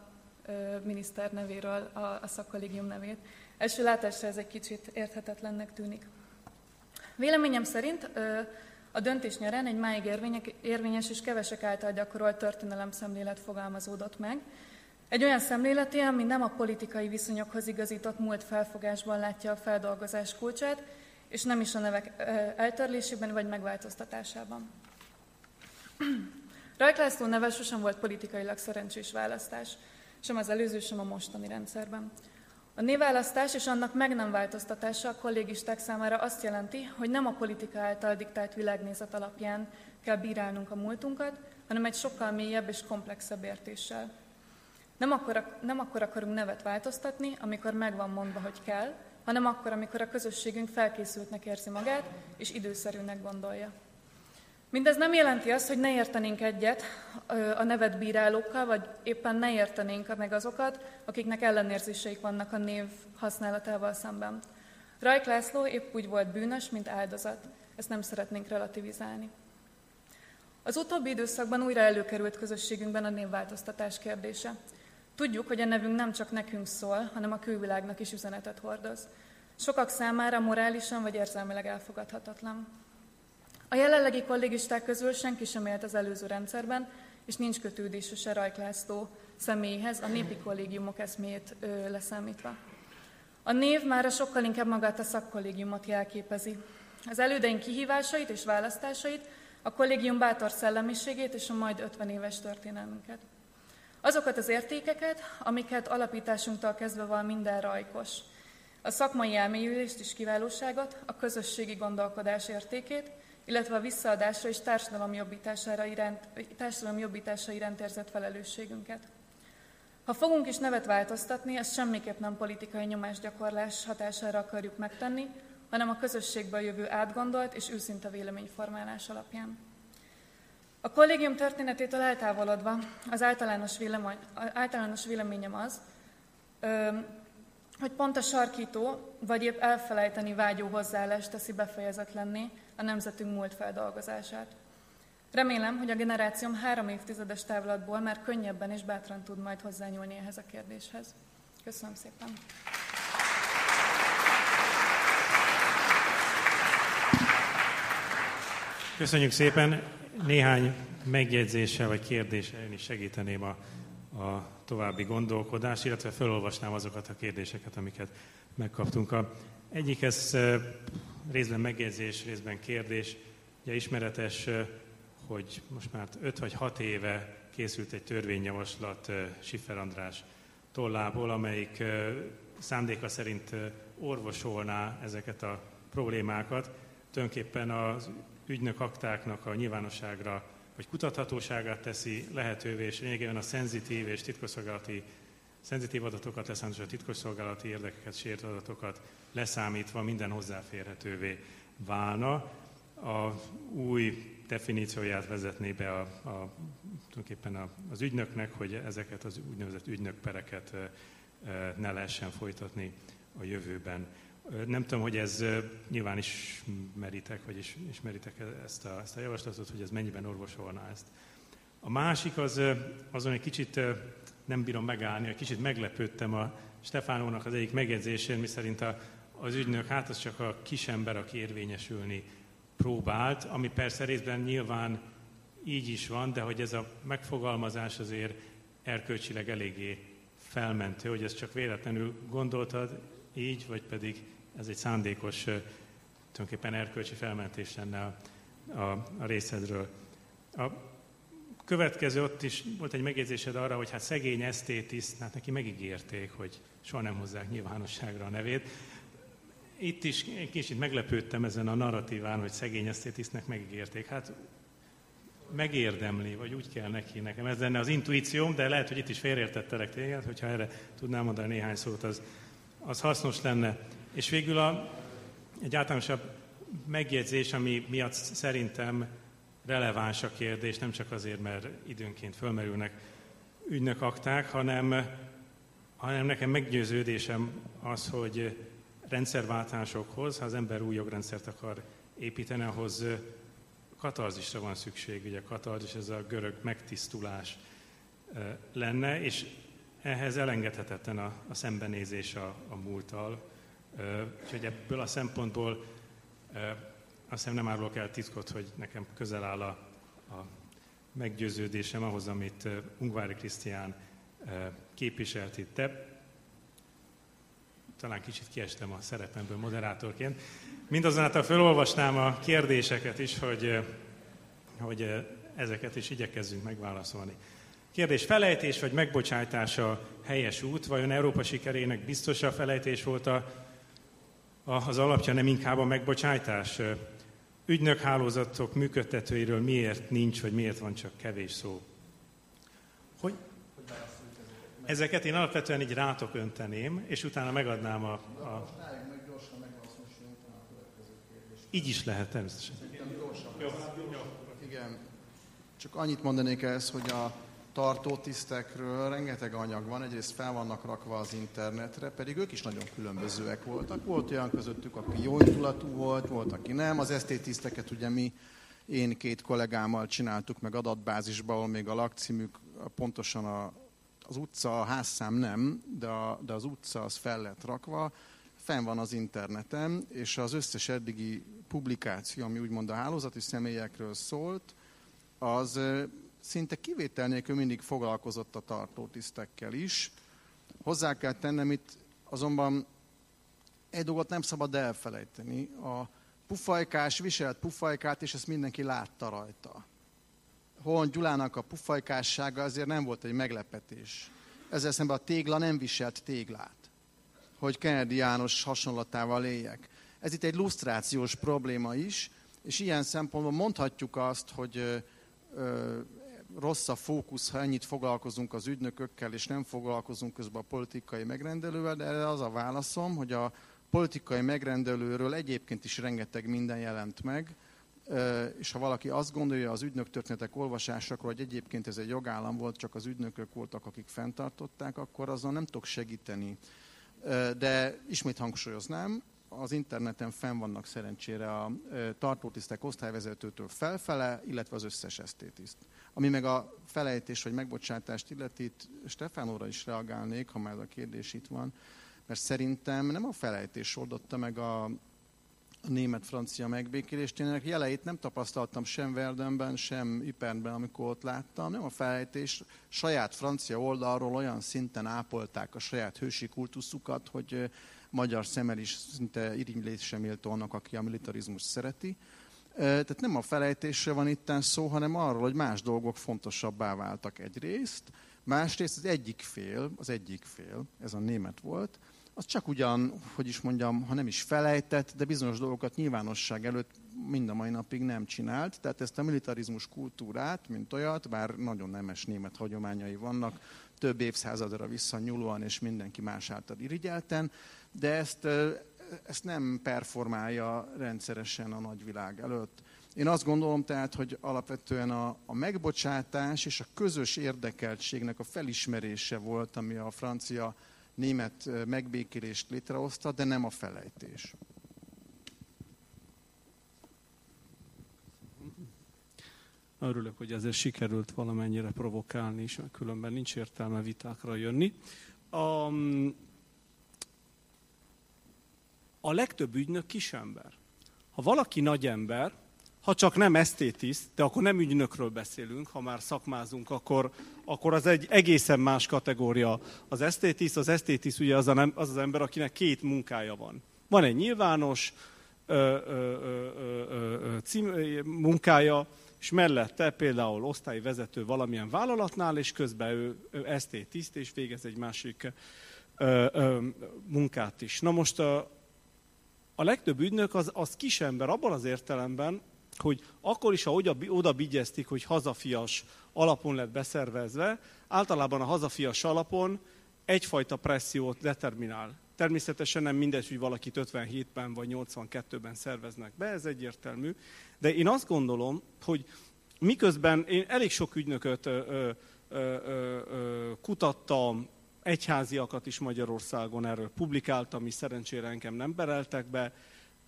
miniszter nevéről a, a szakkollégium nevét. Első látásra ez egy kicsit érthetetlennek tűnik. Véleményem szerint a döntés nyerén egy máig érvényes és kevesek által gyakorolt történelem szemlélet fogalmazódott meg. Egy olyan szemléleté, ami nem a politikai viszonyokhoz igazított múlt felfogásban látja a feldolgozás kulcsát, és nem is a nevek eltörlésében vagy megváltoztatásában. [CLEARS THROAT] Rajk László neve sosem volt politikailag szerencsés választás, sem az előző, sem a mostani rendszerben. A névválasztás és annak meg nem változtatása a kollégisták számára azt jelenti, hogy nem a politika által diktált világnézet alapján kell bírálnunk a múltunkat, hanem egy sokkal mélyebb és komplexebb értéssel. Nem akkor, nem akkor akarunk nevet változtatni, amikor megvan mondva, hogy kell, hanem akkor, amikor a közösségünk felkészültnek érzi magát, és időszerűnek gondolja. Mindez nem jelenti azt, hogy ne értenénk egyet a nevet bírálókkal, vagy éppen ne értenénk meg azokat, akiknek ellenérzéseik vannak a név használatával szemben. Rajk László épp úgy volt bűnös, mint áldozat. Ezt nem szeretnénk relativizálni. Az utóbbi időszakban újra előkerült közösségünkben a névváltoztatás kérdése. Tudjuk, hogy a nevünk nem csak nekünk szól, hanem a külvilágnak is üzenetet hordoz. Sokak számára morálisan vagy érzelmileg elfogadhatatlan. A jelenlegi kollégisták közül senki sem élt az előző rendszerben, és nincs kötődése se Rajk László személyhez, a népi kollégiumok eszméjét ö, leszámítva. A név már sokkal inkább magát a szakkollégiumot jelképezi. Az elődeink kihívásait és választásait, a kollégium bátor szellemiségét és a majd 50 éves történelmünket. Azokat az értékeket, amiket alapításunktól kezdve van minden rajkos. A szakmai elmélyülést és kiválóságot, a közösségi gondolkodás értékét, illetve a visszaadásra és társadalom jobbítására iránt, társadalom jobbítása iránt érzett felelősségünket. Ha fogunk is nevet változtatni, ezt semmiképp nem politikai nyomásgyakorlás hatására akarjuk megtenni, hanem a közösségből jövő átgondolt és őszinte véleményformálás alapján. A kollégium történetétől eltávolodva az általános, vélemény, általános véleményem az, hogy pont a sarkító, vagy épp elfelejteni vágyó hozzáállást teszi befejezetlenné a nemzetünk múlt feldolgozását. Remélem, hogy a generációm három évtizedes távlatból már könnyebben és bátran tud majd hozzányúlni ehhez a kérdéshez. Köszönöm szépen! Köszönjük szépen! Néhány megjegyzéssel vagy kérdéssel én is segíteném a, a további gondolkodást, illetve felolvasnám azokat a kérdéseket, amiket megkaptunk. A egyik ez részben megjegyzés, részben kérdés. Ugye ismeretes, hogy most már 5 vagy 6 éve készült egy törvényjavaslat Siffer András tollából, amelyik szándéka szerint orvosolná ezeket a problémákat. Tulajdonképpen az ügynök aktáknak a nyilvánosságra vagy kutathatóságát teszi lehetővé, és lényegében a szenzitív és titkosszolgálati szenzitív adatokat, leszámítva titkosszolgálati érdekeket, sért adatokat leszámítva minden hozzáférhetővé válna. A új definícióját vezetné be a, a, tulajdonképpen a, az ügynöknek, hogy ezeket az úgynevezett ügynökpereket ne lehessen folytatni a jövőben. Nem tudom, hogy ez nyilván ismeritek, vagy is, ismeritek ezt a, ezt a javaslatot, hogy ez mennyiben orvosolná ezt. A másik az, azon egy kicsit nem bírom megállni, egy kicsit meglepődtem a Stefánónak az egyik megjegyzésén, miszerint a, az ügynök, hát az csak a kisember, aki érvényesülni próbált, ami persze részben nyilván így is van, de hogy ez a megfogalmazás azért erkölcsileg eléggé felmentő, hogy ezt csak véletlenül gondoltad így, vagy pedig ez egy szándékos, tulajdonképpen erkölcsi felmentés lenne a, a, a részedről. A következő ott is volt egy megjegyzésed arra, hogy hát szegény esztétiszt, hát neki megígérték, hogy soha nem hozzák nyilvánosságra a nevét. Itt is egy kicsit meglepődtem ezen a narratíván, hogy szegény esztétisztnek megígérték. Hát megérdemli, vagy úgy kell neki nekem. Ez lenne az intuícióm, de lehet, hogy itt is félreértettelek téged, hogyha erre tudnám mondani néhány szót, az, az hasznos lenne. És végül a, egy általánosabb megjegyzés, ami miatt szerintem releváns a kérdés, nem csak azért, mert időnként fölmerülnek ügynök hanem, hanem nekem meggyőződésem az, hogy rendszerváltásokhoz, ha az ember új jogrendszert akar építeni, ahhoz katarzisra van szükség. Ugye katarzis, ez a görög megtisztulás lenne, és ehhez elengedhetetlen a, a szembenézés a, a múlttal, Úgyhogy ebből a szempontból azt hiszem nem árulok el titkot, hogy nekem közel áll a, a meggyőződésem ahhoz, amit Ungvári Krisztián képviselt itt. De talán kicsit kiestem a szerepemből moderátorként. Mindazonáltal felolvasnám a kérdéseket is, hogy, hogy ezeket is igyekezzünk megválaszolni. Kérdés, felejtés vagy megbocsájtása helyes út? Vajon Európa sikerének biztos a felejtés volt a az alapja nem inkább a megbocsájtás? Ügynökhálózatok működtetőiről miért nincs, vagy miért van csak kevés szó? Hogy ezeket én alapvetően így rátok önteném, és utána megadnám a... a... Így is lehet természetesen. Igen. Csak annyit mondanék ezt, hogy a tartótisztekről rengeteg anyag van, egyrészt fel vannak rakva az internetre, pedig ők is nagyon különbözőek voltak. Volt olyan közöttük, aki jó indulatú volt, volt, aki nem. Az esztétiszteket ugye mi, én két kollégámmal csináltuk meg adatbázisba, ahol még a lakcímük pontosan a, az utca, a házszám nem, de, a, de az utca az fel lett rakva, fenn van az interneten, és az összes eddigi publikáció, ami úgymond a hálózati személyekről szólt, az szinte kivétel nélkül mindig foglalkozott a tartótisztekkel is. Hozzá kell tennem itt azonban egy dolgot nem szabad elfelejteni. A pufajkás viselt pufajkát, és ezt mindenki látta rajta. Hol Gyulának a pufajkássága azért nem volt egy meglepetés. Ezzel szemben a tégla nem viselt téglát. Hogy Kennedy János hasonlatával éljek. Ez itt egy lusztrációs probléma is, és ilyen szempontból mondhatjuk azt, hogy rossz a fókusz, ha ennyit foglalkozunk az ügynökökkel, és nem foglalkozunk közben a politikai megrendelővel, de az a válaszom, hogy a politikai megrendelőről egyébként is rengeteg minden jelent meg, és ha valaki azt gondolja az ügynök történetek olvasásakról, hogy egyébként ez egy jogállam volt, csak az ügynökök voltak, akik fenntartották, akkor azon nem tudok segíteni. De ismét hangsúlyoznám, az interneten fenn vannak szerencsére a tartótisztek osztályvezetőtől felfele, illetve az összes esztétiszt. Ami meg a felejtés vagy megbocsátást illeti, itt Stefánóra is reagálnék, ha már a kérdés itt van, mert szerintem nem a felejtés oldotta meg a, német-francia megbékélést. Én ennek jeleit nem tapasztaltam sem Verdenben, sem Ipernben, amikor ott láttam. Nem a felejtés saját francia oldalról olyan szinten ápolták a saját hősi kultuszukat, hogy magyar szemmel is szinte irigylésre méltó annak, aki a militarizmus szereti. Tehát nem a felejtésre van itt szó, hanem arról, hogy más dolgok fontosabbá váltak egyrészt, másrészt az egyik fél, az egyik fél, ez a német volt, az csak ugyan, hogy is mondjam, ha nem is felejtett, de bizonyos dolgokat nyilvánosság előtt mind a mai napig nem csinált. Tehát ezt a militarizmus kultúrát, mint olyat, bár nagyon nemes német hagyományai vannak, több évszázadra visszanyúlóan és mindenki más által irigyelten, de ezt, ezt nem performálja rendszeresen a nagyvilág előtt. Én azt gondolom tehát, hogy alapvetően a, a megbocsátás és a közös érdekeltségnek a felismerése volt, ami a francia német megbékélést létrehozta, de nem a felejtés. Örülök, hogy ezért sikerült valamennyire provokálni mert különben nincs értelme vitákra jönni. A, a legtöbb ügynök kisember. Ha valaki nagy ember, ha csak nem esztétiszt, de akkor nem ügynökről beszélünk, ha már szakmázunk, akkor, akkor az egy egészen más kategória. Az esztétiszt, az esztétiszt ugye az, a nem, az az ember, akinek két munkája van. Van egy nyilvános ö, ö, ö, ö, cím, munkája, és mellette például osztályvezető valamilyen vállalatnál, és közben ő, ő esztétiszt, és végez egy másik ö, ö, munkát is. Na most a, a legtöbb ügynök az, az kisember abban az értelemben, hogy akkor is, ha oda, oda bigyeztik, hogy hazafias alapon lett beszervezve, általában a hazafias alapon egyfajta pressziót determinál. Természetesen nem mindegy, hogy valakit 57-ben vagy 82-ben szerveznek be, ez egyértelmű. De én azt gondolom, hogy miközben én elég sok ügynököt ö, ö, ö, ö, kutattam, egyháziakat is Magyarországon erről publikáltam, és szerencsére engem nem bereltek be,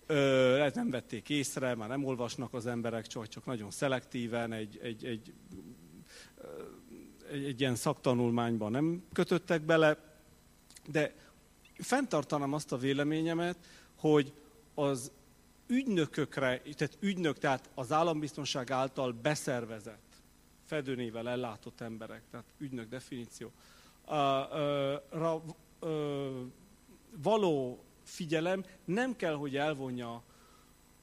Ö, nem vették észre, már nem olvasnak az emberek, csak, csak nagyon szelektíven, egy, egy, egy, egy, egy ilyen szaktanulmányban nem kötöttek bele, de fenntartanám azt a véleményemet, hogy az ügynökökre, tehát ügynök, tehát az állambiztonság által beszervezett, fedőnével ellátott emberek, tehát ügynök definíció, ra, való figyelem nem kell, hogy elvonja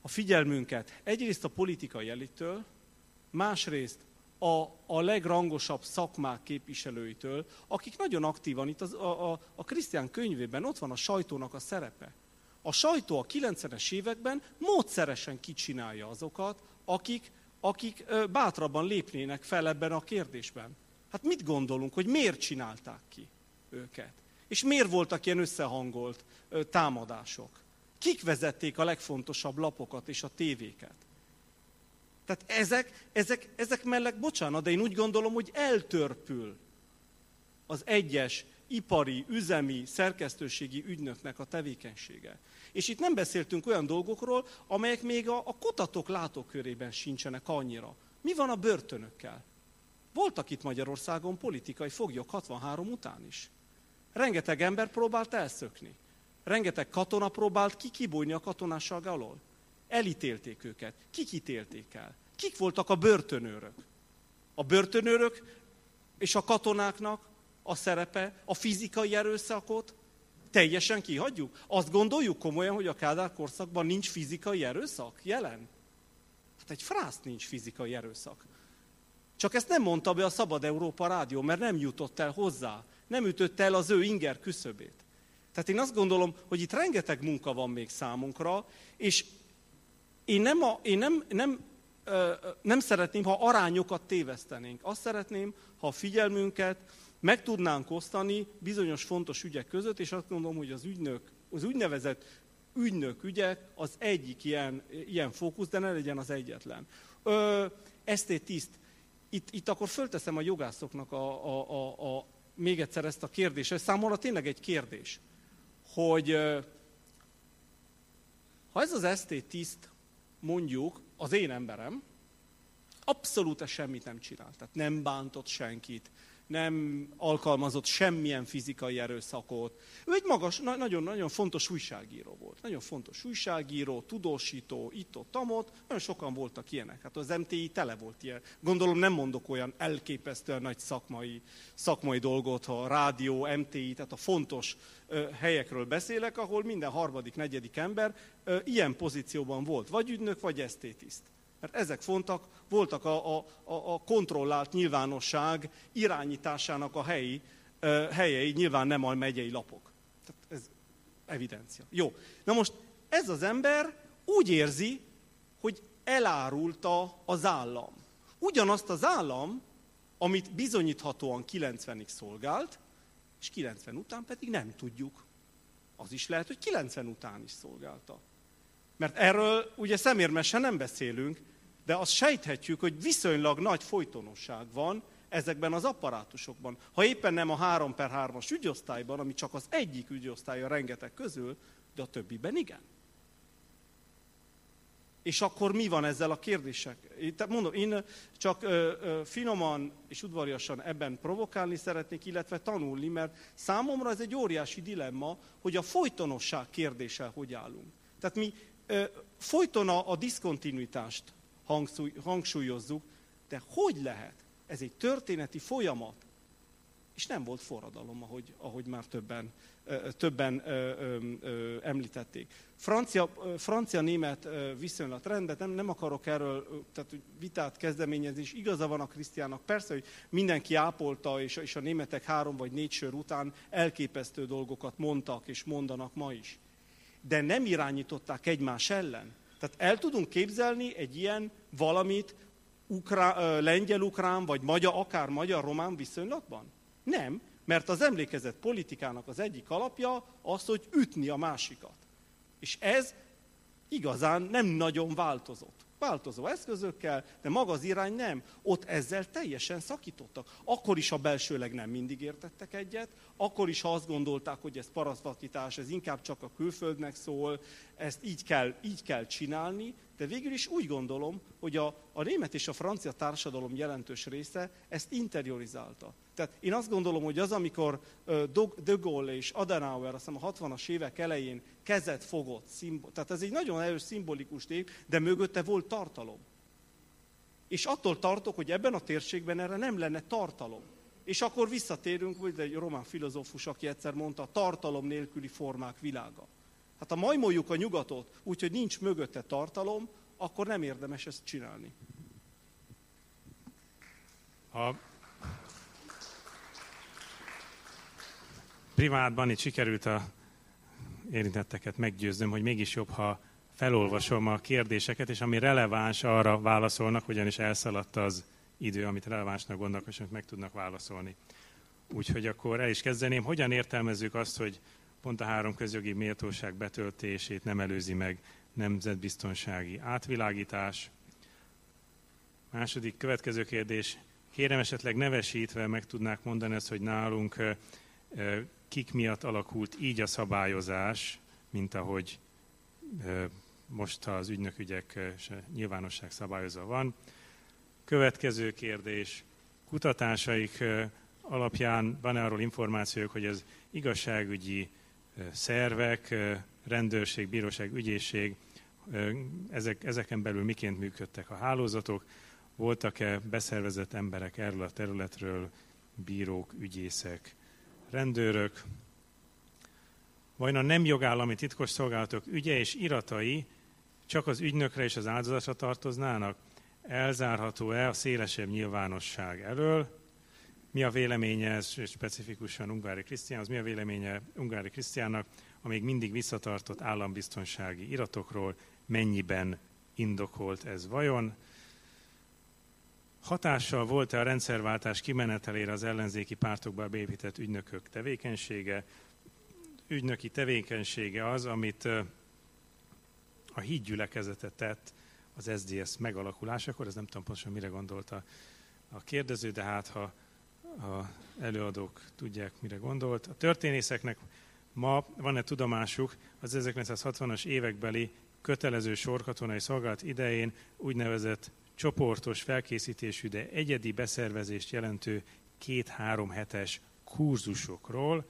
a figyelmünket egyrészt a politikai elittől, másrészt a, a legrangosabb szakmák képviselőitől, akik nagyon aktívan, itt az, a, a, a Krisztián könyvében ott van a sajtónak a szerepe. A sajtó a 90-es években módszeresen kicsinálja azokat, akik, akik bátrabban lépnének fel ebben a kérdésben. Hát mit gondolunk, hogy miért csinálták ki őket? És miért voltak ilyen összehangolt támadások? Kik vezették a legfontosabb lapokat és a tévéket? Tehát ezek, ezek, ezek mellett, bocsánat, de én úgy gondolom, hogy eltörpül az egyes ipari, üzemi, szerkesztőségi ügynöknek a tevékenysége. És itt nem beszéltünk olyan dolgokról, amelyek még a, a kutatók látókörében sincsenek annyira. Mi van a börtönökkel? Voltak itt Magyarországon politikai foglyok 63 után is. Rengeteg ember próbált elszökni. Rengeteg katona próbált ki kibújni a katonásság alól. Elítélték őket. Kik ítélték el? Kik voltak a börtönőrök? A börtönőrök és a katonáknak a szerepe, a fizikai erőszakot teljesen kihagyjuk? Azt gondoljuk komolyan, hogy a Kádár korszakban nincs fizikai erőszak jelen? Hát egy frász nincs fizikai erőszak. Csak ezt nem mondta be a Szabad Európa Rádió, mert nem jutott el hozzá. Nem ütött el az ő inger küszöbét. Tehát én azt gondolom, hogy itt rengeteg munka van még számunkra, és én nem, a, én nem, nem, ö, nem szeretném, ha arányokat tévesztenénk. Azt szeretném, ha a figyelmünket meg tudnánk osztani bizonyos fontos ügyek között, és azt gondolom, hogy az ügynök, az úgynevezett ügynök ügyek az egyik ilyen, ilyen fókusz, de ne legyen az egyetlen. Ö, esztét tiszt. Itt, itt akkor fölteszem a jogászoknak a, a, a, a, még egyszer ezt a kérdést. Ez számomra tényleg egy kérdés. hogy ha ez az ST tiszt mondjuk az én emberem, abszolút semmit nem csinált, tehát nem bántott senkit, nem alkalmazott semmilyen fizikai erőszakot. Ő egy magas, nagyon-nagyon fontos újságíró volt. Nagyon fontos újságíró, tudósító, itt-ott, tamot, nagyon sokan voltak ilyenek. Hát az MTI tele volt ilyen. Gondolom nem mondok olyan elképesztően nagy szakmai, szakmai dolgot, ha a rádió, MTI, tehát a fontos ö, helyekről beszélek, ahol minden harmadik, negyedik ember ö, ilyen pozícióban volt. Vagy ügynök, vagy esztétiszt. Mert ezek fontak, voltak a, a, a kontrollált nyilvánosság irányításának a helyi, uh, helyei, nyilván nem a megyei lapok. Tehát ez evidencia. Jó. Na most ez az ember úgy érzi, hogy elárulta az állam. Ugyanazt az állam, amit bizonyíthatóan 90-ig szolgált, és 90 után pedig nem tudjuk. Az is lehet, hogy 90 után is szolgálta. Mert erről ugye szemérmesen nem beszélünk, de azt sejthetjük, hogy viszonylag nagy folytonosság van ezekben az apparátusokban. Ha éppen nem a 3 per 3-as ügyosztályban, ami csak az egyik ügyosztálya rengeteg közül, de a többiben igen. És akkor mi van ezzel a kérdések? Tehát mondom, én csak ö, ö, finoman és udvariasan ebben provokálni szeretnék, illetve tanulni, mert számomra ez egy óriási dilemma, hogy a folytonosság kérdéssel hogy állunk. Tehát mi ö, folyton a, a diszkontinuitást hangsúlyozzuk, de hogy lehet? Ez egy történeti folyamat. És nem volt forradalom, ahogy, ahogy már többen, többen említették. Francia, francia-német viszonylatrendet nem, nem akarok erről tehát, vitát kezdeményezni, és igaza van a Krisztiának. Persze, hogy mindenki ápolta, és, és a németek három vagy négy sör után elképesztő dolgokat mondtak, és mondanak ma is. De nem irányították egymás ellen tehát el tudunk képzelni egy ilyen valamit ukrá, lengyel-ukrán, vagy magyar, akár magyar-román viszonylatban? Nem, mert az emlékezett politikának az egyik alapja az, hogy ütni a másikat. És ez igazán nem nagyon változott változó eszközökkel, de maga az irány nem. Ott ezzel teljesen szakítottak. Akkor is a belsőleg nem mindig értettek egyet, akkor is, ha azt gondolták, hogy ez parasztvakítás, ez inkább csak a külföldnek szól, ezt így kell, így kell csinálni, de végül is úgy gondolom, hogy a, a német és a francia társadalom jelentős része ezt interiorizálta. Tehát én azt gondolom, hogy az, amikor De Gaulle és Adenauer azt hiszem a 60-as évek elején kezet fogott, szimbol, tehát ez egy nagyon erős szimbolikus tév, de mögötte volt tartalom. És attól tartok, hogy ebben a térségben erre nem lenne tartalom. És akkor visszatérünk, hogy egy román filozófus, aki egyszer mondta, tartalom nélküli formák világa. Hát ha majmoljuk a nyugatot, úgyhogy nincs mögötte tartalom, akkor nem érdemes ezt csinálni. Ha privátban itt sikerült a érintetteket meggyőznöm, hogy mégis jobb, ha felolvasom a kérdéseket, és ami releváns, arra válaszolnak, ugyanis elszaladt az idő, amit relevánsnak gondolnak, meg tudnak válaszolni. Úgyhogy akkor el is kezdeném. Hogyan értelmezzük azt, hogy pont a három közjogi méltóság betöltését nem előzi meg nemzetbiztonsági átvilágítás? Második, következő kérdés. Kérem esetleg nevesítve meg tudnák mondani ezt, hogy nálunk kik miatt alakult így a szabályozás, mint ahogy most az ügynökügyek nyilvánosság szabályozva van. Következő kérdés. Kutatásaik alapján van-e arról információk, hogy az igazságügyi szervek, rendőrség, bíróság, ügyészség, ezek, ezeken belül miként működtek a hálózatok, voltak-e beszervezett emberek erről a területről, bírók, ügyészek, rendőrök, vajon a nem jogállami titkos szolgálatok ügye és iratai csak az ügynökre és az áldozatra tartoznának? Elzárható-e a szélesebb nyilvánosság elől? Mi a véleménye, ez specifikusan Ungári Krisztián, az mi a véleménye Ungári Krisztiánnak, a még mindig visszatartott állambiztonsági iratokról, mennyiben indokolt ez vajon? Hatással volt-e a rendszerváltás kimenetelére az ellenzéki pártokba beépített ügynökök tevékenysége? Ügynöki tevékenysége az, amit a hídgyülekezete tett az SDS megalakulásakor, ez nem tudom pontosan mire gondolta a kérdező, de hát ha a előadók tudják, mire gondolt. A történészeknek Ma van-e tudomásuk az 1960-as évekbeli kötelező sorkatonai szolgálat idején úgynevezett csoportos felkészítésű, de egyedi beszervezést jelentő két-három hetes kurzusokról,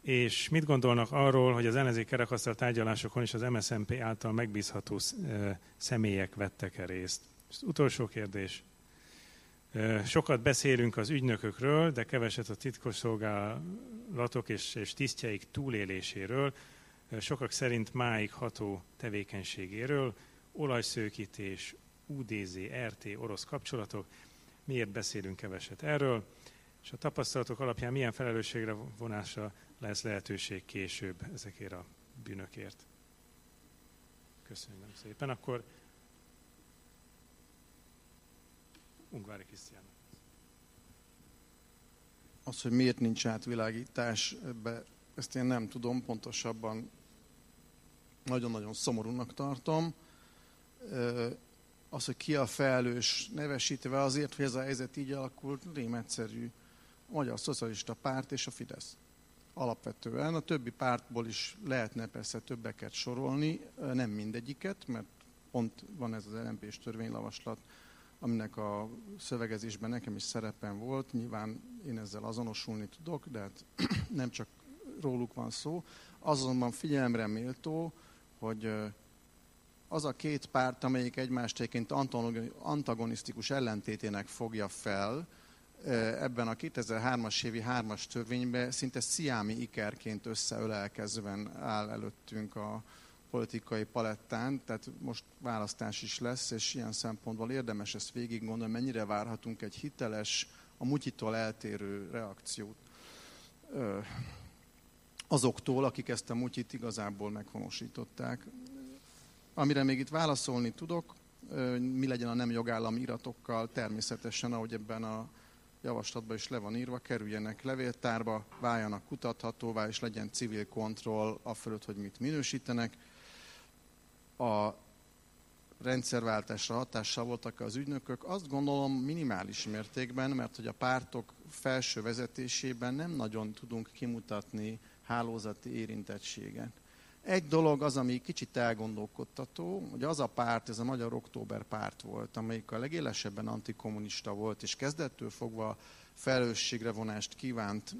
és mit gondolnak arról, hogy az ellenzék kerekasztal tárgyalásokon is az MSZMP által megbízható személyek vettek -e részt? Ez utolsó kérdés. Sokat beszélünk az ügynökökről, de keveset a titkosszolgálatok és, és tisztjeik túléléséről, sokak szerint máig ható tevékenységéről, olajszőkítés, UDZ, RT, orosz kapcsolatok. Miért beszélünk keveset erről? És a tapasztalatok alapján milyen felelősségre vonásra lesz lehetőség később ezekért a bűnökért? Köszönöm szépen. Akkor Ungvári Krisztián. Az, hogy miért nincs átvilágítás, ebbe, ezt én nem tudom, pontosabban nagyon-nagyon szomorúnak tartom. Az, hogy ki a felelős nevesítve azért, hogy ez a helyzet így alakult, rém egyszerű. A Magyar Szocialista Párt és a Fidesz. Alapvetően a többi pártból is lehetne persze többeket sorolni, nem mindegyiket, mert pont van ez az LMP-s törvénylavaslat, aminek a szövegezésben nekem is szerepem volt. Nyilván én ezzel azonosulni tudok, de hát [CLEARS THROAT] nem csak róluk van szó. Azonban figyelemre méltó, hogy az a két párt, amelyik egymást egyébként antagonisztikus ellentétének fogja fel, ebben a 2003-as évi 3-as törvényben szinte sziámi ikerként összeölelkezően áll előttünk a, politikai palettán, tehát most választás is lesz, és ilyen szempontból érdemes ezt végig gondolni, mennyire várhatunk egy hiteles, a mutyitól eltérő reakciót azoktól, akik ezt a mutyit igazából meghonosították. Amire még itt válaszolni tudok, mi legyen a nem jogállami iratokkal, természetesen, ahogy ebben a javaslatban is le van írva, kerüljenek levéltárba, váljanak kutathatóvá, és legyen civil kontroll a fölött, hogy mit minősítenek a rendszerváltásra hatással voltak az ügynökök, azt gondolom minimális mértékben, mert hogy a pártok felső vezetésében nem nagyon tudunk kimutatni hálózati érintettséget. Egy dolog az, ami kicsit elgondolkodtató, hogy az a párt, ez a Magyar Október párt volt, amelyik a legélesebben antikommunista volt, és kezdettől fogva felelősségre vonást kívánt,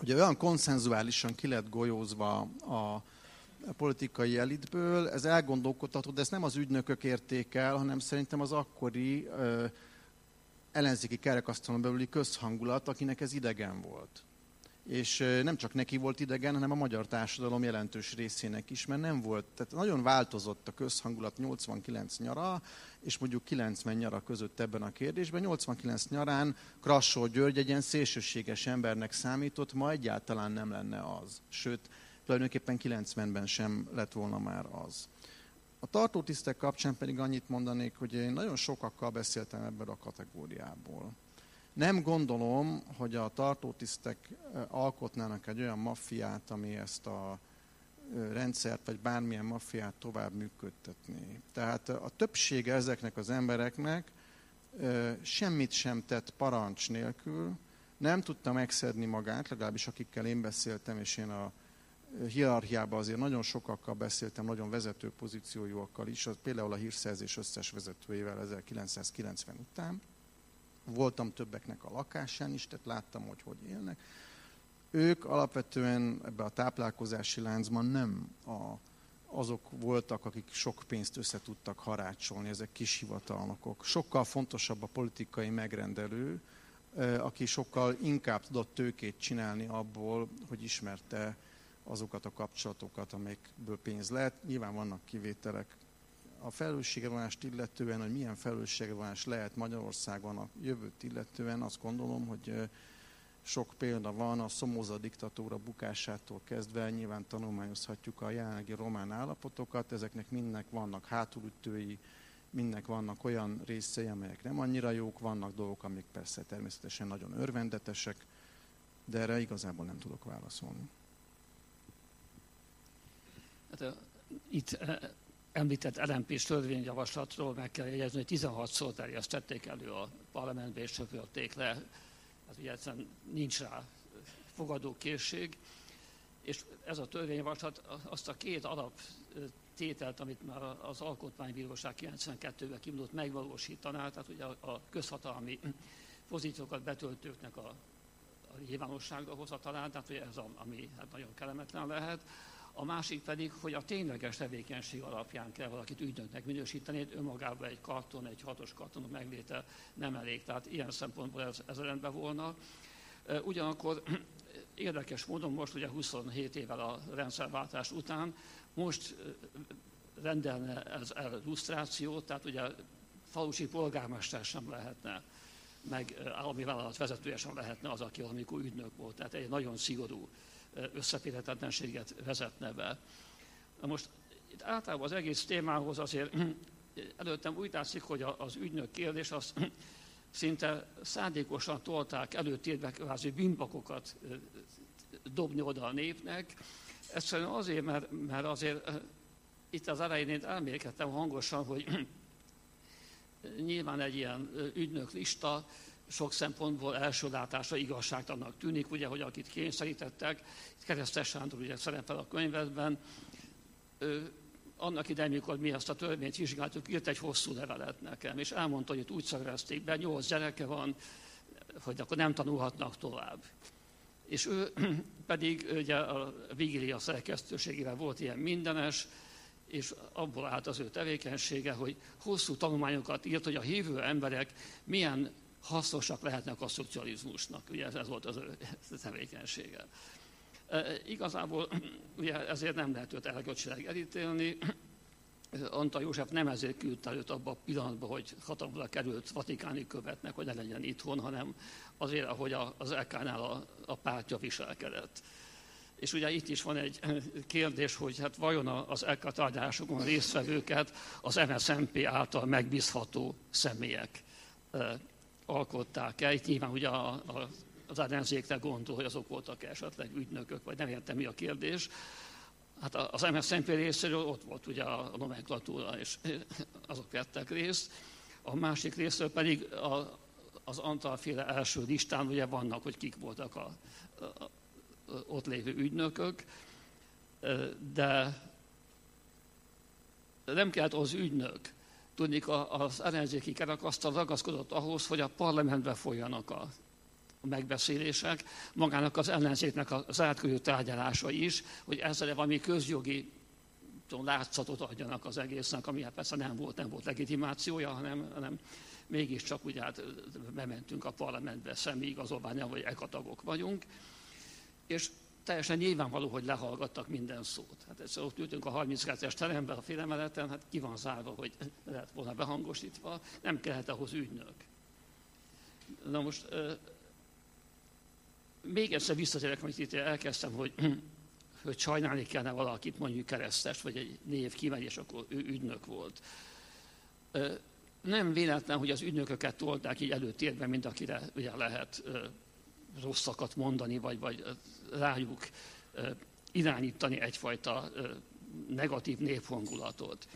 ugye olyan konszenzuálisan ki lett golyózva a politikai elitből. Ez elgondolkodható, de ezt nem az ügynökök érték el, hanem szerintem az akkori ö, ellenzéki kerekasztalon belüli közhangulat, akinek ez idegen volt. És ö, nem csak neki volt idegen, hanem a magyar társadalom jelentős részének is, mert nem volt, tehát nagyon változott a közhangulat 89 nyara, és mondjuk 90 nyara között ebben a kérdésben. 89 nyarán Krassó György egy ilyen szélsőséges embernek számított, ma egyáltalán nem lenne az. Sőt, tulajdonképpen 90-ben sem lett volna már az. A tartótisztek kapcsán pedig annyit mondanék, hogy én nagyon sokakkal beszéltem ebből a kategóriából. Nem gondolom, hogy a tartótisztek alkotnának egy olyan maffiát, ami ezt a rendszert, vagy bármilyen maffiát tovább működtetni. Tehát a többsége ezeknek az embereknek semmit sem tett parancs nélkül, nem tudta megszedni magát, legalábbis akikkel én beszéltem, és én a hierarchiában azért nagyon sokakkal beszéltem, nagyon vezető pozíciójúakkal is, például a hírszerzés összes vezetőjével 1990 után. Voltam többeknek a lakásán is, tehát láttam, hogy hogy élnek. Ők alapvetően ebbe a táplálkozási láncban nem a, azok voltak, akik sok pénzt össze tudtak harácsolni, ezek kis hivatalnokok. Sokkal fontosabb a politikai megrendelő, aki sokkal inkább tudott tőkét csinálni abból, hogy ismerte azokat a kapcsolatokat, amelyekből pénz lehet. Nyilván vannak kivételek. A felelősségrevonást illetően, hogy milyen felelősségrevonás lehet Magyarországon a jövőt illetően, azt gondolom, hogy sok példa van a Szomóza diktatúra bukásától kezdve, nyilván tanulmányozhatjuk a jelenlegi román állapotokat, ezeknek mindnek vannak hátulütői, mindnek vannak olyan részei, amelyek nem annyira jók, vannak dolgok, amik persze természetesen nagyon örvendetesek, de erre igazából nem tudok válaszolni. Hát, itt említett LMP-s törvényjavaslatról meg kell jegyezni, hogy 16-szor terjesztették elő a parlamentbe és söpörték le. Hát ugye egyszerűen nincs rá fogadókészség, és ez a törvényjavaslat azt a két alap tételt, amit már az Alkotmánybíróság 92-ben kimondott, megvalósítaná, tehát ugye a közhatalmi pozíciókat betöltőknek a, a nyilvánosságra hozatalán, tehát ugye ez a, ami hát nagyon kellemetlen lehet. A másik pedig, hogy a tényleges tevékenység alapján kell valakit ügynöknek minősíteni, önmagában egy karton, egy hatos karton megléte nem elég, tehát ilyen szempontból ez, ez rendben volna. Ugyanakkor [CLEARS THROAT] érdekes módon most ugye 27 évvel a rendszerváltás után most rendelne ez el lusztrációt, tehát ugye falusi polgármester sem lehetne, meg állami vállalat vezetője sem lehetne az, aki amikor ügynök volt. Tehát egy nagyon szigorú összeférhetetlenséget vezetne be. Na most itt általában az egész témához azért [CLEARS THROAT] előttem úgy látszik, hogy az ügynök kérdés az [CLEARS THROAT] szinte szándékosan tolták előtérbe kvázi bimbakokat dobni oda a népnek. Egyszerűen azért, mert, mert azért itt az elején én elmélkedtem hangosan, hogy [CLEARS THROAT] nyilván egy ilyen ügynök lista sok szempontból első látásra igazságtalannak tűnik, ugye, hogy akit kényszerítettek, Keresztes Sándor ugye szerepel a könyvedben, annak idején, mikor mi ezt a törvényt vizsgáltuk, írt egy hosszú levelet nekem, és elmondta, hogy itt úgy szervezték be, nyolc gyereke van, hogy akkor nem tanulhatnak tovább. És ő [CLEARS THROAT] pedig ugye a vigília szerkesztőségével volt ilyen mindenes, és abból állt az ő tevékenysége, hogy hosszú tanulmányokat írt, hogy a hívő emberek milyen hasznosak lehetnek a szocializmusnak. Ugye ez volt az ő tevékenysége. E, igazából ugye ezért nem lehet őt elgöcsileg elítélni. Antal József nem ezért küldte őt abba a pillanatban, hogy hatalomra került vatikáni követnek, hogy ne legyen itthon, hanem azért, ahogy az EK-nál a, a pártja viselkedett. És ugye itt is van egy kérdés, hogy hát vajon az EK tárgyalásokon résztvevőket az MSZMP által megbízható személyek e, alkották-e. Itt nyilván ugye a, a az ellenzékre gondol, hogy azok voltak esetleg ügynökök, vagy nem értem mi a kérdés. Hát az MSZNP részéről ott volt ugye a nomenklatúra, és azok vettek részt. A másik részről pedig a, az Antalféle első listán ugye vannak, hogy kik voltak a, a, a ott lévő ügynökök, de nem kellett az ügynök. Tudni, az ellenzéki kerekasztal ragaszkodott ahhoz, hogy a parlamentbe folyjanak a megbeszélések, magának az ellenzéknek az átkörű tárgyalása is, hogy ezzel valami közjogi tudom, látszatot adjanak az egésznek, ami hát persze nem volt, nem volt legitimációja, hanem, hanem mégiscsak ugye hát bementünk a parlamentbe személy igazolványan, vagy ekatagok vagyunk, és teljesen nyilvánvaló, hogy lehallgattak minden szót. Hát egyszer ott ültünk a 32-es teremben, a félemeleten, hát ki van zárva, hogy lehet volna behangosítva, nem kellett ahhoz ügynök. Na most még egyszer visszatérek, amit itt elkezdtem, hogy, [CLEARS THROAT] hogy sajnálni kellene valakit, mondjuk keresztes, vagy egy név kimegy, és akkor ő ügynök volt. Nem véletlen, hogy az ügynököket tolták így előtérben, mint akire ugye lehet rosszakat mondani, vagy, vagy rájuk irányítani egyfajta negatív néphangulatot.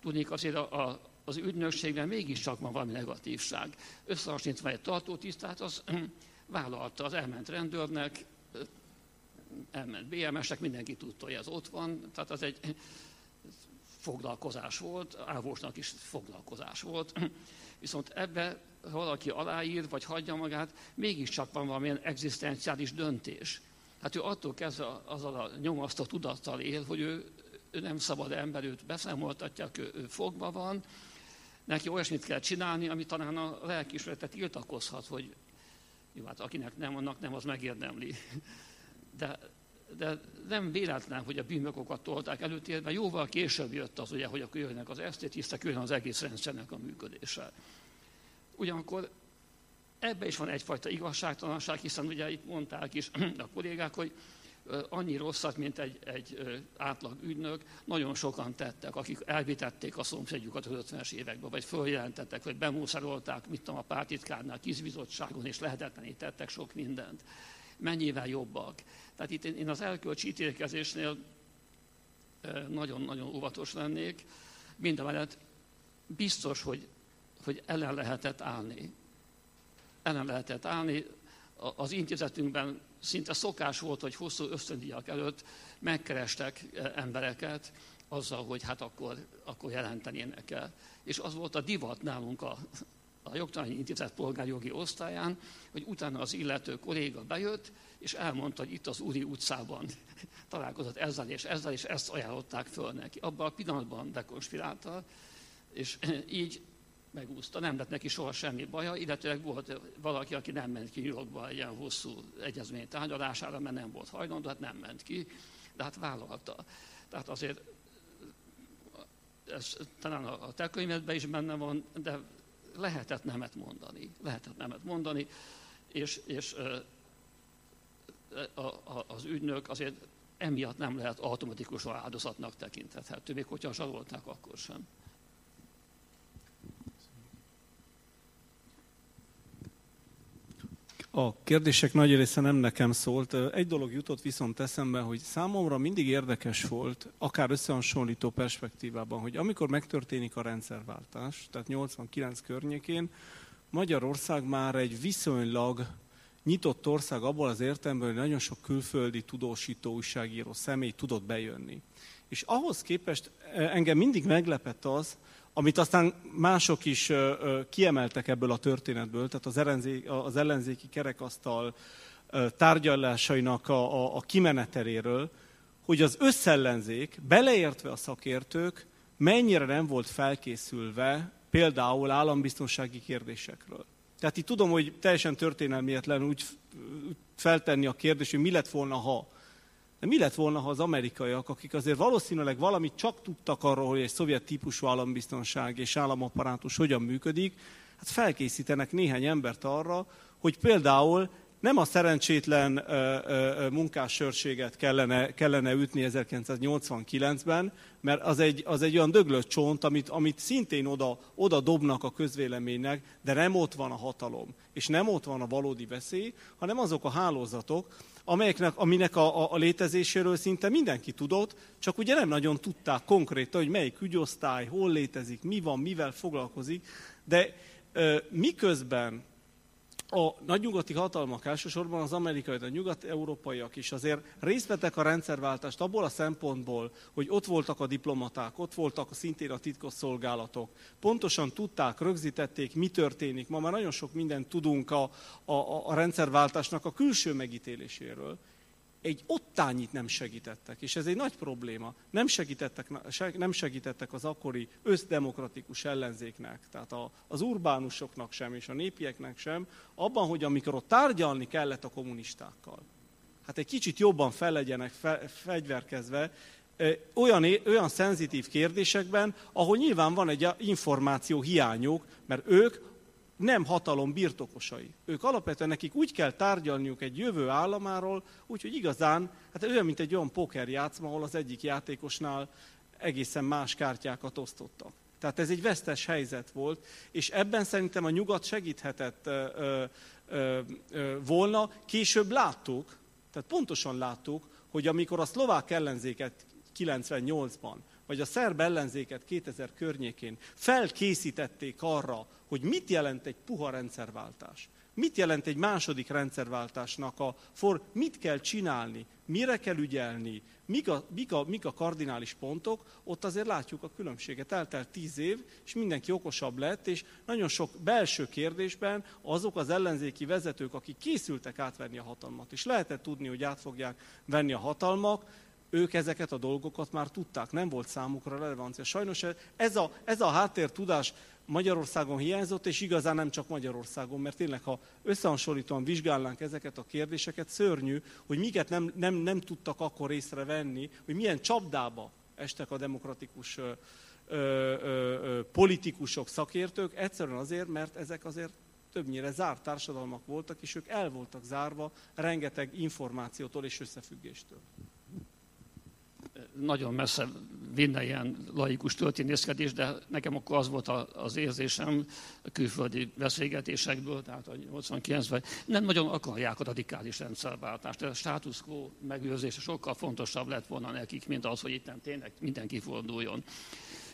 Tudnék azért a, a, az ügynökségben mégiscsak van valami negatívság. Összehasonlítva egy tartótisztát, az vállalta, az elment rendőrnek, elment BMS-nek, mindenki tudta, hogy ez ott van, tehát az egy foglalkozás volt, Ávósnak is foglalkozás volt. Viszont ebbe valaki aláír, vagy hagyja magát, mégiscsak van valamilyen egzisztenciális döntés. Hát ő attól kezdve azzal a nyomasztó tudattal él, hogy ő, ő nem szabad ember, őt beszámoltatják, ő, ő fogva van, neki olyasmit kell csinálni, ami talán a lelkismeretet tiltakozhat, hogy jó, hát akinek nem, annak nem, az megérdemli. De, de nem véletlen, hogy a bűnökokat tolták előtérbe, jóval később jött az, ugye, hogy akkor jönnek az esztétisztek, jön az egész rendszernek a működése. Ugyanakkor ebbe is van egyfajta igazságtalanság, hiszen ugye itt mondták is [CLEARS THROAT] a kollégák, hogy annyi rosszat, mint egy, egy átlag ügynök, nagyon sokan tettek, akik elvitették a szomszédjukat az 50-es években, vagy följelentettek, vagy bemúszarolták, mit tudom, a pártitkárnál, kizbizottságon, és lehetetlenítettek sok mindent. Mennyivel jobbak. Tehát itt én az elkölcsi ítélkezésnél nagyon-nagyon óvatos lennék. Mindemellett biztos, hogy, hogy ellen lehetett állni. Ellen lehetett állni, az intézetünkben szinte szokás volt, hogy hosszú ösztöndíjak előtt megkerestek embereket azzal, hogy hát akkor, akkor jelentenének el. És az volt a divat nálunk a, a Jogtalanyi Intézet polgárjogi osztályán, hogy utána az illető kolléga bejött, és elmondta, hogy itt az Úri utcában [LAUGHS] találkozott ezzel és ezzel, és ezt ajánlották föl neki. Abban a pillanatban dekonspirálta, és így megúszta, nem lett neki soha semmi baja, illetőleg volt valaki, aki nem ment ki New Yorkba egy ilyen hosszú egyezmény tárgyalására, mert nem volt hajlandó, hát nem ment ki, de hát vállalta. Tehát azért ez talán a te könyvedben is benne van, de lehetett nemet mondani. Lehetett nemet mondani, és, és a, a, az ügynök azért emiatt nem lehet automatikusan áldozatnak tekinthető, még hogyha zsarolták, akkor sem. A kérdések nagy része nem nekem szólt. Egy dolog jutott viszont eszembe, hogy számomra mindig érdekes volt, akár összehasonlító perspektívában, hogy amikor megtörténik a rendszerváltás, tehát 89 környékén, Magyarország már egy viszonylag nyitott ország abból az értelemben, hogy nagyon sok külföldi tudósító, újságíró személy tudott bejönni. És ahhoz képest engem mindig meglepett az, amit aztán mások is kiemeltek ebből a történetből, tehát az, ellenzéki, az ellenzéki kerekasztal tárgyalásainak a, a, a kimeneteréről, hogy az összellenzék, beleértve a szakértők, mennyire nem volt felkészülve például állambiztonsági kérdésekről. Tehát itt tudom, hogy teljesen történelmietlen úgy feltenni a kérdést, hogy mi lett volna, ha. De mi lett volna, ha az amerikaiak, akik azért valószínűleg valamit csak tudtak arról, hogy egy szovjet típusú állambiztonság és államaparátus hogyan működik, hát felkészítenek néhány embert arra, hogy például nem a szerencsétlen munkássörséget kellene, kellene ütni 1989-ben, mert az egy, az egy olyan döglött csont, amit, amit szintén oda, oda dobnak a közvéleménynek, de nem ott van a hatalom, és nem ott van a valódi veszély, hanem azok a hálózatok, amelyeknek, aminek a, a, a létezéséről szinte mindenki tudott, csak ugye nem nagyon tudták konkrétan, hogy melyik ügyosztály, hol létezik, mi van, mivel foglalkozik, de ö, miközben a nagynyugati hatalmak, elsősorban az amerikai, a nyugat-európaiak is azért részt vettek a rendszerváltást abból a szempontból, hogy ott voltak a diplomaták, ott voltak szintén a titkosszolgálatok. Pontosan tudták, rögzítették, mi történik. Ma már nagyon sok mindent tudunk a, a, a rendszerváltásnak a külső megítéléséről egy ottányit nem segítettek, és ez egy nagy probléma. Nem segítettek, nem segítettek az akkori összdemokratikus ellenzéknek, tehát az urbánusoknak sem, és a népieknek sem, abban, hogy amikor ott tárgyalni kellett a kommunistákkal, hát egy kicsit jobban fel legyenek fe, fegyverkezve, olyan, olyan szenzitív kérdésekben, ahol nyilván van egy információ hiányuk, mert ők nem hatalom birtokosai. Ők alapvetően nekik úgy kell tárgyalniuk egy jövő államáról, úgyhogy igazán, hát olyan, mint egy olyan játszma, ahol az egyik játékosnál egészen más kártyákat osztottak. Tehát ez egy vesztes helyzet volt, és ebben szerintem a nyugat segíthetett ö, ö, ö, volna. Később láttuk, tehát pontosan láttuk, hogy amikor a szlovák ellenzéket 98-ban, vagy a szerb ellenzéket 2000 környékén felkészítették arra, hogy mit jelent egy puha rendszerváltás. Mit jelent egy második rendszerváltásnak a for, mit kell csinálni, mire kell ügyelni, mik a, mik, a, mik a kardinális pontok, ott azért látjuk a különbséget. Eltelt tíz év, és mindenki okosabb lett, és nagyon sok belső kérdésben azok az ellenzéki vezetők, akik készültek átvenni a hatalmat, és lehetett tudni, hogy át fogják venni a hatalmak, ők ezeket a dolgokat már tudták, nem volt számukra relevancia. Sajnos ez a, ez a háttértudás Magyarországon hiányzott, és igazán nem csak Magyarországon, mert tényleg, ha összehasonlítóan vizsgálnánk ezeket a kérdéseket, szörnyű, hogy miket nem, nem, nem tudtak akkor észrevenni, hogy milyen csapdába estek a demokratikus ö, ö, ö, politikusok, szakértők, egyszerűen azért, mert ezek azért többnyire zárt társadalmak voltak, és ők el voltak zárva rengeteg információtól és összefüggéstől nagyon messze vinne ilyen laikus történészkedés, de nekem akkor az volt az érzésem a külföldi beszélgetésekből, tehát a 89-ben, nem nagyon akarják a radikális rendszerváltást. A status quo megőrzése sokkal fontosabb lett volna nekik, mint az, hogy itt tényleg mindenki forduljon.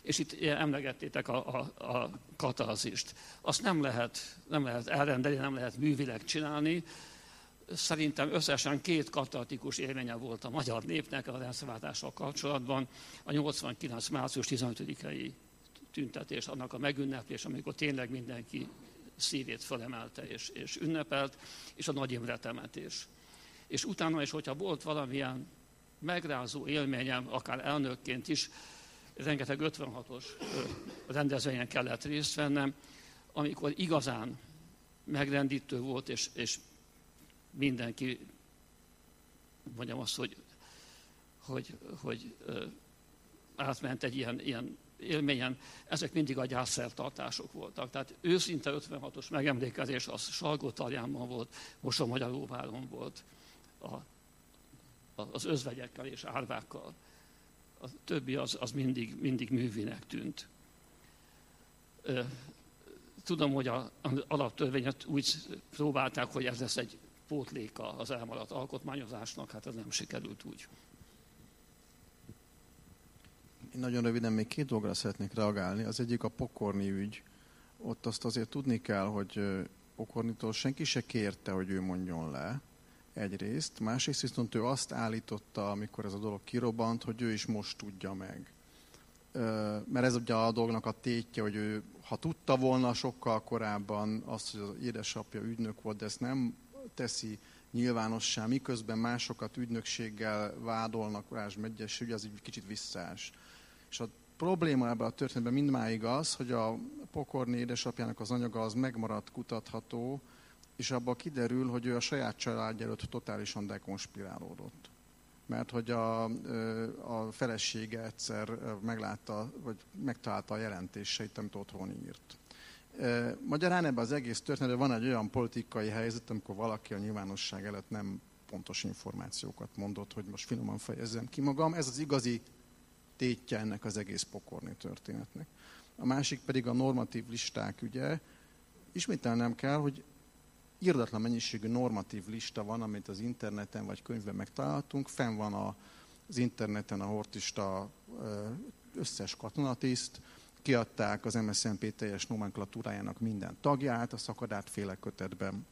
És itt emlegettétek a, a, a katarzist. Azt nem lehet, nem lehet elrendelni, nem lehet művileg csinálni, szerintem összesen két katartikus élménye volt a magyar népnek a rendszerváltással kapcsolatban. A 89. március 15-i tüntetés, annak a megünneplés, amikor tényleg mindenki szívét fölemelte és, és ünnepelt, és a Nagy Imre temetés. És utána is, hogyha volt valamilyen megrázó élményem, akár elnökként is, rengeteg 56-os rendezvényen kellett részt vennem, amikor igazán megrendítő volt, és, és mindenki, mondjam azt, hogy, hogy, hogy átment egy ilyen, ilyen élményen, ezek mindig a gyászszertartások voltak. Tehát őszinte 56-os megemlékezés az Salgótarjánban volt, Magyaróváron volt, a, a, az özvegyekkel és árvákkal. A többi az, az mindig, mindig művinek tűnt. Tudom, hogy a, az alaptörvényet úgy próbálták, hogy ez lesz egy pótléka az elmaradt alkotmányozásnak, hát ez nem sikerült úgy. Én nagyon röviden még két dologra szeretnék reagálni. Az egyik a pokorni ügy. Ott azt azért tudni kell, hogy pokornitól senki se kérte, hogy ő mondjon le egyrészt. Másrészt viszont ő azt állította, amikor ez a dolog kirobbant, hogy ő is most tudja meg. Mert ez ugye a dolognak a tétje, hogy ő, ha tudta volna sokkal korábban azt, hogy az édesapja ügynök volt, de ezt nem teszi nyilvánossá, miközben másokat ügynökséggel vádolnak, Rázs Megyes, ugye az egy kicsit visszás. És a probléma ebben a történetben mindmáig az, hogy a pokorni édesapjának az anyaga az megmaradt kutatható, és abban kiderül, hogy ő a saját család előtt totálisan dekonspirálódott. Mert hogy a, a felesége egyszer meglátta, vagy megtalálta a jelentéseit, amit otthon írt. Magyarán ebben az egész történetben van egy olyan politikai helyzet, amikor valaki a nyilvánosság előtt nem pontos információkat mondott, hogy most finoman fejezzem ki magam. Ez az igazi tétje ennek az egész pokorni történetnek. A másik pedig a normatív listák ügye. Ismételnem kell, hogy írdatlan mennyiségű normatív lista van, amit az interneten vagy könyvben megtalálhatunk. Fenn van az interneten a hortista összes katonatiszt, kiadták az MSZNP teljes nomenklatúrájának minden tagját a szakadátféle kötetben.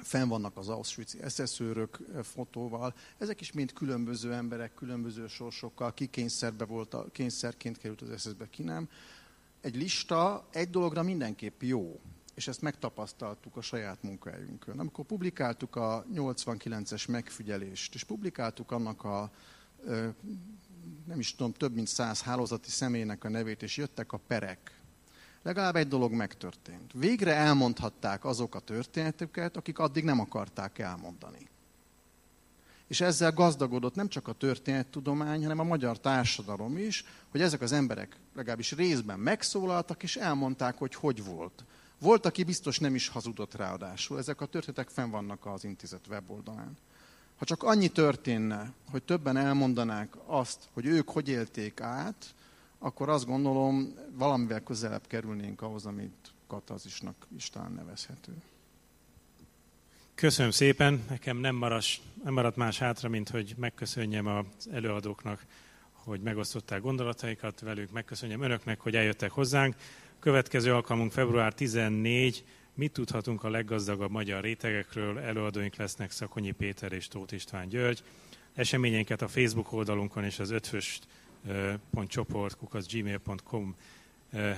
Fenn vannak az Auschwitz eszeszőrök fotóval. Ezek is mind különböző emberek, különböző sorsokkal, ki kényszerbe volt, a, kényszerként került az eszezbe, ki nem. Egy lista egy dologra mindenképp jó, és ezt megtapasztaltuk a saját munkahelyünkön. Amikor publikáltuk a 89-es megfigyelést, és publikáltuk annak a nem is tudom, több mint száz hálózati személynek a nevét, és jöttek a perek. Legalább egy dolog megtörtént. Végre elmondhatták azok a történetüket, akik addig nem akarták elmondani. És ezzel gazdagodott nem csak a történettudomány, hanem a magyar társadalom is, hogy ezek az emberek legalábbis részben megszólaltak, és elmondták, hogy hogy volt. Volt, aki biztos nem is hazudott ráadásul. Ezek a történetek fenn vannak az intézet weboldalán. Ha csak annyi történne, hogy többen elmondanák azt, hogy ők hogy élték át, akkor azt gondolom, valamivel közelebb kerülnénk ahhoz, amit katazisnak is talán nevezhető. Köszönöm szépen. Nekem nem, maras, nem maradt más hátra, mint hogy megköszönjem az előadóknak, hogy megosztották gondolataikat velük, megköszönjem önöknek, hogy eljöttek hozzánk. Következő alkalmunk február 14, Mit tudhatunk a leggazdagabb magyar rétegekről? Előadóink lesznek Szakonyi Péter és Tóth István György. Eseményeinket a Facebook oldalunkon és az ötfőst.csoport gmail.com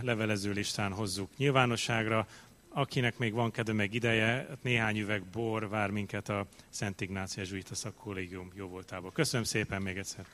levelező listán hozzuk nyilvánosságra. Akinek még van kedve meg ideje, néhány üveg bor vár minket a Szent Ignácia Zsuita Szakkollégium jóvoltából. Köszönöm szépen még egyszer!